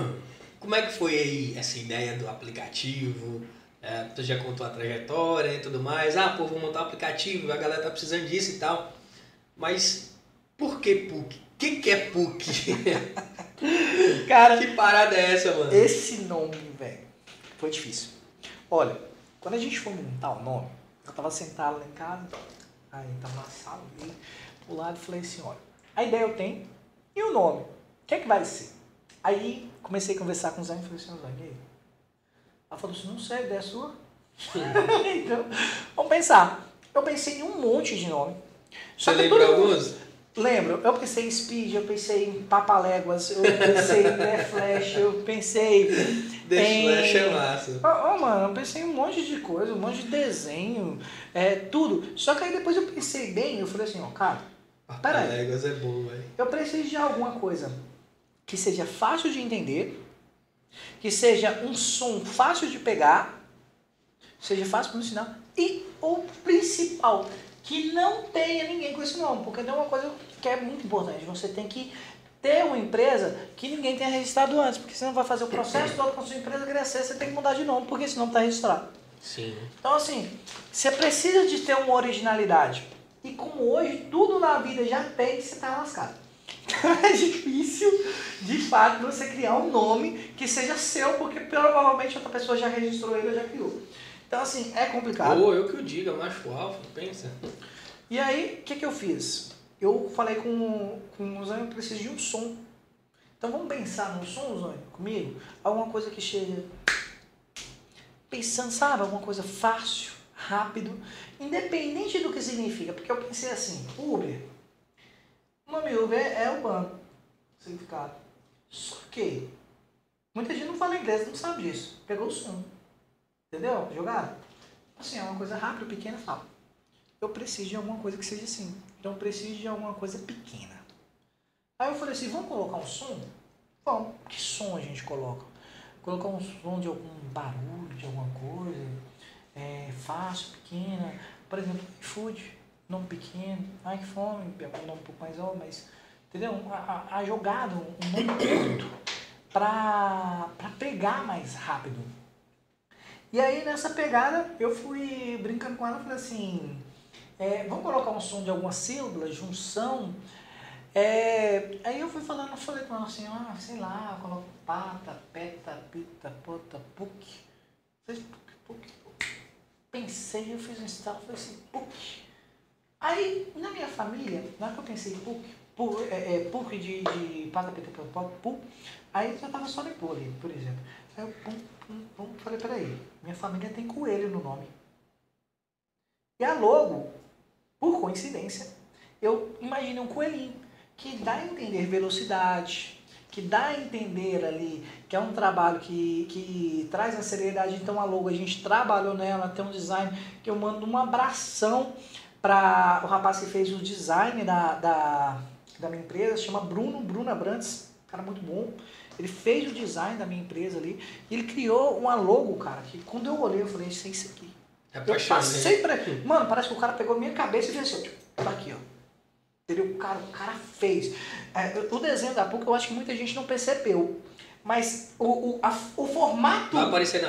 Como é que foi aí essa ideia do aplicativo? É, tu já contou a trajetória e tudo mais. Ah, pô, vou montar um aplicativo, a galera tá precisando disso e tal. Mas por que PUC? O que, que é PUC? Cara, que parada é essa, mano? Esse nome, velho, foi difícil. Olha, quando a gente foi montar o nome, eu tava sentado lá em casa, aí tava na sala, ali, pro lado e falei assim, olha, a ideia eu tenho, e o nome? O que é que vai ser? Aí comecei a conversar com o Zé e falei assim, Zé, e aí? Ela falou assim, não sei, a ideia é sua. então, vamos pensar. Eu pensei em um monte de nome. Você lembra alguns? Lembro, eu pensei em Speed, eu pensei em Papaléguas, eu pensei em The Flash, eu pensei The em... Flash é massa. Ó, ó, mano, eu pensei em um monte de coisa, um monte de desenho, é, tudo. Só que aí depois eu pensei bem, eu falei assim, ó, cara, Peraí. É bom, velho. eu preciso de alguma coisa que seja fácil de entender, que seja um som fácil de pegar, seja fácil para ensinar, e o principal, que não tenha ninguém com esse nome, porque tem uma coisa que é muito importante, você tem que ter uma empresa que ninguém tenha registrado antes, porque senão vai fazer o processo todo com a sua empresa crescer, você tem que mudar de nome, porque esse nome está registrado. Sim. Então, assim, você precisa de ter uma originalidade. E como hoje tudo na vida já tem, você tá lascado. Então é difícil, de fato, você criar um nome que seja seu, porque provavelmente outra pessoa já registrou ele ou já criou. Então, assim, é complicado. Ou eu que o diga, macho alfa, pensa. E aí, o que, que eu fiz? Eu falei com, com o Zóio, eu preciso de um som. Então vamos pensar num som, Zóio, comigo? Alguma coisa que chega pensando, sabe, alguma coisa fácil, rápido, independente do que significa. Porque eu pensei assim, Uber. O nome Uber é banco, significado. Só que muita gente não fala inglês, não sabe disso. Pegou o som. Entendeu? Jogado? Assim, é uma coisa rápida, pequena, fala. Eu preciso de alguma coisa que seja assim. Então eu preciso de alguma coisa pequena. Aí eu falei assim, vamos colocar um som? Vamos. Que som a gente coloca? Colocar um som de algum barulho, de alguma coisa. É, fácil, pequena. Por exemplo, iFood, nome pequeno. Ai, que fome, é um nome um pouco mais alto, mas... Entendeu? A, a, a jogada, um nome curto para pegar mais rápido. E aí nessa pegada eu fui brincando com ela, falei assim, é, vamos colocar um som de algumas sílabas, junção. É, aí eu fui falando, eu falei com ela assim, ah, sei lá, coloco pata, peta, pita, pota, puk. Puk, puk, puk. Pensei, eu fiz um estalo, falei assim. Aí, na minha família, na hora que eu pensei puk, puk, é, é, puk de, de pata, puk, aí já tava só depois ali, por exemplo. Aí eu pum, pum, pum, falei, peraí, minha família tem coelho no nome. E a logo, por coincidência, eu imaginei um coelhinho que dá a entender velocidade, que dá a entender ali que é um trabalho que, que traz a seriedade. Então a logo a gente trabalhou nela, tem um design que eu mando um abração para o rapaz que fez o design da, da, da minha empresa, se chama Bruno, Bruno Abrantes, cara muito bom. Ele fez o design da minha empresa ali e ele criou uma logo, cara, que quando eu olhei eu falei, isso é isso aqui. É Eu passei né? por aqui. Mano, parece que o cara pegou a minha cabeça e fez assim, tá aqui, ó. Entendeu? O cara, o cara fez. É, o desenho da PUC eu acho que muita gente não percebeu. Mas o, o, a- o formato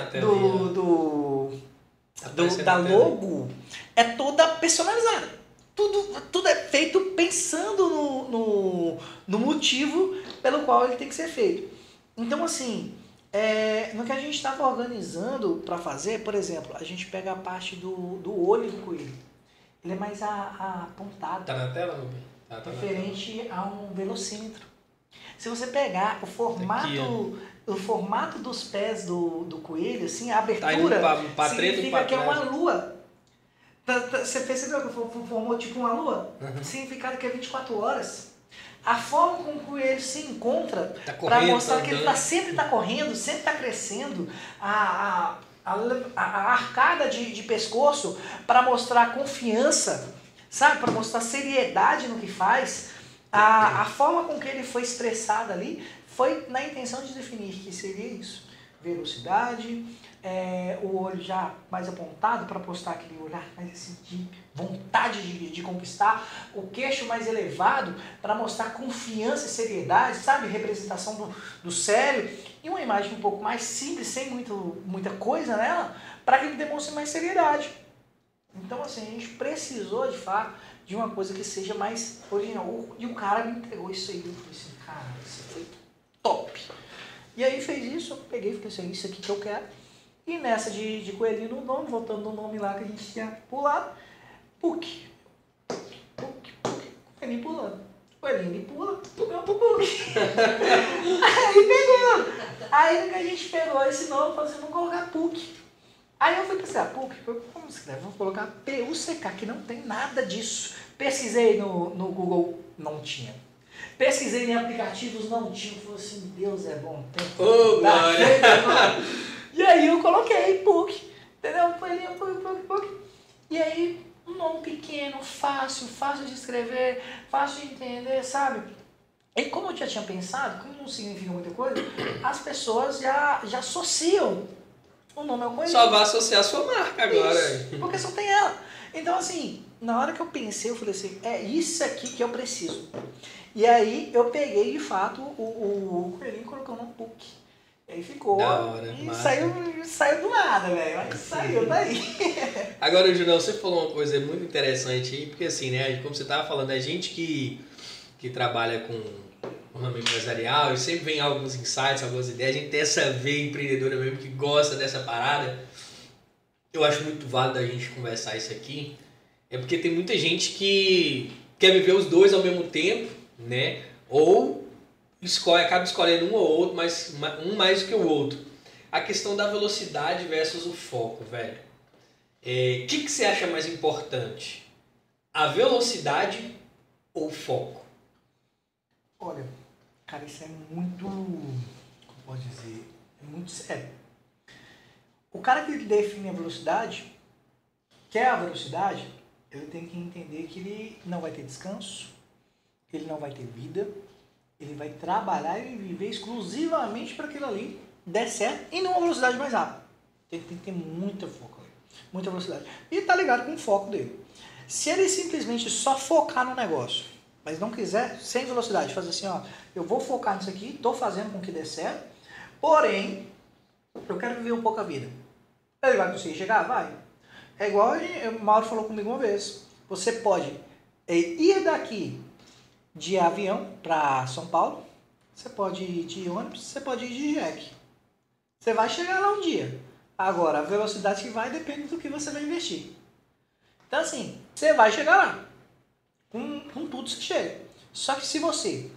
tela. do, do, do- da logo é toda personalizada. Tudo, tudo é feito pensando no, no, no motivo pelo qual ele tem que ser feito. Então, assim, é, no que a gente estava organizando para fazer, por exemplo, a gente pega a parte do, do olho do coelho. Ele é mais apontado Tá na tela, meu bem? Tá, tá na tela. referente a um velocímetro. Se você pegar o formato, Aqui, o formato dos pés do, do coelho, assim, a Tá abertura pra, pra ou significa pra que é uma lua. Tá- tá- Você percebeu que for- for- formou tipo uma lua? Uhum. Significado que é 24 horas. A forma com que o coelho se encontra Tá para mostrar tá que ele tá, sempre está correndo, sempre está crescendo, a, a, a, a arcada de, de pescoço para mostrar confiança, sabe? Para mostrar seriedade no que faz. A, a forma com que ele foi expressado ali foi na intenção de definir que seria isso. Velocidade, é, o olho já mais apontado para postar aquele olhar mais assim, de vontade de, de conquistar, o queixo mais elevado para mostrar confiança e seriedade, sabe? Representação do, do sério e uma imagem um pouco mais simples, sem muito, muita coisa nela, para que ele demonstre mais seriedade. Então, assim, a gente precisou de fato de uma coisa que seja mais original. E o cara me entregou isso aí. Eu falei assim, cara, isso foi top. E aí fez isso, eu peguei e falei assim, isso aqui que eu quero. E nessa de, de coelhinho no nome, voltando no nome lá que a gente tinha pulado, PUC. PUC, PUC, coelhinho pulando. Coelhinho pula, pulando pro PUC. aí pegou. Aí que a gente pegou esse nome, falou assim, vamos colocar PUC. Aí eu fui pesquisar PUC, como se escreve? Vamos colocar P-U-C-K, que não tem nada disso. Pesquisei no, no Google, não tinha. Pesquisei em aplicativos, não tinha. Falei assim, Deus é bom. Tem Ô, Tá. E aí eu coloquei PUC, entendeu? Ali, PUC, PUC, PUC. E aí, um nome pequeno, fácil, fácil de escrever, fácil de entender, sabe? E como eu já tinha pensado, como não significa muita coisa, as pessoas já, já associam o nome ao coelhinho. Só vai associar a sua marca agora. Isso, porque só tem ela. Então, assim, na hora que eu pensei, eu falei assim, é isso aqui que eu preciso. E aí eu peguei, de fato, o, o, o coelhinho e colocou no PUC. E aí ficou. Da hora, e massa. saiu, saiu do nada, velho. Mas saiu daí. Agora, Junão, você falou uma coisa muito interessante aí, porque assim, né, como você tava falando, a gente que, que trabalha com o ramo empresarial e sempre vem alguns insights, algumas ideias, a gente tem essa veia empreendedora mesmo que gosta dessa parada. Eu acho muito válido a gente conversar isso aqui, é porque tem muita gente que quer viver os dois ao mesmo tempo, né? Ou escolhe, acaba escolhendo um ou outro, mas um mais do que o outro. A questão da velocidade versus o foco, velho. O que, que você acha mais importante? A velocidade ou o foco? Olha, cara, isso é muito. Como pode dizer? É muito sério. O cara que define a velocidade, quer a velocidade, ele tem que entender que ele não vai ter descanso, ele não vai ter vida, ele vai trabalhar e viver exclusivamente para aquilo ali der certo e numa velocidade mais rápida. Ele tem que ter muita foco, muita velocidade. E tá ligado com o foco dele. Se ele simplesmente só focar no negócio, mas não quiser, sem velocidade, fazer assim, ó, eu vou focar nisso aqui, tô fazendo com que dê certo, porém, eu quero viver um pouco a vida. Ele vai conseguir chegar? Vai. É igual o Mauro falou comigo uma vez. Você pode ir daqui de avião para São Paulo, você pode ir de ônibus, você pode ir de jegue. Você vai chegar lá um dia. Agora, a velocidade que vai depende do que você vai investir. Então, assim, você vai chegar lá. Com, tudo você chega. Só que se você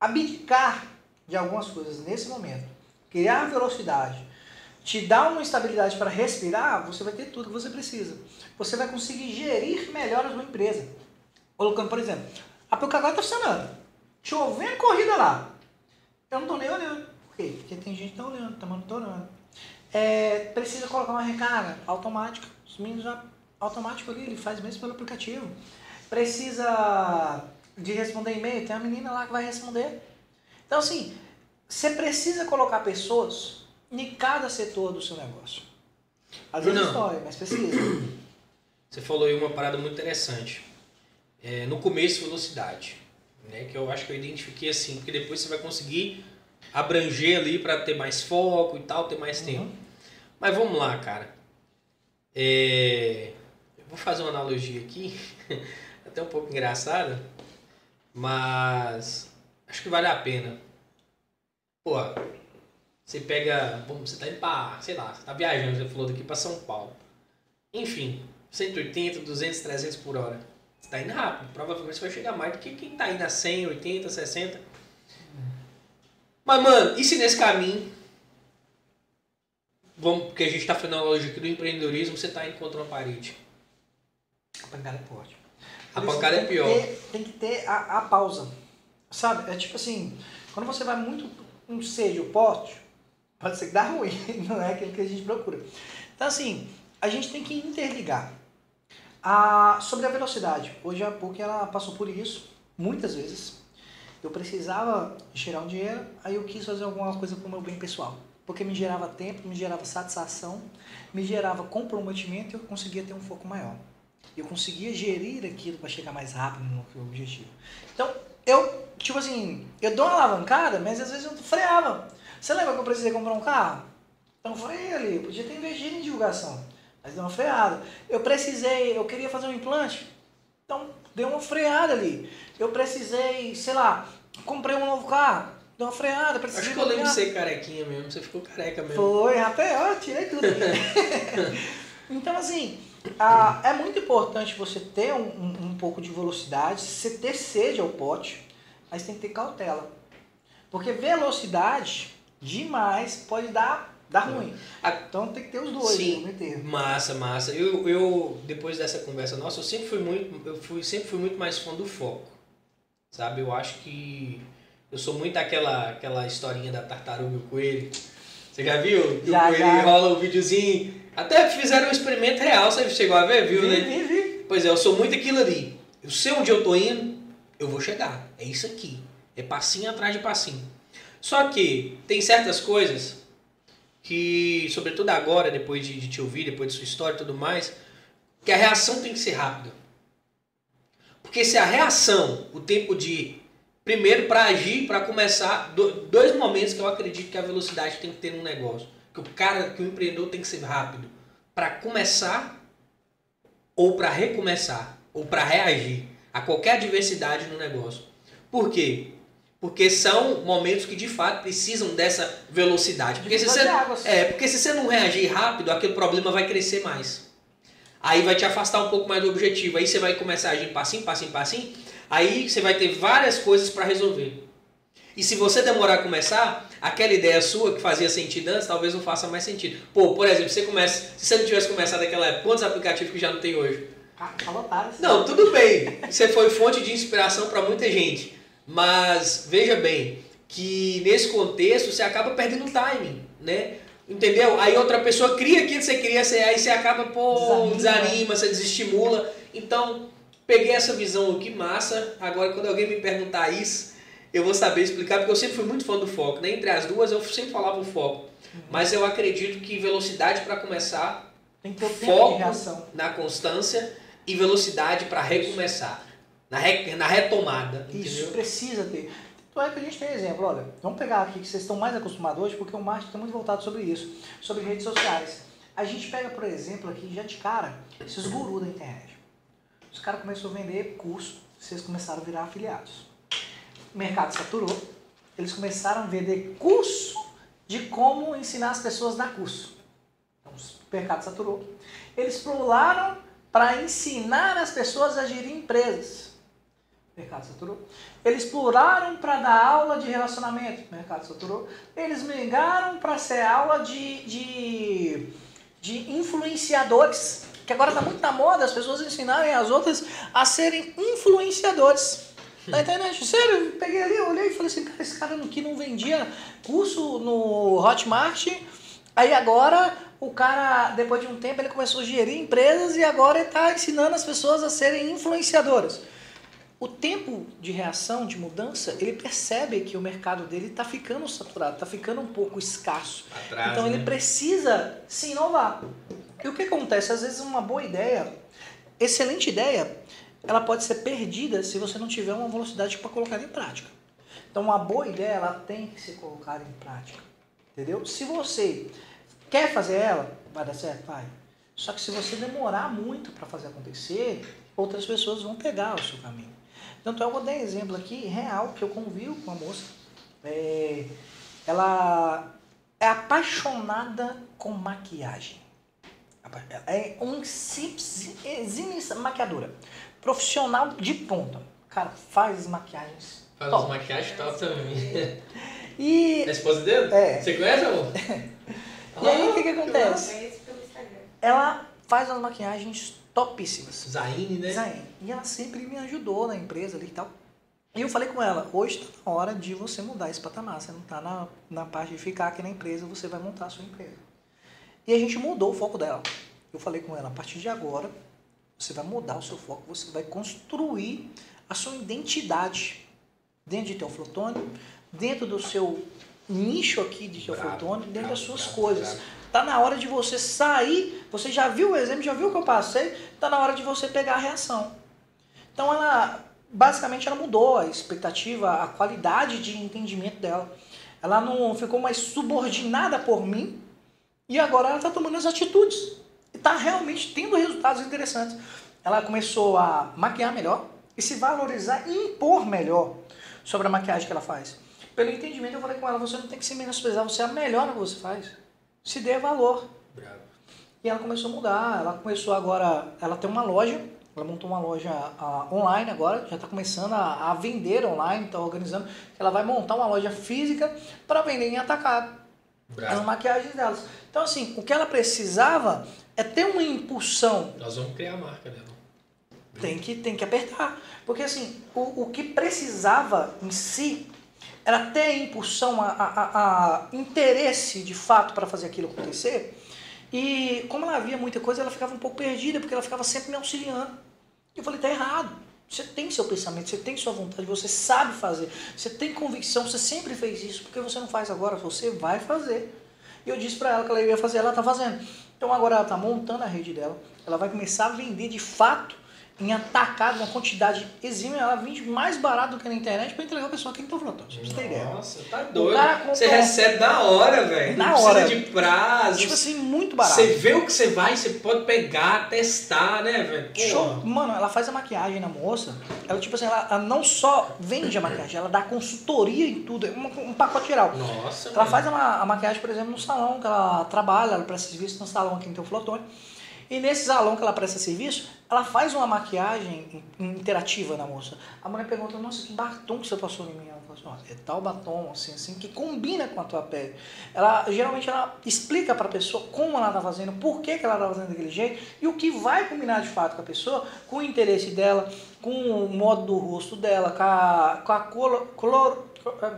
abdicar de algumas coisas nesse momento, criar velocidade, te dar uma estabilidade para respirar, você vai ter tudo que você precisa. Você vai conseguir gerir melhor a sua empresa. Colocando, por exemplo, a Pocagó está funcionando. Chovendo corrida lá. Eu não estou nem olhando. Por quê? Porque tem gente que está olhando, está monitorando. É, precisa colocar uma recarga automática. Os meninos já automático ali, ele faz mesmo pelo aplicativo. Precisa de responder e-mail, tem uma menina lá que vai responder. Então, assim, você precisa colocar pessoas em cada setor do seu negócio. Às vezes Não. dói, mas precisa. Você falou aí uma parada muito interessante. É, no começo, velocidade. Né? Que eu acho que eu identifiquei assim, porque depois você vai conseguir abranger ali para ter mais foco e tal, ter mais tempo. Mas vamos lá, cara. É, eu vou fazer uma analogia aqui, até um pouco engraçada, mas acho que vale a pena. Pô, você pega, vamos, você tá indo pra, sei lá, você tá viajando, você falou daqui pra São Paulo. Enfim, 180, 200, 300 por hora. Você tá indo rápido, provavelmente você vai chegar mais do que quem tá indo a 100, 80, 60. Mas, mano, e se nesse caminho, vamos, porque a gente tá fazendo a aqui do empreendedorismo, você tá contra uma parede? A pancada forte. A pancada é pior. ter- tem que ter a, a pausa. Sabe? É tipo assim, quando você vai muito um sede o pote, pode ser que dá ruim, não é aquilo que a gente procura. Então assim, a gente tem que interligar. A, sobre a velocidade, hoje a PUC ela passou por isso muitas vezes. Eu precisava gerar um dinheiro, aí eu quis fazer alguma coisa para o meu bem pessoal. Porque me gerava tempo, me gerava satisfação, me gerava comprometimento e eu conseguia ter um foco maior. Eu conseguia gerir aquilo para chegar mais rápido no meu objetivo. Então, eu, tipo assim, eu dou uma alavancada, mas às vezes eu freava. Você lembra que eu precisei comprar um carro? Então eu ali, eu podia ter investido em divulgação, mas deu uma freada. Eu precisei, eu queria fazer um implante, então deu uma freada ali. Eu precisei, sei lá, comprei um novo carro, deu uma freada, precisei Acho que eu lembro de ser carequinha mesmo, você ficou careca mesmo. foi, rapaz, ó, tirei tudo então, assim, a- é muito importante você ter um, um, um pouco de velocidade, você ter sede ao pote, mas tem que ter cautela. Porque velocidade demais pode dar, dar ruim. A- Então tem que ter os dois, Sim. termo. Massa, massa. Eu, eu, depois dessa conversa nossa, eu sempre fui muito, eu fui, sempre fui muito mais fã do foco. Sabe? Eu acho que eu sou muito aquela, aquela historinha da tartaruga e o coelho. Você já viu? Já, o coelho já. rola o videozinho. Até fizeram um experimento real, você chegou a ver, viu, Vi, né? vi, vi. Pois é, eu sou muito aquilo ali. Eu sei onde eu tô indo, eu vou chegar. É isso aqui. É passinho atrás de passinho. Só que tem certas coisas que, sobretudo agora, depois de, de te ouvir, depois de sua história e tudo mais, que a reação tem que ser rápida. Porque se a reação, o tempo de primeiro para agir, para começar, dois momentos que eu acredito que a velocidade tem que ter no negócio, que o cara, que o empreendedor tem que ser rápido, para começar ou para recomeçar ou para reagir a qualquer adversidade no negócio. Por quê? Porque são momentos que de fato precisam dessa velocidade. Porque se, você, é, porque se você não reagir rápido, aquele problema vai crescer mais. Aí vai te afastar um pouco mais do objetivo. Aí você vai começar a agir passinho, passinho, passinho. Aí você vai ter várias coisas para resolver. E se você demorar a começar, aquela ideia sua que fazia sentido antes, talvez não faça mais sentido. Pô, por exemplo, você começa, se você não tivesse começado naquela época, quantos aplicativos que já não tem hoje? Ah, não, tudo bem. Você foi fonte de inspiração para muita gente. Mas veja bem que nesse contexto você acaba perdendo o timing, né? Entendeu? Aí outra pessoa cria aquilo que você queria, aí você acaba, pô, desanima, desanima você desestimula. Então, peguei essa visão que massa. Agora, quando alguém me perguntar isso, eu vou saber explicar, porque eu sempre fui muito fã do foco. Né? Entre as duas, eu sempre falava o foco. Uhum. Mas eu acredito que velocidade para começar, Tem que ter foco na constância e velocidade para recomeçar. Na, re, na retomada. Isso entendeu? precisa ter. Então é que a gente tem exemplo, olha, vamos pegar aqui que vocês estão mais acostumados hoje, porque o marketing está muito voltado sobre isso, sobre redes sociais. A gente pega, por exemplo, aqui já de cara, esses gurus da internet. Os caras começaram a vender curso, vocês começaram a virar afiliados. O mercado saturou, eles começaram a vender curso de como ensinar as pessoas a dar curso. Então, o mercado saturou. Eles pularam para ensinar as pessoas a gerir empresas. Mercado saturou. Eles pularam para dar aula de relacionamento. Mercado saturou. Eles migraram para ser aula de, de, de influenciadores. Que agora está muito na moda as pessoas ensinarem as outras a serem influenciadores. Na internet, sério, peguei ali, olhei e falei assim, cara, esse cara que não vendia curso no Hotmart, aí agora o cara, depois de um tempo, ele começou a gerir empresas e agora ele está ensinando as pessoas a serem influenciadoras. O tempo de reação, de mudança, ele percebe que o mercado dele está ficando saturado, está ficando um pouco escasso. Atrás, então ele né? precisa se inovar. E o que acontece? Às vezes uma boa ideia, excelente ideia, ela pode ser perdida se você não tiver uma velocidade para colocar em prática. Então uma boa ideia, ela tem que ser colocada em prática. Entendeu? Se você Quer fazer ela? Vai dar certo? Vai. Só que se você demorar muito para fazer acontecer, outras pessoas vão pegar o seu caminho. É, eu vou dar um exemplo aqui, real, que eu convivo com uma moça. É, ela é apaixonada com maquiagem. É um simples maquiadora. Profissional de ponta. Cara, faz maquiagens. Faz top. as maquiagens top também. E. É esposa dele? É. Você conhece, amor? E aí o que, que acontece? Ela faz umas maquiagens topíssimas. Zaine, né? Zaine. E ela sempre me ajudou na empresa ali e tal. E eu falei com ela, hoje está na hora de você mudar esse patamar. Você não está na, na parte de ficar aqui na empresa, você vai montar a sua empresa. E a gente mudou o foco dela. Eu falei com ela, a partir de agora, você vai mudar o seu foco, você vai construir a sua identidade dentro de Teoflotone, dentro do seu nicho aqui de teofotone dentro das suas coisas. Tá na hora de você sair, você já viu o exemplo, já viu o que eu passei, tá na hora de você pegar a reação. Então ela basicamente ela mudou a expectativa, a qualidade de entendimento dela. Ela não ficou mais subordinada por mim e agora ela está tomando as atitudes. Está realmente tendo resultados interessantes. Ela começou a maquiar melhor e se valorizar e impor melhor sobre a maquiagem que ela faz. Pelo entendimento, eu falei com ela: você não tem que se menosprezar, você é a melhor no que você faz. Se dê valor. Bravo. E ela começou a mudar. Ela começou agora. Ela tem uma loja. Ela montou uma loja uh, online agora. Já está começando a, a, vender online. Está organizando. Ela vai montar uma loja física para vender em atacado. Bravo. As maquiagens delas. Então, assim, o que ela precisava é ter uma impulsão. Nós vamos criar a marca dela. Tem que, tem que apertar. Porque, assim, o, o que precisava em si era ter impulsão, a, a, a interesse de fato para fazer aquilo acontecer. E como ela via muita coisa, ela ficava um pouco perdida, porque ela ficava sempre me auxiliando. Eu falei, tá errado. Você tem seu pensamento, você tem sua vontade, você sabe fazer, você tem convicção, você sempre fez isso, porque você não faz agora, você vai fazer. E eu disse para ela que ela ia fazer, ela está fazendo. Então agora ela está montando a rede dela, ela vai começar a vender de fato em atacado, uma quantidade exímia, ela vende mais barato do que na internet para entregar a pessoa aqui em Toflotão. Pra você ter ideia. Nossa, tá doido. Você recebe na hora, velho. Na Não precisa hora. de prazo. Tipo assim, muito barato. Você vê o que você vai, você pode pegar, testar, né, velho? Show. Mano, ela faz a maquiagem na moça. Ela, tipo assim, ela, ela não só vende a maquiagem, ela dá consultoria em tudo. É um, um pacote geral. Nossa, Ela mano. faz a, a maquiagem, por exemplo, no salão que ela trabalha, ela presta serviço no salão aqui em Teoflotone. E nesse salão que ela presta serviço, ela faz uma maquiagem in- interativa na moça. A mulher pergunta, nossa, que batom que você passou em mim? Ela fala assim, "Ó, é tal batom, assim, assim, que combina com a tua pele. Ela, geralmente, ela explica pra pessoa como ela tá fazendo, por que, que ela tá fazendo daquele jeito, e o que vai combinar de fato com a pessoa, com o interesse dela, com o modo do rosto dela, com a, com a colo, color,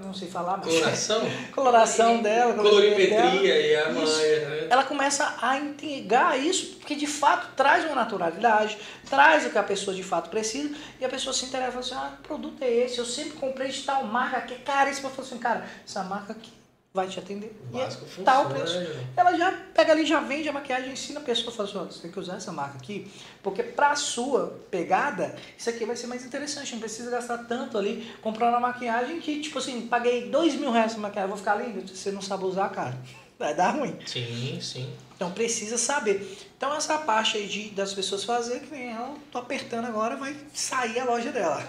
não sei falar, mas Coloração? coloração dela, colorimetria dela. E a manha, né? Ela começa a entregar isso, porque de fato traz uma naturalidade, traz o que a pessoa de fato precisa, e a pessoa se interessa e fala assim, ah, que produto é esse? Eu sempre comprei de tal marca que é caríssima. Eu falo assim, cara, essa marca aqui vai te atender. O E é básico tal preço. Ela já pega ali, já vende a maquiagem, ensina a pessoa, fala assim, você tem que usar essa marca aqui, porque pra sua pegada, isso aqui vai ser mais interessante, não precisa gastar tanto ali comprando a maquiagem que, tipo assim, paguei dois mil reais na maquiagem, vou ficar lindo, você não sabe usar, cara. Vai dar ruim. Sim, sim. Então precisa saber. Então essa parte aí de, das pessoas fazer, que nem ela, tô apertando agora, vai sair a loja dela.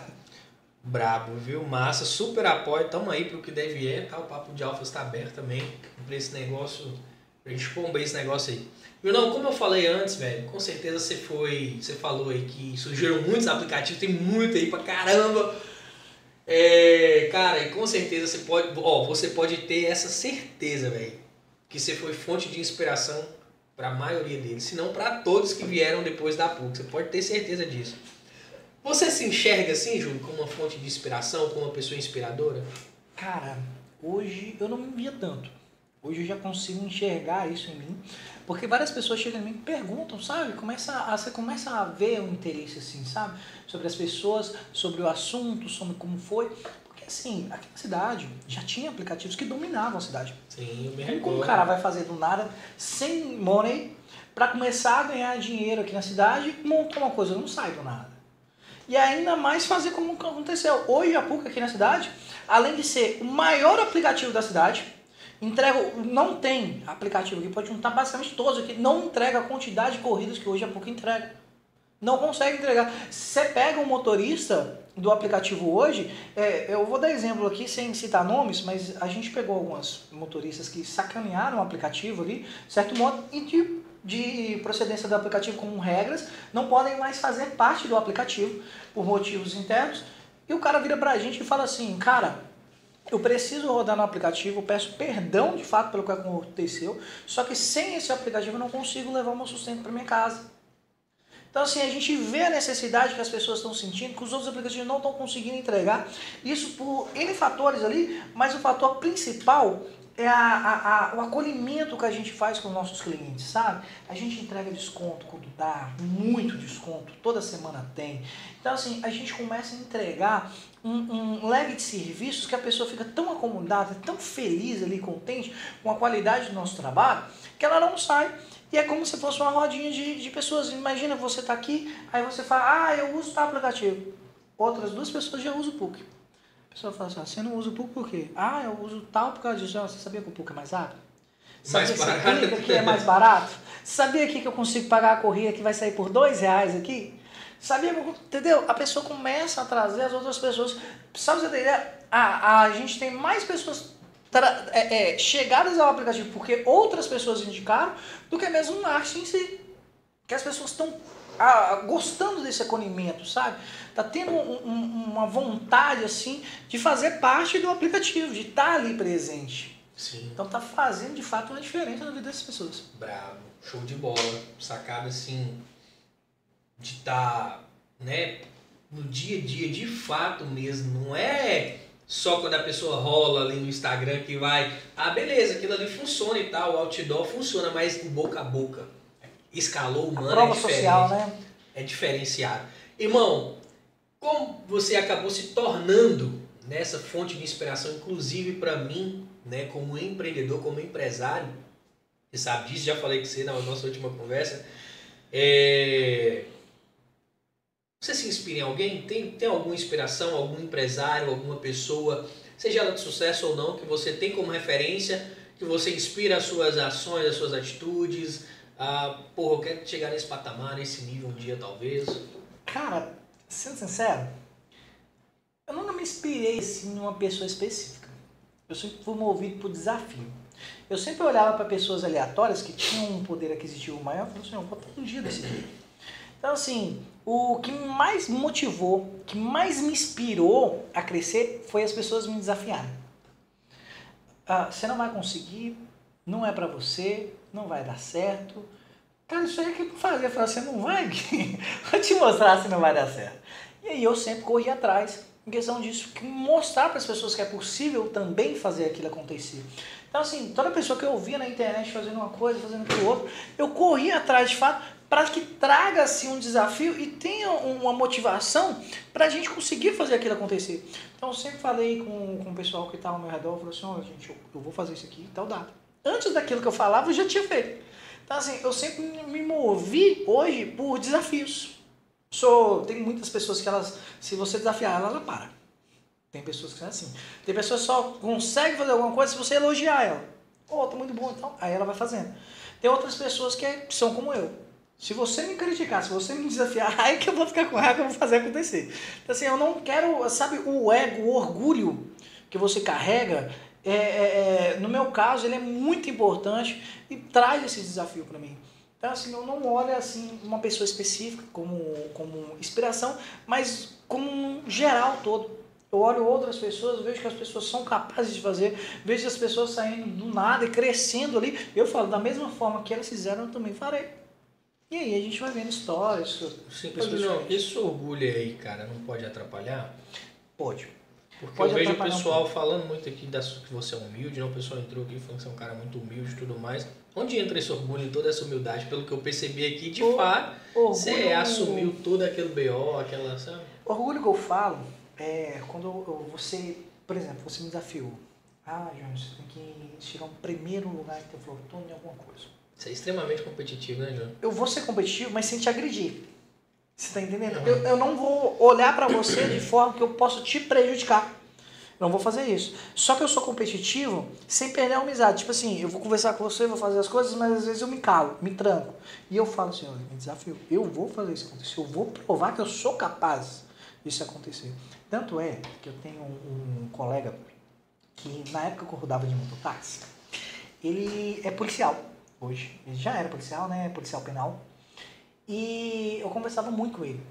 Brabo, viu? Massa, super apoio. Tamo aí pro que deve é, tá? O Papo de Alfa está aberto também pra esse negócio, pra gente bombar esse negócio aí. Viu, não, como eu falei antes, velho, com certeza você foi, você falou aí que surgiram muitos aplicativos, tem muito aí pra caramba. É, cara, e com certeza você pode, ó, você pode ter essa certeza, velho, que você foi fonte de inspiração pra maioria deles, se não pra todos que vieram depois da PUC. Você pode ter certeza disso. Você se enxerga assim, Júlio, como uma fonte de inspiração, como uma pessoa inspiradora? Cara, hoje eu não me via tanto. Hoje eu já consigo enxergar isso em mim, porque várias pessoas chegam em mim e perguntam, sabe? Começa a, você começa a ver um interesse assim, sabe? Sobre as pessoas, sobre o assunto, sobre como foi. Porque assim, aqui na cidade já tinha aplicativos que dominavam a cidade. Sim, eu me Como o cara vai fazer do nada, sem money, para começar a ganhar dinheiro aqui na cidade, montar uma coisa, não sai do nada. E ainda mais fazer como aconteceu. Hoje a PUC aqui na cidade, além de ser o maior aplicativo da cidade, entrega, não tem aplicativo que pode juntar basicamente todos aqui, não entrega a quantidade de corridas que hoje a PUC entrega. Não consegue entregar. Você pega um motorista do aplicativo hoje, é, eu vou dar exemplo aqui sem citar nomes, mas a gente pegou algumas motoristas que sacanearam o aplicativo ali, certo modo, e de, de procedência do aplicativo com regras, não podem mais fazer parte do aplicativo por motivos internos. E o cara vira pra gente e fala assim, cara, eu preciso rodar no aplicativo, eu peço perdão de fato pelo que aconteceu, só que sem esse aplicativo eu não consigo levar o meu sustento para minha casa. Então, assim, a gente vê a necessidade que as pessoas estão sentindo, que os outros aplicativos não estão conseguindo entregar. Isso por N fatores ali, mas o fator principal é a, a- a- o acolhimento que a gente faz com os nossos clientes, sabe? A gente entrega desconto quando dá, muito desconto, toda semana tem. Então, assim, a gente começa a entregar um, um leque de serviços que a pessoa fica tão acomodada, tão feliz ali, contente com a qualidade do nosso trabalho, que ela não sai. E é como se fosse uma rodinha de, de pessoas. Imagina você tá aqui, aí você fala, ah, eu uso tal aplicativo. Outras duas pessoas já usam o PUC. A pessoa fala assim, ah, você não usa o PUC por quê? Ah, eu uso tal por causa disso. Ah, Você sabia que o PUC é mais rápido? Sabia Mais que esse aqui é mais barato? Sabia aqui que eu consigo pagar a corrida que vai sair por dois reais aqui? Sabia que eu, entendeu? A pessoa começa a trazer as outras pessoas. Sabe você ter ideia? A, a gente tem mais pessoas é, é, chegadas ao aplicativo porque outras pessoas indicaram do que mesmo o marketing em si. Que as pessoas estão ah, gostando desse acolhimento, sabe? Tá tendo um- um- uma vontade assim de fazer parte do aplicativo, de estar ali presente. Sim. Então tá fazendo de fato uma diferença na vida dessas pessoas. Bravo, show de bola. Sacada assim de estar, né, no dia a dia de fato mesmo. Não é só quando a pessoa rola ali no Instagram que vai, ah, beleza, aquilo ali funciona e tal, o outdoor funciona, mas o boca a boca. Escalou A humano prova é diferente. social, né? É diferenciado. Irmão, como você acabou se tornando nessa fonte de inspiração, inclusive para mim, né, como empreendedor, como empresário, você sabe disso, já falei com você na nossa última conversa. É... Você se inspira em alguém? Tem, tem alguma inspiração, algum empresário, alguma pessoa, seja ela de sucesso ou não, que você tem como referência, que você inspira as suas ações, as suas atitudes? Ah, porra, eu quero chegar nesse patamar, nesse nível um dia talvez. Cara, sendo sincero, eu nunca me inspirei assim, em uma pessoa específica. Eu sempre fui movido por desafio. Eu sempre olhava para pessoas aleatórias que tinham um poder aquisitivo maior e falava assim, eu vou um dia desse jeito. Então, assim, o que mais me motivou, que mais me inspirou a crescer foi as pessoas me desafiarem. Ah, você não vai conseguir, não é para você, não vai dar certo. Cara, isso aí é que fazer. Eu falei, você não vai? Vou te mostrar se não vai dar certo. E eu sempre corri atrás, em questão disso, mostrar para as pessoas que é possível também fazer aquilo acontecer. Então, assim, toda pessoa que eu via na internet fazendo uma coisa, fazendo aquilo outro, eu corri atrás de fato para que traga assim um desafio e tenha uma motivação para a gente conseguir fazer aquilo acontecer. Então, eu sempre falei com, com o pessoal que estava ao meu redor, eu falei assim, olha, gente, eu, eu vou fazer isso aqui tal data. Antes daquilo que eu falava, eu já tinha feito. Então, assim, eu sempre me movi hoje por desafios. Sou, tem muitas pessoas que elas, se você desafiar ela, ela para. Tem pessoas que são assim. Tem pessoas que só conseguem fazer alguma coisa se você elogiar ela. Oh, tá muito bom, então. Aí ela vai fazendo. Tem outras pessoas que são como eu. Se você me criticar, se você me desafiar, aí que eu vou ficar com raiva eu vou fazer acontecer. Então, assim, eu não quero, sabe, o ego, o orgulho que você carrega, é, é, é, no meu caso, ele é muito importante e traz esse desafio para mim. Então, assim, eu não olho assim uma pessoa específica como, como inspiração, mas como um geral todo. Eu olho outras pessoas, vejo que as pessoas são capazes de fazer, vejo as pessoas saindo do nada e crescendo ali. Eu falo, da mesma forma que elas fizeram, eu também farei. E aí a gente vai vendo histórias. Sim, não, esse orgulho aí, cara, não pode atrapalhar? Pode. Porque Pode eu vejo o atrapalhar um pessoal falando muito aqui das, que você é humilde, né? o pessoal entrou aqui falando que você é um cara muito humilde e tudo mais. Onde entra esse orgulho e toda essa humildade? Pelo que eu percebi aqui, de O- fato, Orgulho, você assumiu todo aquele BO, aquela, sabe? Orgulho que eu falo é quando você, por exemplo, você me desafiou. Ah, João, você tem que chegar um primeiro lugar que eu falou, tô em alguma coisa. Você é extremamente competitivo, né, João? Eu vou ser competitivo, mas sem te agredir. Você tá entendendo? Uhum. Eu, eu não vou olhar pra você de forma que eu possa te prejudicar. Não vou fazer isso. Só que eu sou competitivo sem perder a amizade. Tipo assim, eu vou conversar com você, vou fazer as coisas, mas às vezes eu me calo, me tranco. E eu falo assim, olha, me desafio. Eu vou fazer isso acontecer. Eu vou provar que eu sou capaz disso acontecer. Tanto é que eu tenho um, um colega que na época que eu rodava de mototáxi, ele é policial hoje. Ele já era policial, né? Policial penal. E eu conversava muito com ele.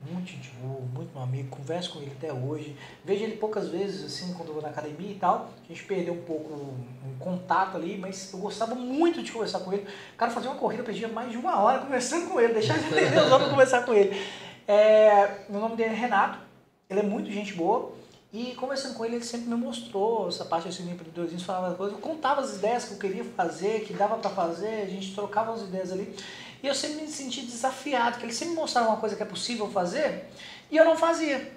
Muito gente boa, muito meu amigo, converso com ele até hoje. Vejo ele poucas vezes, assim, quando eu vou na academia e tal. A gente perdeu um pouco um contato ali, mas eu gostava muito de conversar com ele. O cara fazia uma corrida, perdia mais de uma hora conversando com ele, deixar de entender os homens conversar com ele. É, o nome dele é Renato, ele é muito gente boa. E conversando com ele, ele sempre me mostrou essa parte assim, do empreendedorismo, falava coisas, eu contava as ideias que eu queria fazer, que dava para fazer, a gente trocava as ideias ali. E eu sempre me senti desafiado, que ele sempre mostrava uma coisa que é possível fazer e eu não fazia.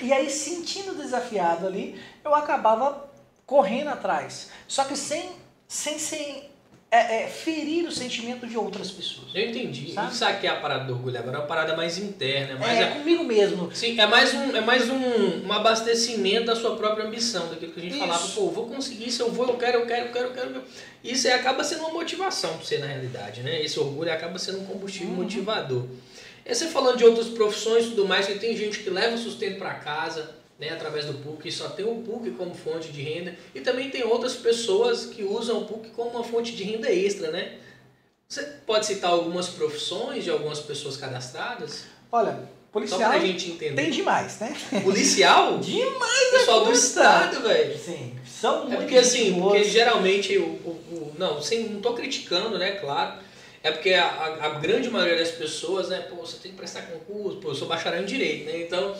E aí, sentindo desafiado ali, eu acabava correndo atrás. Só que sem, sem, sem é, é, ferir o sentimento de outras pessoas. Eu entendi. Sabe? Isso aqui é a parada do orgulho, agora é uma parada mais interna, mas é, é, comigo mesmo. Sim, é mais um, é mais um, um abastecimento da sua própria ambição, daquilo que a gente Isso. falava, pô, vou conseguir isso, eu vou, eu quero, eu quero, eu quero, eu quero. Isso aí acaba sendo uma motivação pra você na realidade, né? Esse orgulho acaba sendo um combustível Uhum. motivador. E você falando de outras profissões e tudo mais, que tem gente que leva o sustento para casa, né, através do PUC, só tem o PUC como fonte de renda, e também tem outras pessoas que usam o PUC como uma fonte de renda extra, né? Você pode citar algumas profissões de algumas pessoas cadastradas? Olha, Só policial pra gente entender. tem demais, né? Policial? Demais, Pessoal do estado, velho. Sim, são É muito porque assim, porque geralmente o, o, o- não, sem, não tô criticando, né, claro. É porque a, a, a grande maioria das pessoas, né, pô, você tem que prestar concurso, pô, eu sou bacharel em direito, né? Então,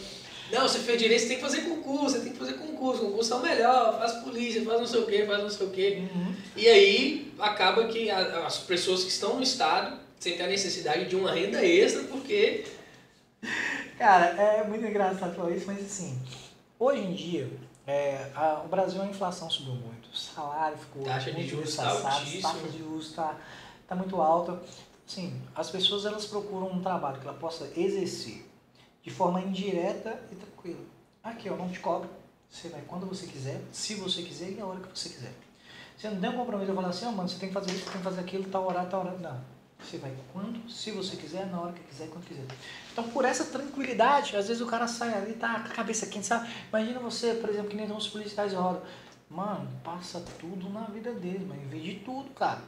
não, você fez direito, você tem que fazer concurso, você tem que fazer concurso, concurso é o melhor, faz polícia, faz não sei o que, faz não sei o que. Uhum. E aí acaba que a- as pessoas que estão no estado sentem a necessidade de uma renda extra porque Cara, é muito engraçado falar isso, mas assim, hoje em dia, é, a- o Brasil, a inflação subiu muito. O salário ficou Taxa de muito juros tá altíssima. taxa de juros tá, tá muito alta. Assim, as pessoas elas procuram um trabalho que ela possa exercer de forma indireta e tranquila. Aqui, eu não te cobro. Você vai quando você quiser, se você quiser e a hora que você quiser. Você não tem um compromisso de falar assim, ó, mano, você tem que fazer isso, você tem que fazer aquilo, tal horário, tal horário. Não. Você vai quando, se você quiser, na hora que quiser, quando quiser. Então, por essa tranquilidade, às vezes o cara sai ali, tá com a cabeça quente, sabe? Imagina você, por exemplo, que nem uns policiais rodam. Mano, passa tudo na vida deles, mas vê de tudo, cara.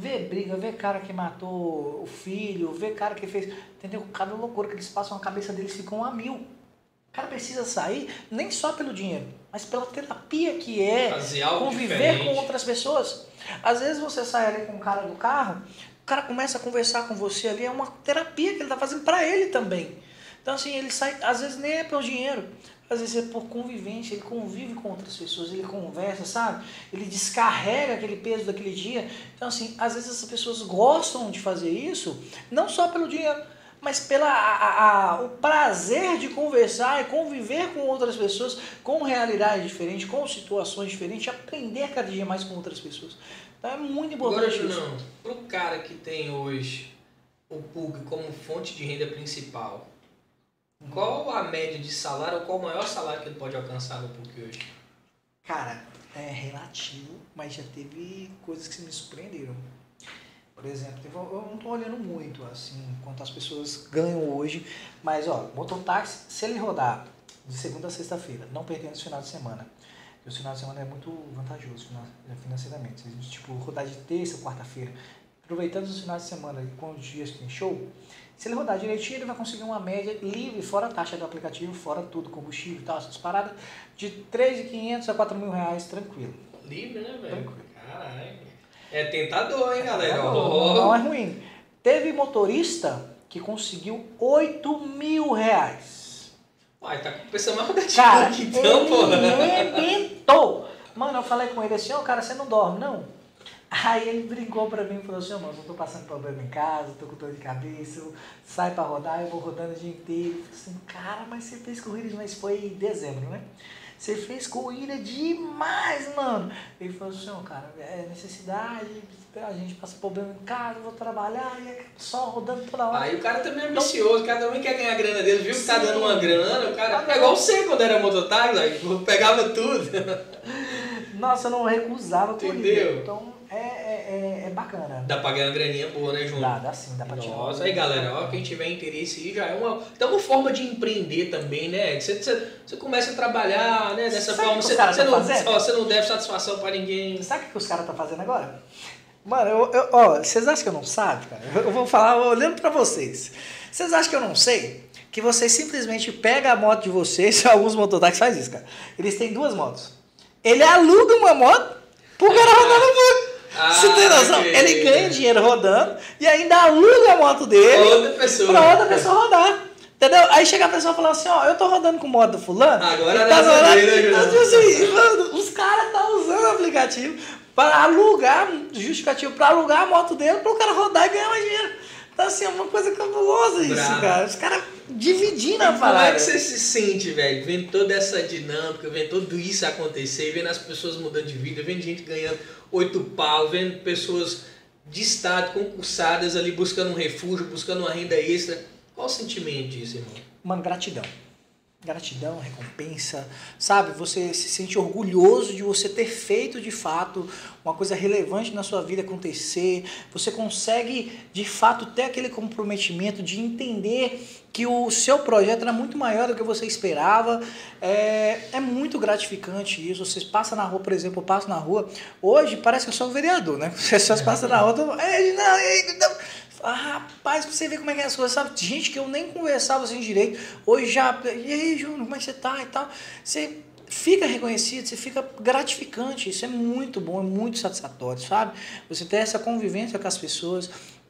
Vê briga, vê cara que matou o filho, vê cara que fez. Entendeu? Cada loucura que eles passam na cabeça deles ficam a mil. O cara precisa sair nem só pelo dinheiro, mas pela terapia que é conviver diferente. com outras pessoas. Às vezes você sai ali com o cara do carro, o cara começa a conversar com você ali, é uma terapia que ele tá fazendo para ele também. Então assim, ele sai, às vezes nem é pelo dinheiro, às vezes é por convivência, ele convive com outras pessoas, ele conversa, sabe? Ele descarrega aquele peso daquele dia. Então assim, às vezes essas pessoas gostam de fazer isso, não só pelo dinheiro, mas pela a- a- o prazer de conversar e conviver com outras pessoas, com realidades diferentes, com situações diferentes, aprender cada dia mais com outras pessoas. Então é muito Agora, importante isso. Junão, pro cara que tem hoje o PUG como fonte de renda principal. Qual a média de salário ou qual o maior salário que ele pode alcançar no PUG hoje? Cara, é relativo, mas já teve coisas que me surpreenderam. Por exemplo, eu não estou olhando muito assim quanto as pessoas ganham hoje, mas ó, mototáxi, se ele rodar de segunda a sexta-feira, não perdendo esse final de semana, porque o final de semana é muito vantajoso finan- financeiramente. Se a gente tipo, rodar de terça, quarta-feira, aproveitando os finais de semana e com os dias que tem show, se ele rodar direitinho, ele vai conseguir uma média livre, fora a taxa do aplicativo, fora tudo, combustível e tal, essas paradas, de 3.500 a 4 mil reais, tranquilo. Livre, né, velho? Tranquilo. Caralho. É tentador, hein, galera? Não, Ó. não é ruim. Teve motorista que conseguiu 8 mil reais. Uai, tá pensando mais da Cara, aqui então, ele pô. arrebentou. Mano, eu falei com ele assim, ó, cara, você não dorme, não? Aí ele brincou pra mim e falou assim, mano, eu tô passando problema em casa, tô com dor de cabeça, eu saio pra rodar, eu vou rodando o dia inteiro. Eu falei assim, cara, mas você fez corrida demais, foi em dezembro, né? Você fez corrida demais, mano. Ele falou assim, cara, é necessidade, a gente passa problema em casa, eu vou trabalhar, e é só rodando toda hora. Aí o cara também é ambicioso, cada um quer ganhar a grana dele, viu que tá dando uma grana, o cara. Cada É igual você quando era mototáxi, pegava tudo. Nossa, eu não recusava corrida. Entendeu? Então, é, é, é, é bacana. Dá pra ganhar uma graninha boa, né, João? Dá, dá sim, dá pra tirar. Nossa, aí galera, ó, quem tiver interesse aí já é uma, até uma forma de empreender também, né? Você, você, você começa a trabalhar, né, dessa Sabe forma, você, caras você, não, ó, você não deve satisfação pra ninguém. Sabe o que que os caras estão fazendo agora? Mano, eu, eu- ó, vocês acham que eu não sabe, cara? Eu vou falar olhando pra vocês. Vocês acham que eu não sei? Que vocês simplesmente pegam a moto de vocês, alguns mototáxis fazem isso, cara. Eles têm duas motos. Ele aluga uma moto pro cara rodar no mundo. Ah, Você tem noção? Ele ganha dinheiro rodando e ainda aluga a moto dele Outra pessoa. pra outra pessoa rodar. Entendeu? Aí chega a pessoa e fala assim, ó, eu tô rodando com moto do fulano. Agora tá rodando- ver, né, Juliano? tipo assim, mano, os caras tá usando o aplicativo para alugar, justificativo para alugar a moto dele para o cara rodar e ganhar mais dinheiro. Então assim, é uma coisa cabulosa isso, Bravo. cara. Os caras dividindo a Como é parada. que você se sente, velho? Vendo toda essa dinâmica, vendo tudo isso acontecer, vendo as pessoas mudando de vida, vendo gente ganhando oito pau, vendo pessoas de estado concursadas ali buscando um refúgio, buscando uma renda extra. Qual o sentimento disso, irmão? Mano, gratidão. Gratidão, recompensa, sabe? Você se sente orgulhoso de você ter feito de fato uma coisa relevante na sua vida acontecer. Você consegue de fato ter aquele comprometimento de entender que o seu projeto era muito maior do que você esperava. É, é muito gratificante isso. Você passa na rua, por exemplo, eu passo na rua. Hoje parece que eu sou um vereador, né? As pessoas passam na rua. Tô, "Ei, não, não." Ah, rapaz, você ver como é que é as coisas, sabe? Gente que eu nem conversava assim direito, hoje já. E aí, Júnior, como é que você tá e tal? Você fica reconhecido, você fica gratificante. Isso é muito bom, é muito satisfatório, sabe? Você ter essa convivência com as pessoas.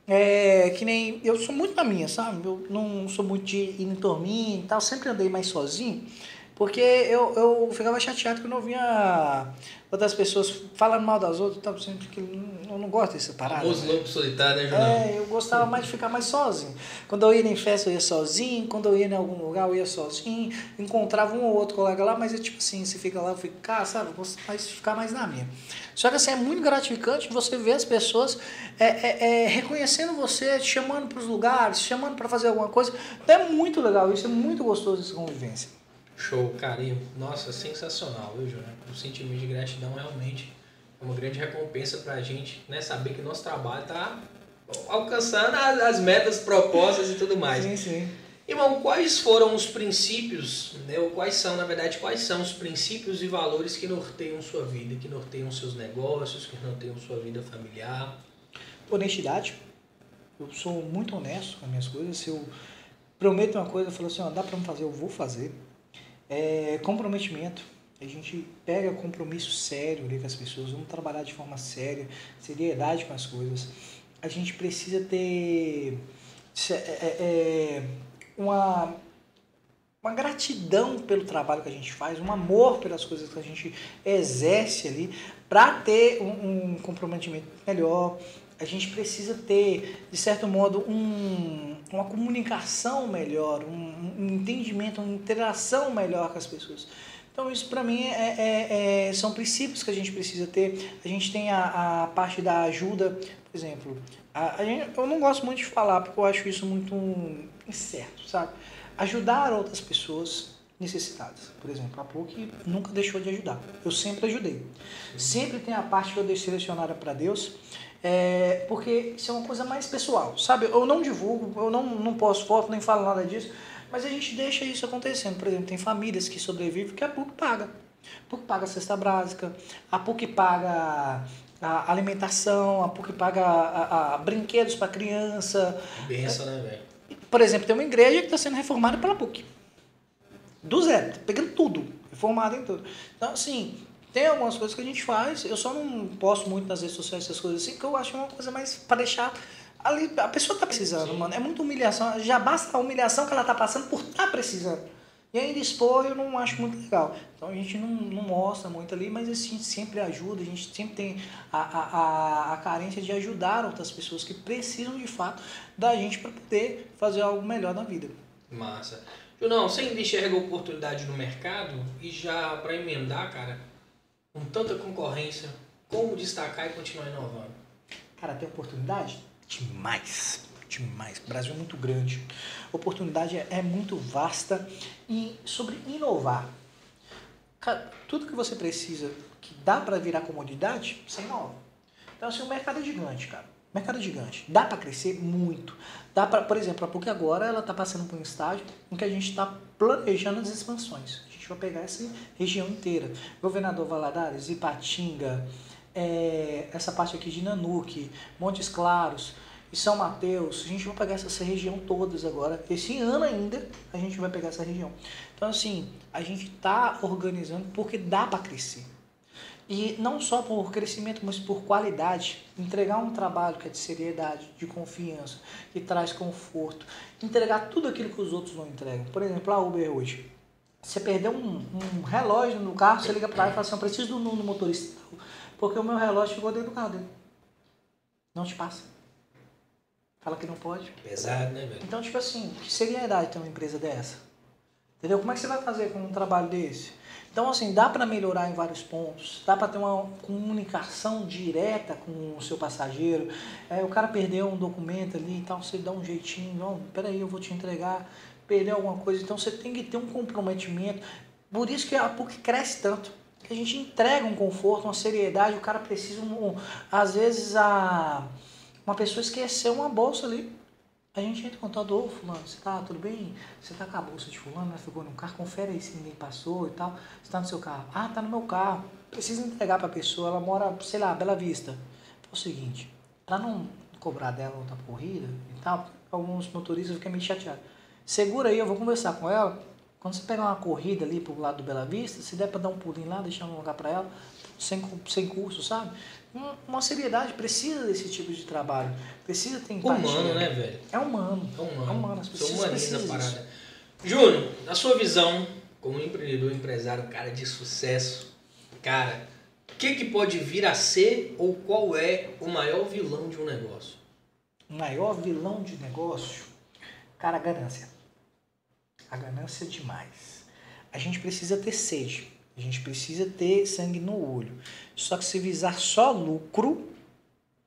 É, que nem. Eu sou muito na minha, sabe? Eu não sou muito de ir em turminha e tal, sempre andei mais sozinho. Porque eu, eu ficava chateado quando eu via outras pessoas falando mal das outras, tá, sempre que eu não gosto dessa parada. Os né? lobos solitários, né, Junão? É, eu gostava mais de ficar mais sozinho. Quando eu ia em festa, eu ia sozinho. Quando eu ia em algum lugar, eu ia sozinho. Encontrava um ou outro colega lá, mas é tipo assim, você fica lá, eu fico, cara, sabe, eu gosto mais de ficar mais na minha. Só que assim, é muito gratificante você ver as pessoas é, é, é, reconhecendo você, te chamando para os lugares, chamando para fazer alguma coisa. Então é muito legal isso, é muito gostoso essa convivência. Show, carinho. Nossa, sensacional, viu, Júnior? O sentimento de gratidão realmente é uma grande recompensa pra gente, né? Saber que o nosso trabalho tá alcançando as, as metas propostas e tudo mais. Sim, sim. Irmão, quais foram os princípios, né? Ou quais são, na verdade, quais são os princípios e valores que norteiam sua vida, que norteiam seus negócios, que norteiam sua vida familiar? Honestidade. Eu sou muito honesto com as minhas coisas. Se eu prometo uma coisa, eu falo assim, ó, dá pra me fazer, eu vou fazer. É, comprometimento. A gente pega compromisso sério ali com as pessoas, vamos trabalhar de forma séria, seriedade com as coisas. A gente precisa ter é, é, é, uma, uma gratidão pelo trabalho que a gente faz, um amor pelas coisas que a gente exerce ali, para ter um, um comprometimento melhor. A gente precisa ter, de certo modo, um, uma comunicação melhor, um, um entendimento, uma interação melhor com as pessoas. Então isso para mim é, é, é, são princípios que a gente precisa ter. A gente tem a, a parte da ajuda, por exemplo. A, a gente, eu não gosto muito de falar porque eu acho isso muito incerto, sabe? Ajudar outras pessoas necessitadas. Por exemplo, a PUC nunca deixou de ajudar. Eu sempre ajudei. Sempre tem a parte que eu deixei direcionada para Deus é, porque isso é uma coisa mais pessoal, sabe? Eu não divulgo, eu não, não posto foto, nem falo nada disso, mas a gente deixa isso acontecendo. Por exemplo, tem famílias que sobrevivem que a PUC paga. A PUC paga a cesta básica, a PUC paga a alimentação, a PUC paga a, a brinquedos para criança. Benção, né, velho? Por exemplo, tem uma igreja que está sendo reformada pela PUC. Do zero, tá pegando tudo, reformada em tudo. Então, assim, tem algumas coisas que a gente faz, eu só não posto muito nas redes sociais essas coisas assim, que eu acho uma coisa mais para deixar ali, a pessoa tá precisando, Sim. mano. É muita humilhação, já basta a humilhação que ela tá passando por tá precisando. E ainda expor eu não acho muito legal. Então a gente não, não mostra muito ali, mas a gente sempre ajuda, a gente sempre tem a, a, a, a carência de ajudar outras pessoas que precisam de fato da gente para poder fazer algo melhor na vida. Massa. Junão, você ainda enxerga oportunidade no mercado e já para emendar, cara, com tanta concorrência, como destacar e continuar inovando? Cara, tem oportunidade? Demais. Demais. O Brasil é muito grande. A oportunidade é, é muito vasta. E sobre inovar. Cara, tudo que você precisa que dá para virar comodidade, você inova. Então, assim, o mercado é gigante, cara. O mercado é gigante. Dá para crescer muito. Dá para, por exemplo, a PUC agora ela está passando por um estágio em que a gente está planejando as expansões gente vai pegar essa região inteira. Governador Valadares, Ipatinga, é, essa parte aqui de Nanuque, Montes Claros e São Mateus, a gente vai pegar essa, região todas agora. Esse ano ainda a gente vai pegar essa região. Então assim, a gente está organizando porque dá para crescer. E não só por crescimento, mas por qualidade. Entregar um trabalho que é de seriedade, de confiança, que traz conforto. Entregar tudo aquilo que os outros não entregam. Por exemplo, a Uber hoje. Você perdeu um, um relógio no carro, você liga para lá e fala assim, eu preciso do, do motorista. Porque o meu relógio ficou dentro do carro dele. Não te passa. Fala que não pode. Pesado, né, velho? Então, tipo assim, que seriedade ter uma empresa dessa? Entendeu? Como é que você vai fazer com um trabalho desse? Então, assim, dá para melhorar em vários pontos, dá para ter uma comunicação direta com o seu passageiro. É, o cara perdeu um documento ali e tal, você dá um jeitinho, não, peraí, eu vou te entregar perder alguma coisa. Então você tem que ter um comprometimento. Por isso que a PUC cresce tanto. Que a gente entrega um conforto, uma seriedade. O cara precisa, um, às vezes, a, uma pessoa esqueceu uma bolsa ali. A gente entra em contato, ô fulano, você tá tudo bem? Você tá com a bolsa de fulano, né? Ficou no carro, confere aí se ninguém passou e tal. Você tá no seu carro? Ah, tá no meu carro. Precisa entregar pra pessoa, ela mora, sei lá, Bela Vista. É o seguinte, pra não cobrar dela outra corrida e tal, alguns motoristas ficam meio chateados. Segura aí, eu vou conversar com ela. Quando você pegar uma corrida ali pro lado do Bela Vista, se der para dar um pulinho lá, deixar um lugar para ela, sem, sem curso, sabe? Uma seriedade precisa desse tipo de trabalho. Precisa ter empatia. Humano, né, velho? É humano. É humano. É humano. As pessoas precisam parada. Júnior, na sua visão, como empreendedor, empresário, cara de sucesso, cara, o que, que pode vir a ser ou qual é o maior vilão de um negócio? O maior vilão de negócio, cara, ganância. A ganância é demais. A gente precisa ter sede. A gente precisa ter sangue no olho. Só que se visar só lucro,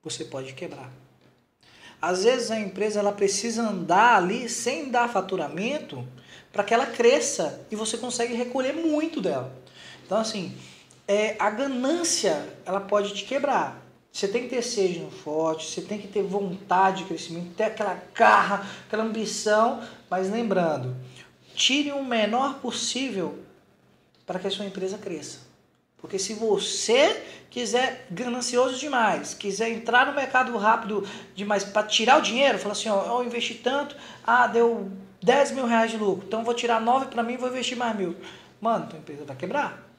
você pode quebrar. Às vezes a empresa ela precisa andar ali sem dar faturamento para que ela cresça e você consegue recolher muito dela. Então assim, é, a ganância ela pode te quebrar. Você tem que ter sede no forte, você tem que ter vontade de crescimento, ter aquela garra, aquela ambição, mas lembrando, tire o menor possível para que a sua empresa cresça. Porque se você quiser ganancioso demais, quiser entrar no mercado rápido demais para tirar o dinheiro, falar assim, ó, eu investi tanto, ah, deu 10 mil reais de lucro, então vou tirar 9 para mim e vou investir mais mil. Mano, tua empresa vai quebrar.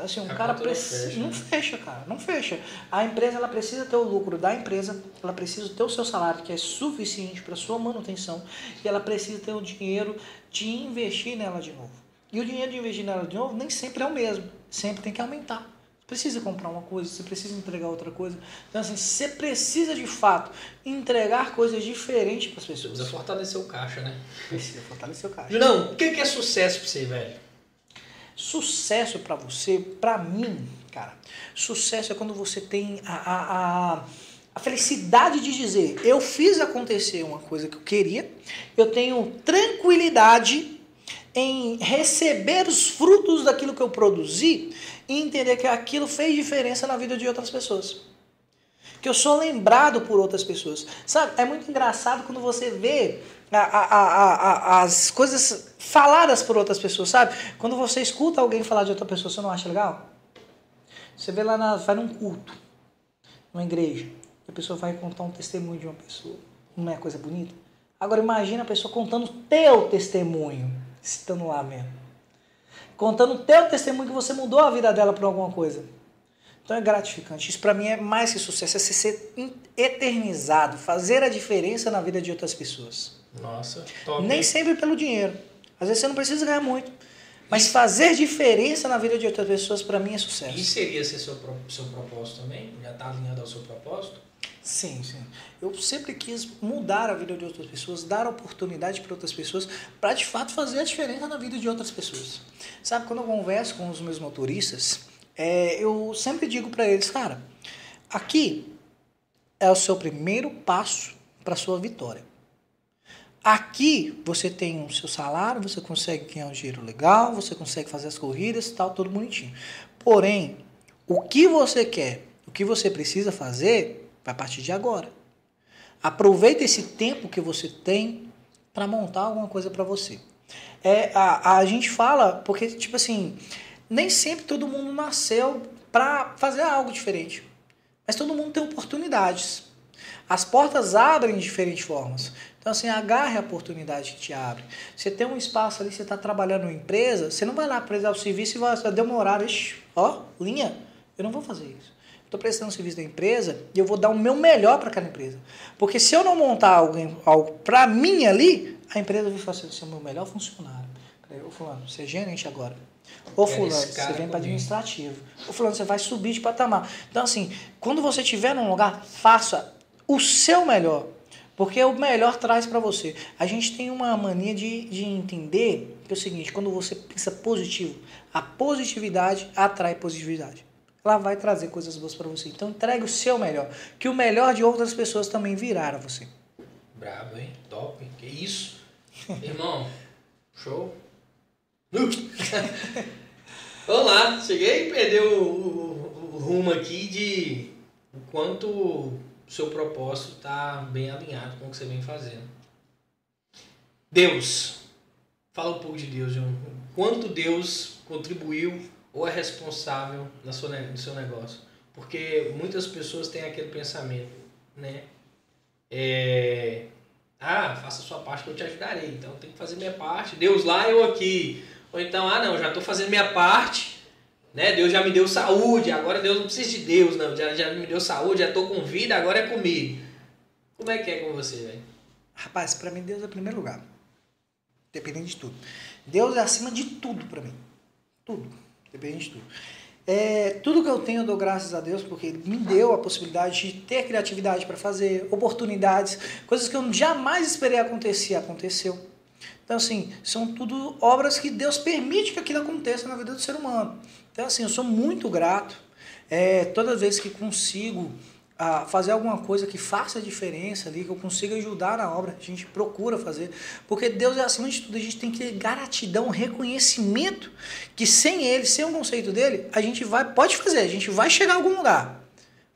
Então, assim, um A cara não precisa. fecha, Não né? fecha, cara. Não fecha. A empresa ela precisa ter o lucro da empresa, ela precisa ter o seu salário, que é suficiente para sua manutenção, e ela precisa ter o dinheiro de investir nela de novo. E o dinheiro de investir nela de novo nem sempre é o mesmo. Sempre tem que aumentar. Você precisa comprar uma coisa, você precisa entregar outra coisa. Então, assim, você precisa de fato entregar coisas diferentes para as Você precisa pessoas. fortalecer o caixa, né? Precisa fortalecer o caixa. Junão, o que, é sucesso pra você, velho? Sucesso para você, para mim, cara, sucesso é quando você tem a, a, a, a felicidade de dizer: eu fiz acontecer uma coisa que eu queria, eu tenho tranquilidade em receber os frutos daquilo que eu produzi e entender que aquilo fez diferença na vida de outras pessoas. Que eu sou lembrado por outras pessoas. Sabe, é muito engraçado quando você vê a- a- a- as coisas faladas por outras pessoas, sabe? Quando você escuta alguém falar de outra pessoa, você não acha legal? Você vê lá, na, vai num culto, numa igreja, e a pessoa vai contar um testemunho de uma pessoa. Não é coisa bonita? Agora imagina a pessoa contando teu testemunho, estando lá mesmo. Contando teu testemunho que você mudou a vida dela por alguma coisa. Então é gratificante. Isso para mim é mais que sucesso, é ser eternizado, fazer a diferença na vida de outras pessoas. Nossa, top. Nem sempre pelo dinheiro. Às vezes você não precisa ganhar muito. Mas fazer diferença na vida de outras pessoas, para mim, é E sucesso. seria ser seu, seu propósito também? Já tá alinhado ao seu propósito? Sim, sim. Eu sempre quis mudar a vida de outras pessoas, dar oportunidade para outras pessoas, para de fato fazer a diferença na vida de outras pessoas. Sabe, quando eu converso com os meus motoristas, é, eu sempre digo para eles, cara, aqui é o seu primeiro passo para sua vitória. Aqui você tem o seu salário, você consegue ganhar um dinheiro legal, você consegue fazer as corridas e tal, tudo bonitinho. Porém, o que você quer, o que você precisa fazer, vai partir de agora. Aproveita esse tempo que você tem para montar alguma coisa para você. É, a, a gente fala, porque, tipo assim, nem sempre todo mundo nasceu para fazer algo diferente. Mas todo mundo tem oportunidades. As portas abrem de diferentes formas. Então, assim, agarre a oportunidade que te abre. Você tem um espaço ali, você está trabalhando em empresa, você não vai lá prestar o serviço e vai horário, ixi, ó, linha, eu não vou fazer isso. Estou prestando serviço da empresa e eu vou dar o meu melhor para aquela empresa. Porque se eu não montar alguém, algo para mim ali, a empresa vai falar assim, você é o meu melhor funcionário. Ô fulano, você é gerente agora. Ô fulano, você vem para administrativo. Ô fulano, você vai subir de patamar. Então assim, quando você estiver num lugar, faça o seu melhor. Porque o melhor traz para você. A gente tem uma mania de, de entender que é o seguinte, quando você pensa positivo, a positividade atrai positividade. Ela vai trazer coisas boas para você. Então entregue o seu melhor, que o melhor de outras pessoas também virá a você. Brabo, hein? Top? Que isso? Irmão, show. Vamos lá, cheguei e perdeu o, o- o rumo aqui de o quanto seu propósito está bem alinhado com o que você vem fazendo. Deus. Fala um pouco de Deus, João. Quanto Deus contribuiu ou é responsável na sua, no seu negócio? Porque muitas pessoas têm aquele pensamento, né? É, ah, faça a sua parte que eu te ajudarei. Então tem que fazer minha parte. Deus lá, eu aqui. Ou então, ah não, já estou fazendo minha parte. Né? Deus já me deu saúde, agora Deus não precisa de Deus, não. Já, já me deu saúde, já estou com vida, agora é comigo. Como é que é com você, velho? Rapaz, para mim Deus é o primeiro lugar. Dependendo de tudo. Deus é acima de tudo para mim. Tudo. Depende de tudo. É, tudo que eu tenho eu dou graças a Deus porque Ele me deu a possibilidade de ter criatividade para fazer, oportunidades, coisas que eu jamais esperei acontecer, aconteceu. Então, assim, são tudo obras que Deus permite que aquilo aconteça na vida do ser humano. Então, assim, eu sou muito grato. É, toda vez que consigo a fazer alguma coisa que faça diferença ali, que eu consiga ajudar na obra, a gente procura fazer, porque Deus é acima de tudo, a gente tem que ter gratidão, reconhecimento, que sem Ele, sem o conceito dele, a gente vai, pode fazer, a gente vai chegar a algum lugar,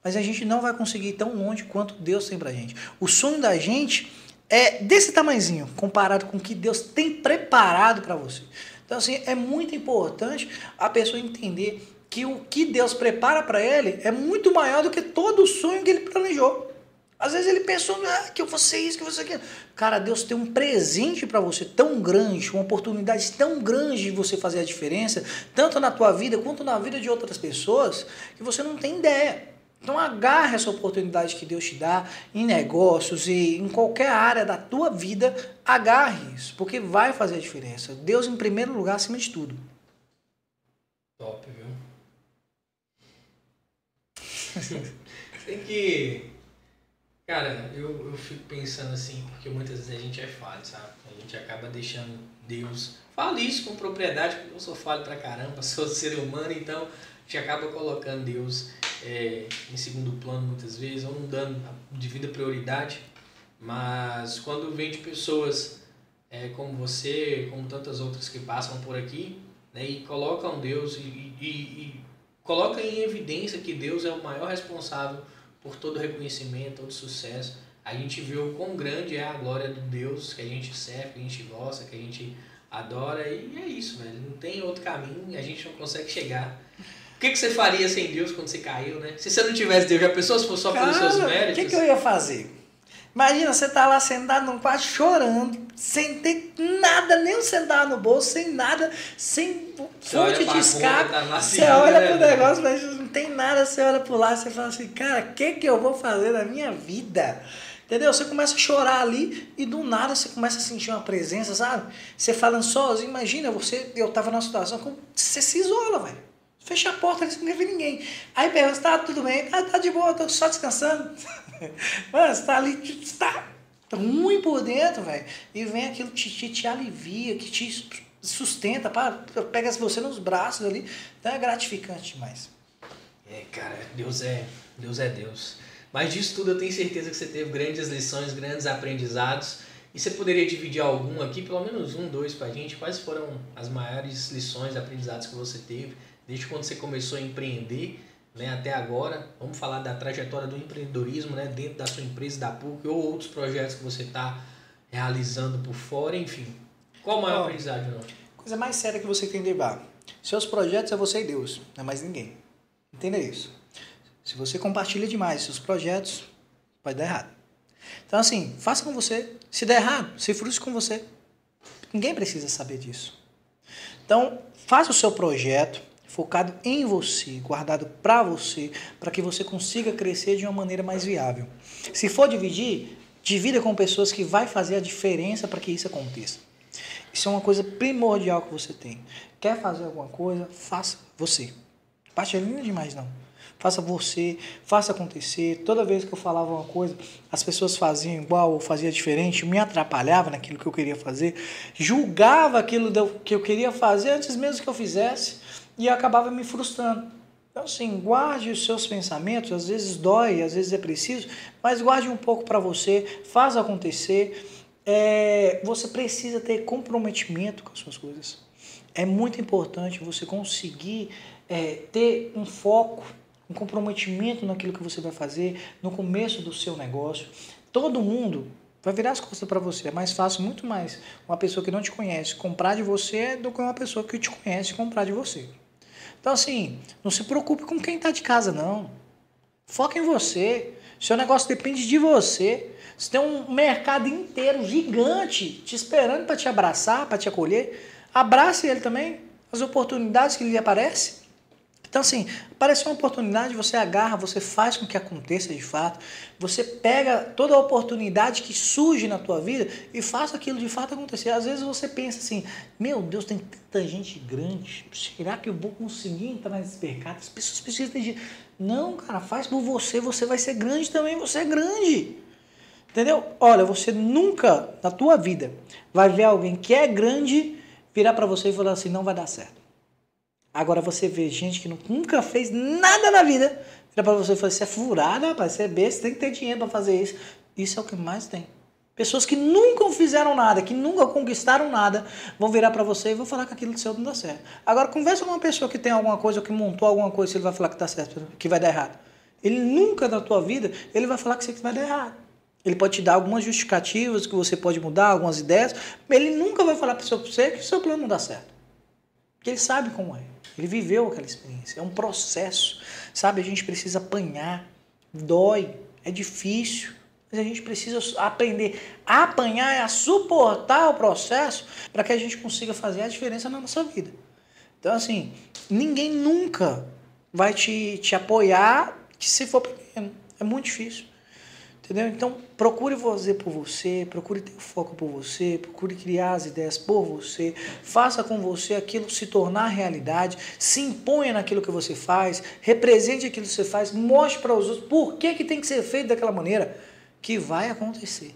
mas a gente não vai conseguir ir tão longe quanto Deus tem pra gente. O sonho da gente é desse tamanhozinho, comparado com o que Deus tem preparado para você. Então, assim, é muito importante a pessoa entender que o que Deus prepara para ele é muito maior do que todo o sonho que ele planejou. Às vezes ele pensou ah, que eu vou ser isso, que eu vou ser aquilo. Cara, Deus tem um presente para você tão grande, uma oportunidade tão grande de você fazer a diferença, tanto na tua vida quanto na vida de outras pessoas, que você não tem ideia. Então agarre essa oportunidade que Deus te dá em negócios e em qualquer área da tua vida, agarre isso, porque vai fazer a diferença. Deus em primeiro lugar acima de tudo. Top, viu? Tem que. Cara, eu, eu fico pensando assim, porque muitas vezes a gente é falho, sabe? A gente acaba deixando Deus. Falo isso com propriedade, porque eu sou falho pra caramba, sou ser humano, então a gente acaba colocando Deus é, em segundo plano muitas vezes, ou não dando a devida prioridade. Mas quando vem de pessoas é, como você, como tantas outras que passam por aqui, né, e colocam Deus e, e, e coloca em evidência que Deus é o maior responsável por todo reconhecimento, todo sucesso. A gente vê o quão grande é a glória do Deus que a gente serve, que a gente gosta, que a gente adora, e é isso, velho. Não tem outro caminho, a gente não consegue chegar. O que, que você faria sem Deus quando você caiu, né? Se você não tivesse Deus, já pensou se fosse só pelos seus méritos? O que, que eu ia fazer? Imagina, você tá lá sentado num quarto chorando, sem ter nada, nem um centavo no bolso, sem nada, sem fonte de escape. Tá você olha né, pro negócio, mas não tem nada, você olha pro lado, você fala assim, cara, o que, que eu vou fazer na minha vida? Entendeu? Você começa a chorar ali e do nada você começa a sentir uma presença, sabe? Você falando sozinho, imagina, você, eu tava numa situação como você se isola, velho. Fecha a porta, você não quer ver ninguém. Aí pergunta, tá tudo bem? Tá, tá de boa, tô só descansando. Mano, você tá ali, tá ruim por dentro, velho. E vem aquilo que te, te alivia, que te sustenta, pá, pega você nos braços ali. Então é gratificante demais. É, cara, Deus é Deus. É Deus. Mas disso tudo eu tenho certeza que você teve grandes lições, grandes aprendizados. E você poderia dividir algum aqui, pelo menos um, dois pra gente? Quais foram as maiores lições, aprendizados que você teve desde quando você começou a empreender né, até agora. Vamos falar da trajetória do empreendedorismo né, dentro da sua empresa, da PUC, ou outros projetos que você está realizando por fora, enfim. Qual o maior Bom, aprendizado, não? Coisa mais séria que você tem de levar. Seus projetos é você e Deus, não é mais ninguém. Entenda isso. Se você compartilha demais seus projetos, pode dar errado. Então, assim, faça com você. Se der errado, se frustre com você. Ninguém precisa saber disso. Então, faça o seu projeto, focado em você, guardado para você, para que você consiga crescer de uma maneira mais viável. Se for dividir, divida com pessoas que vai fazer a diferença para que isso aconteça. Isso é uma coisa primordial que você tem. Quer fazer alguma coisa, faça você. Partilha demais não. Faça você, faça acontecer. Toda vez que eu falava uma coisa, as pessoas faziam igual ou faziam diferente, me atrapalhava naquilo que eu queria fazer, julgava aquilo que eu queria fazer antes mesmo que eu fizesse e acabava me frustrando. Então, assim, guarde os seus pensamentos, às vezes dói, às vezes é preciso, mas guarde um pouco para você, faz acontecer. É, você precisa ter comprometimento com as suas coisas. É muito importante você conseguir é, ter um foco, um comprometimento naquilo que você vai fazer no começo do seu negócio. Todo mundo vai virar as costas para você. É mais fácil, muito mais, uma pessoa que não te conhece comprar de você do que uma pessoa que te conhece comprar de você. Então, assim, não se preocupe com quem está de casa, não. Foca em você. Seu negócio depende de você. Você tem um mercado inteiro gigante te esperando para te abraçar, para te acolher. Abrace ele também. As oportunidades que lhe aparecem. Então, assim, apareceu uma oportunidade, você agarra, você faz com que aconteça de fato. Você pega toda a oportunidade que surge na tua vida e faça aquilo de fato acontecer. Às vezes você pensa assim, meu Deus, tem tanta gente grande, será que eu vou conseguir entrar nesse mercado? As pessoas precisam de... Não, cara, faz por você, você vai ser grande também, você é grande. Entendeu? Olha, você nunca na tua vida vai ver alguém que é grande virar para você e falar assim, não vai dar certo. Agora você vê gente que nunca fez nada na vida, vira para você e fala, você é furada, rapaz, você é besta, tem que ter dinheiro para fazer isso. Isso é o que mais tem. Pessoas que nunca fizeram nada, que nunca conquistaram nada, vão virar para você e vão falar que aquilo seu não dá certo. Agora, conversa com uma pessoa que tem alguma coisa, ou que montou alguma coisa, ele vai falar que dá certo, que vai dar errado. Ele nunca na tua vida, ele vai falar que você vai dar errado. Ele pode te dar algumas justificativas que você pode mudar, algumas ideias, mas ele nunca vai falar para você que o seu plano não dá certo. Porque ele sabe como é. Ele viveu aquela experiência. É um processo. Sabe, a gente precisa apanhar. Dói. É difícil. Mas a gente precisa aprender a apanhar e a suportar o processo para que a gente consiga fazer a diferença na nossa vida. Então, assim, ninguém nunca vai te, te apoiar se for pequeno. É muito difícil. Entendeu? Então, procure fazer por você, procure ter foco por você, procure criar as ideias por você, faça com você aquilo se tornar realidade, se imponha naquilo que você faz, represente aquilo que você faz, mostre para os outros por que, que tem que ser feito daquela maneira, que vai acontecer.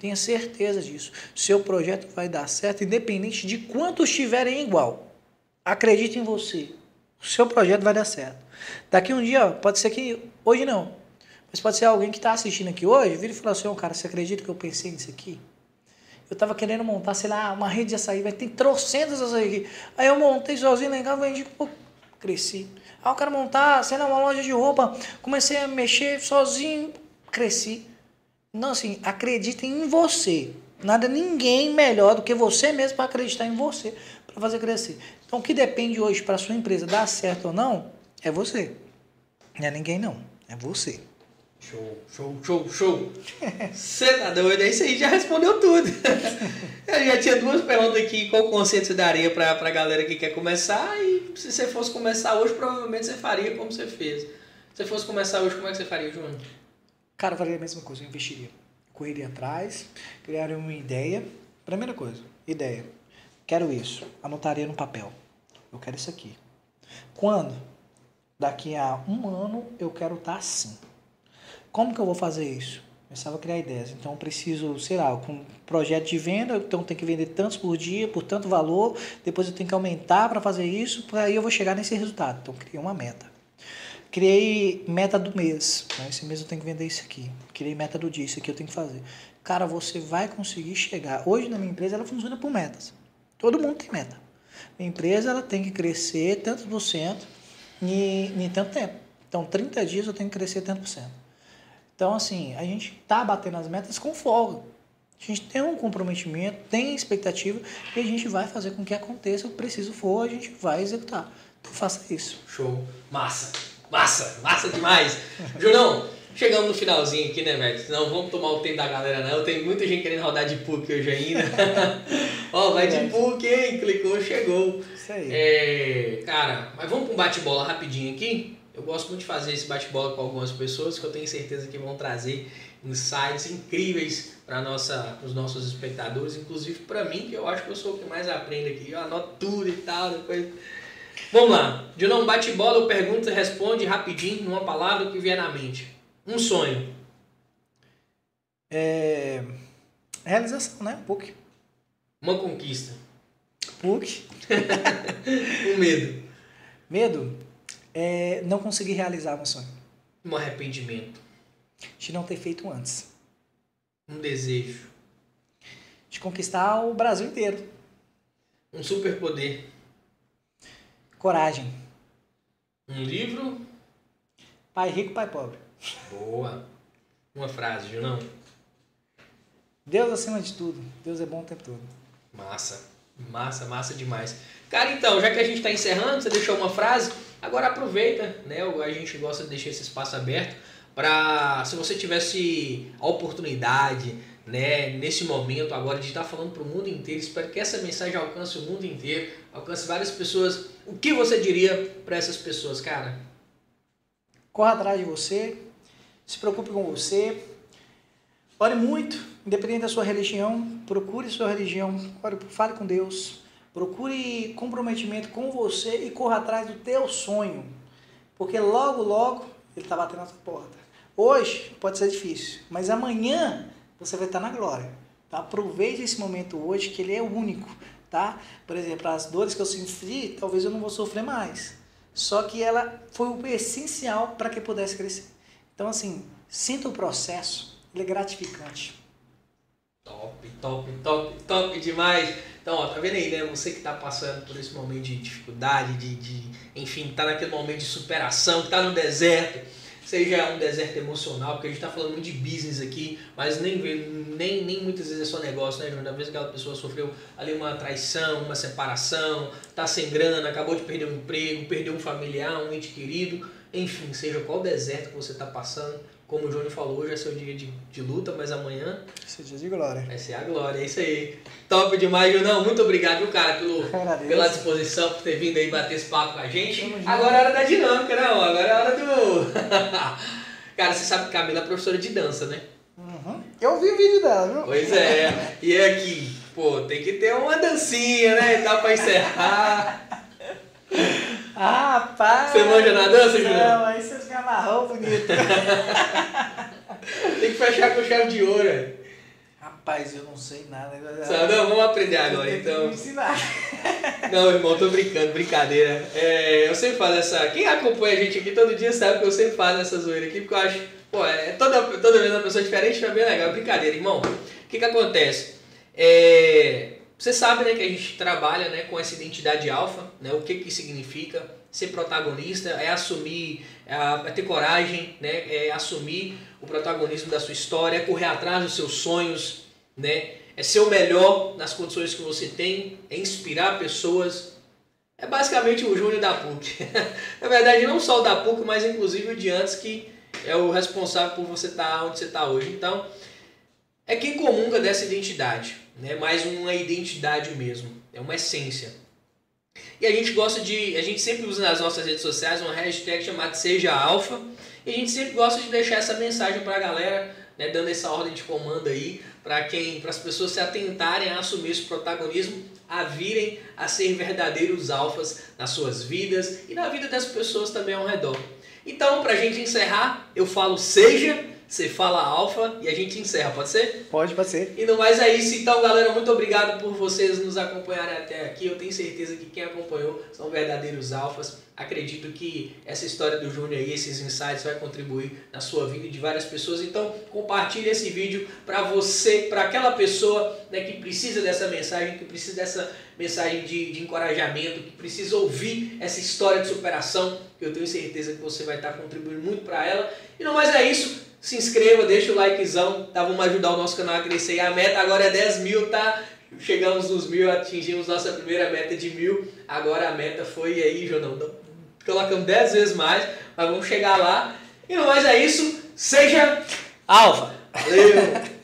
Tenha certeza disso. Seu projeto vai dar certo, independente de quantos estiverem igual. Acredite em você. O seu projeto vai dar certo. Daqui um dia, pode ser que hoje não, mas pode ser alguém que está assistindo aqui hoje, vira e fala assim, oh, cara, você acredita que eu pensei nisso aqui? Eu estava querendo montar, sei lá, uma rede de açaí, vai ter trocentas açaí aqui. Aí eu montei sozinho lá em casa, vendi, pô, cresci. Aí eu quero montar, sei lá, uma loja de roupa, comecei a mexer sozinho, cresci. Não, assim, acreditem em você. Nada, ninguém melhor do que você mesmo para acreditar em você, para fazer crescer. Então, o que depende hoje para sua empresa dar certo ou não, é você. Não é ninguém, não. É você. Show, show, show, show. Você tá doido? É isso aí, já respondeu tudo. Eu já tinha duas perguntas aqui. Qual conceito você daria pra, pra galera que quer começar? E se você fosse começar hoje, provavelmente você faria como você fez. Se você fosse começar hoje, como é que você faria, João? Cara, eu faria a mesma coisa, eu investiria. Correria atrás, criaria uma ideia. Primeira coisa, ideia. Quero isso. Anotaria no papel. Eu quero isso aqui. Quando? Daqui a um ano eu quero estar tá assim. Como que eu vou fazer isso? Começava a criar ideias. Então, preciso, sei lá, com um projeto de venda, então tem que vender tantos por dia, por tanto valor, depois eu tenho que aumentar para fazer isso, para aí eu vou chegar nesse resultado. Então, criei uma meta. Criei meta do mês. Né? Esse mês eu tenho que vender isso aqui. Criei meta do dia, isso aqui eu tenho que fazer. Cara, você vai conseguir chegar. Hoje na minha empresa ela funciona por metas. Todo mundo tem meta. Minha empresa ela tem que crescer tantos por cento em, em tanto tempo. Então, 30 dias eu tenho que crescer tanto por cento. Então, assim, a gente está batendo as metas com folga. A gente tem um comprometimento, tem expectativa e a gente vai fazer com que aconteça o que preciso for, a gente vai executar. Então faça isso. Show. Massa. Massa. Massa demais. Junão, chegamos no finalzinho aqui, né, velho? Não vamos tomar o tempo da galera, não. Tem muita gente querendo rodar de PUC hoje ainda. Ó, vai de PUC, hein? Clicou, chegou. Isso aí. É, cara, mas vamos para um bate-bola rapidinho aqui. Eu gosto muito de fazer esse bate-bola com algumas pessoas que eu tenho certeza que vão trazer insights incríveis para os nossos espectadores, inclusive para mim, que eu acho que eu sou o que mais aprende aqui. Eu anoto tudo e tal, depois. Vamos lá. De não bate-bola, eu pergunto e responde rapidinho numa palavra que vier na mente. Um sonho. É... Realização, né? PUC. Uma conquista. PUC. um medo. Medo? É, não conseguir realizar meu sonho. Um arrependimento. De não ter feito antes. Um desejo. De conquistar o Brasil inteiro. Um superpoder. Coragem. Um livro. Pai rico, pai pobre. Boa. Uma frase, Junão. Deus acima de tudo. Deus é bom o tempo todo. Massa. Massa, massa demais. Cara, então, já que a gente está encerrando, você deixou uma frase, agora aproveita, né? A gente gosta de deixar esse espaço aberto para, se você tivesse a oportunidade né, nesse momento agora de estar falando para o mundo inteiro. Espero que essa mensagem alcance o mundo inteiro, alcance várias pessoas. O que você diria para essas pessoas, cara? Corra atrás de você, se preocupe com você, ore muito, independente da sua religião, procure sua religião, ore, fale com Deus, procure comprometimento com você e corra atrás do teu sonho, porque logo, logo ele está batendo na sua porta. Hoje pode ser difícil, mas amanhã você vai estar na glória. Tá? Aproveite esse momento hoje, que ele é único. Tá? Por exemplo, as dores que eu sofri, talvez eu não vou sofrer mais. Só que ela foi o essencial para que pudesse crescer. Então, assim, sinta o processo, ele é gratificante. Top, top, top, top demais. Então, ó, tá vendo aí, né? Você que tá passando por esse momento de dificuldade, de, de enfim, tá naquele momento de superação, que tá no deserto seja um deserto emocional, porque a gente está falando muito de business aqui, mas nem, nem, nem muitas vezes é só negócio, né, Júnior? Às vezes aquela pessoa sofreu ali uma traição, uma separação, tá sem grana, acabou de perder um emprego, perdeu um familiar, um ente querido, enfim, seja qual deserto que você está passando, como o Júnior falou, hoje é seu dia de, de luta, mas amanhã. Esse dia de glória. Vai ser a glória, é isso aí. Top demais, Junão. Muito obrigado, viu, cara, pelo, pela disposição, por ter vindo aí bater esse papo com a gente. Agora é hora da dinâmica, né? Agora é hora do. cara, você sabe que Camila é professora de dança, né? Uhum. Eu vi o vídeo dela, viu? Pois é. E é aqui, pô, tem que ter uma dancinha, né? E tal, pra encerrar. Ah, rapaz! Você manja na dança, Julião? Não, aí você fica marrão bonito. Tem que fechar com chave de ouro. Rapaz, eu não sei nada. Sabe, não, vamos aprender agora, então. Me ensinar. Não, irmão, tô brincando, brincadeira. É, eu sempre faço essa. Quem acompanha a gente aqui todo dia sabe que eu sempre faço essa zoeira aqui, porque eu acho, pô, é toda, toda vez uma pessoa diferente, é bem legal. Brincadeira, irmão. O que que acontece? É, você sabe né, que a gente trabalha né, com essa identidade alfa, né, o que, que significa ser protagonista, é assumir, é, ter coragem, né, é assumir o protagonismo da sua história, é correr atrás dos seus sonhos, né, é ser o melhor nas condições que você tem, é inspirar pessoas. É basicamente o Júnior da PUC. Na verdade, não só o da PUC, mas inclusive o de antes, que é o responsável por você estar onde você está hoje. Então, é quem comunga dessa identidade né? mais uma identidade mesmo, é uma essência. E a gente gosta de, a gente sempre usa nas nossas redes sociais uma hashtag chamada Seja Alfa, e a gente sempre gosta de deixar essa mensagem para a galera, né, dando essa ordem de comando aí, para quem, para as pessoas se atentarem a assumir esse protagonismo, a virem a ser verdadeiros alfas nas suas vidas e na vida das pessoas também ao redor. Então, para a gente encerrar, eu falo seja você fala alfa e a gente encerra, pode ser? Pode, pode ser. E no mais é isso. Então, galera, muito obrigado por vocês nos acompanharem até aqui. Eu tenho certeza que quem acompanhou são verdadeiros alfas. Acredito que essa história do Júnior e esses insights vai contribuir na sua vida e de várias pessoas. Então, compartilhe esse vídeo para você, para aquela pessoa né, que precisa dessa mensagem, que precisa dessa mensagem de, de encorajamento, que precisa ouvir essa história de superação. Que eu tenho certeza que você vai estar contribuindo muito para ela. E no mais é isso se inscreva, deixa o likezão, tá? Vamos ajudar o nosso canal a crescer. E a meta agora é 10 mil, tá? Chegamos nos mil, atingimos nossa primeira meta de mil. Agora a meta foi aí, Jonão. Colocamos 10 vezes mais, mas vamos chegar lá. E no mais é isso, seja alfa. Valeu! Valeu!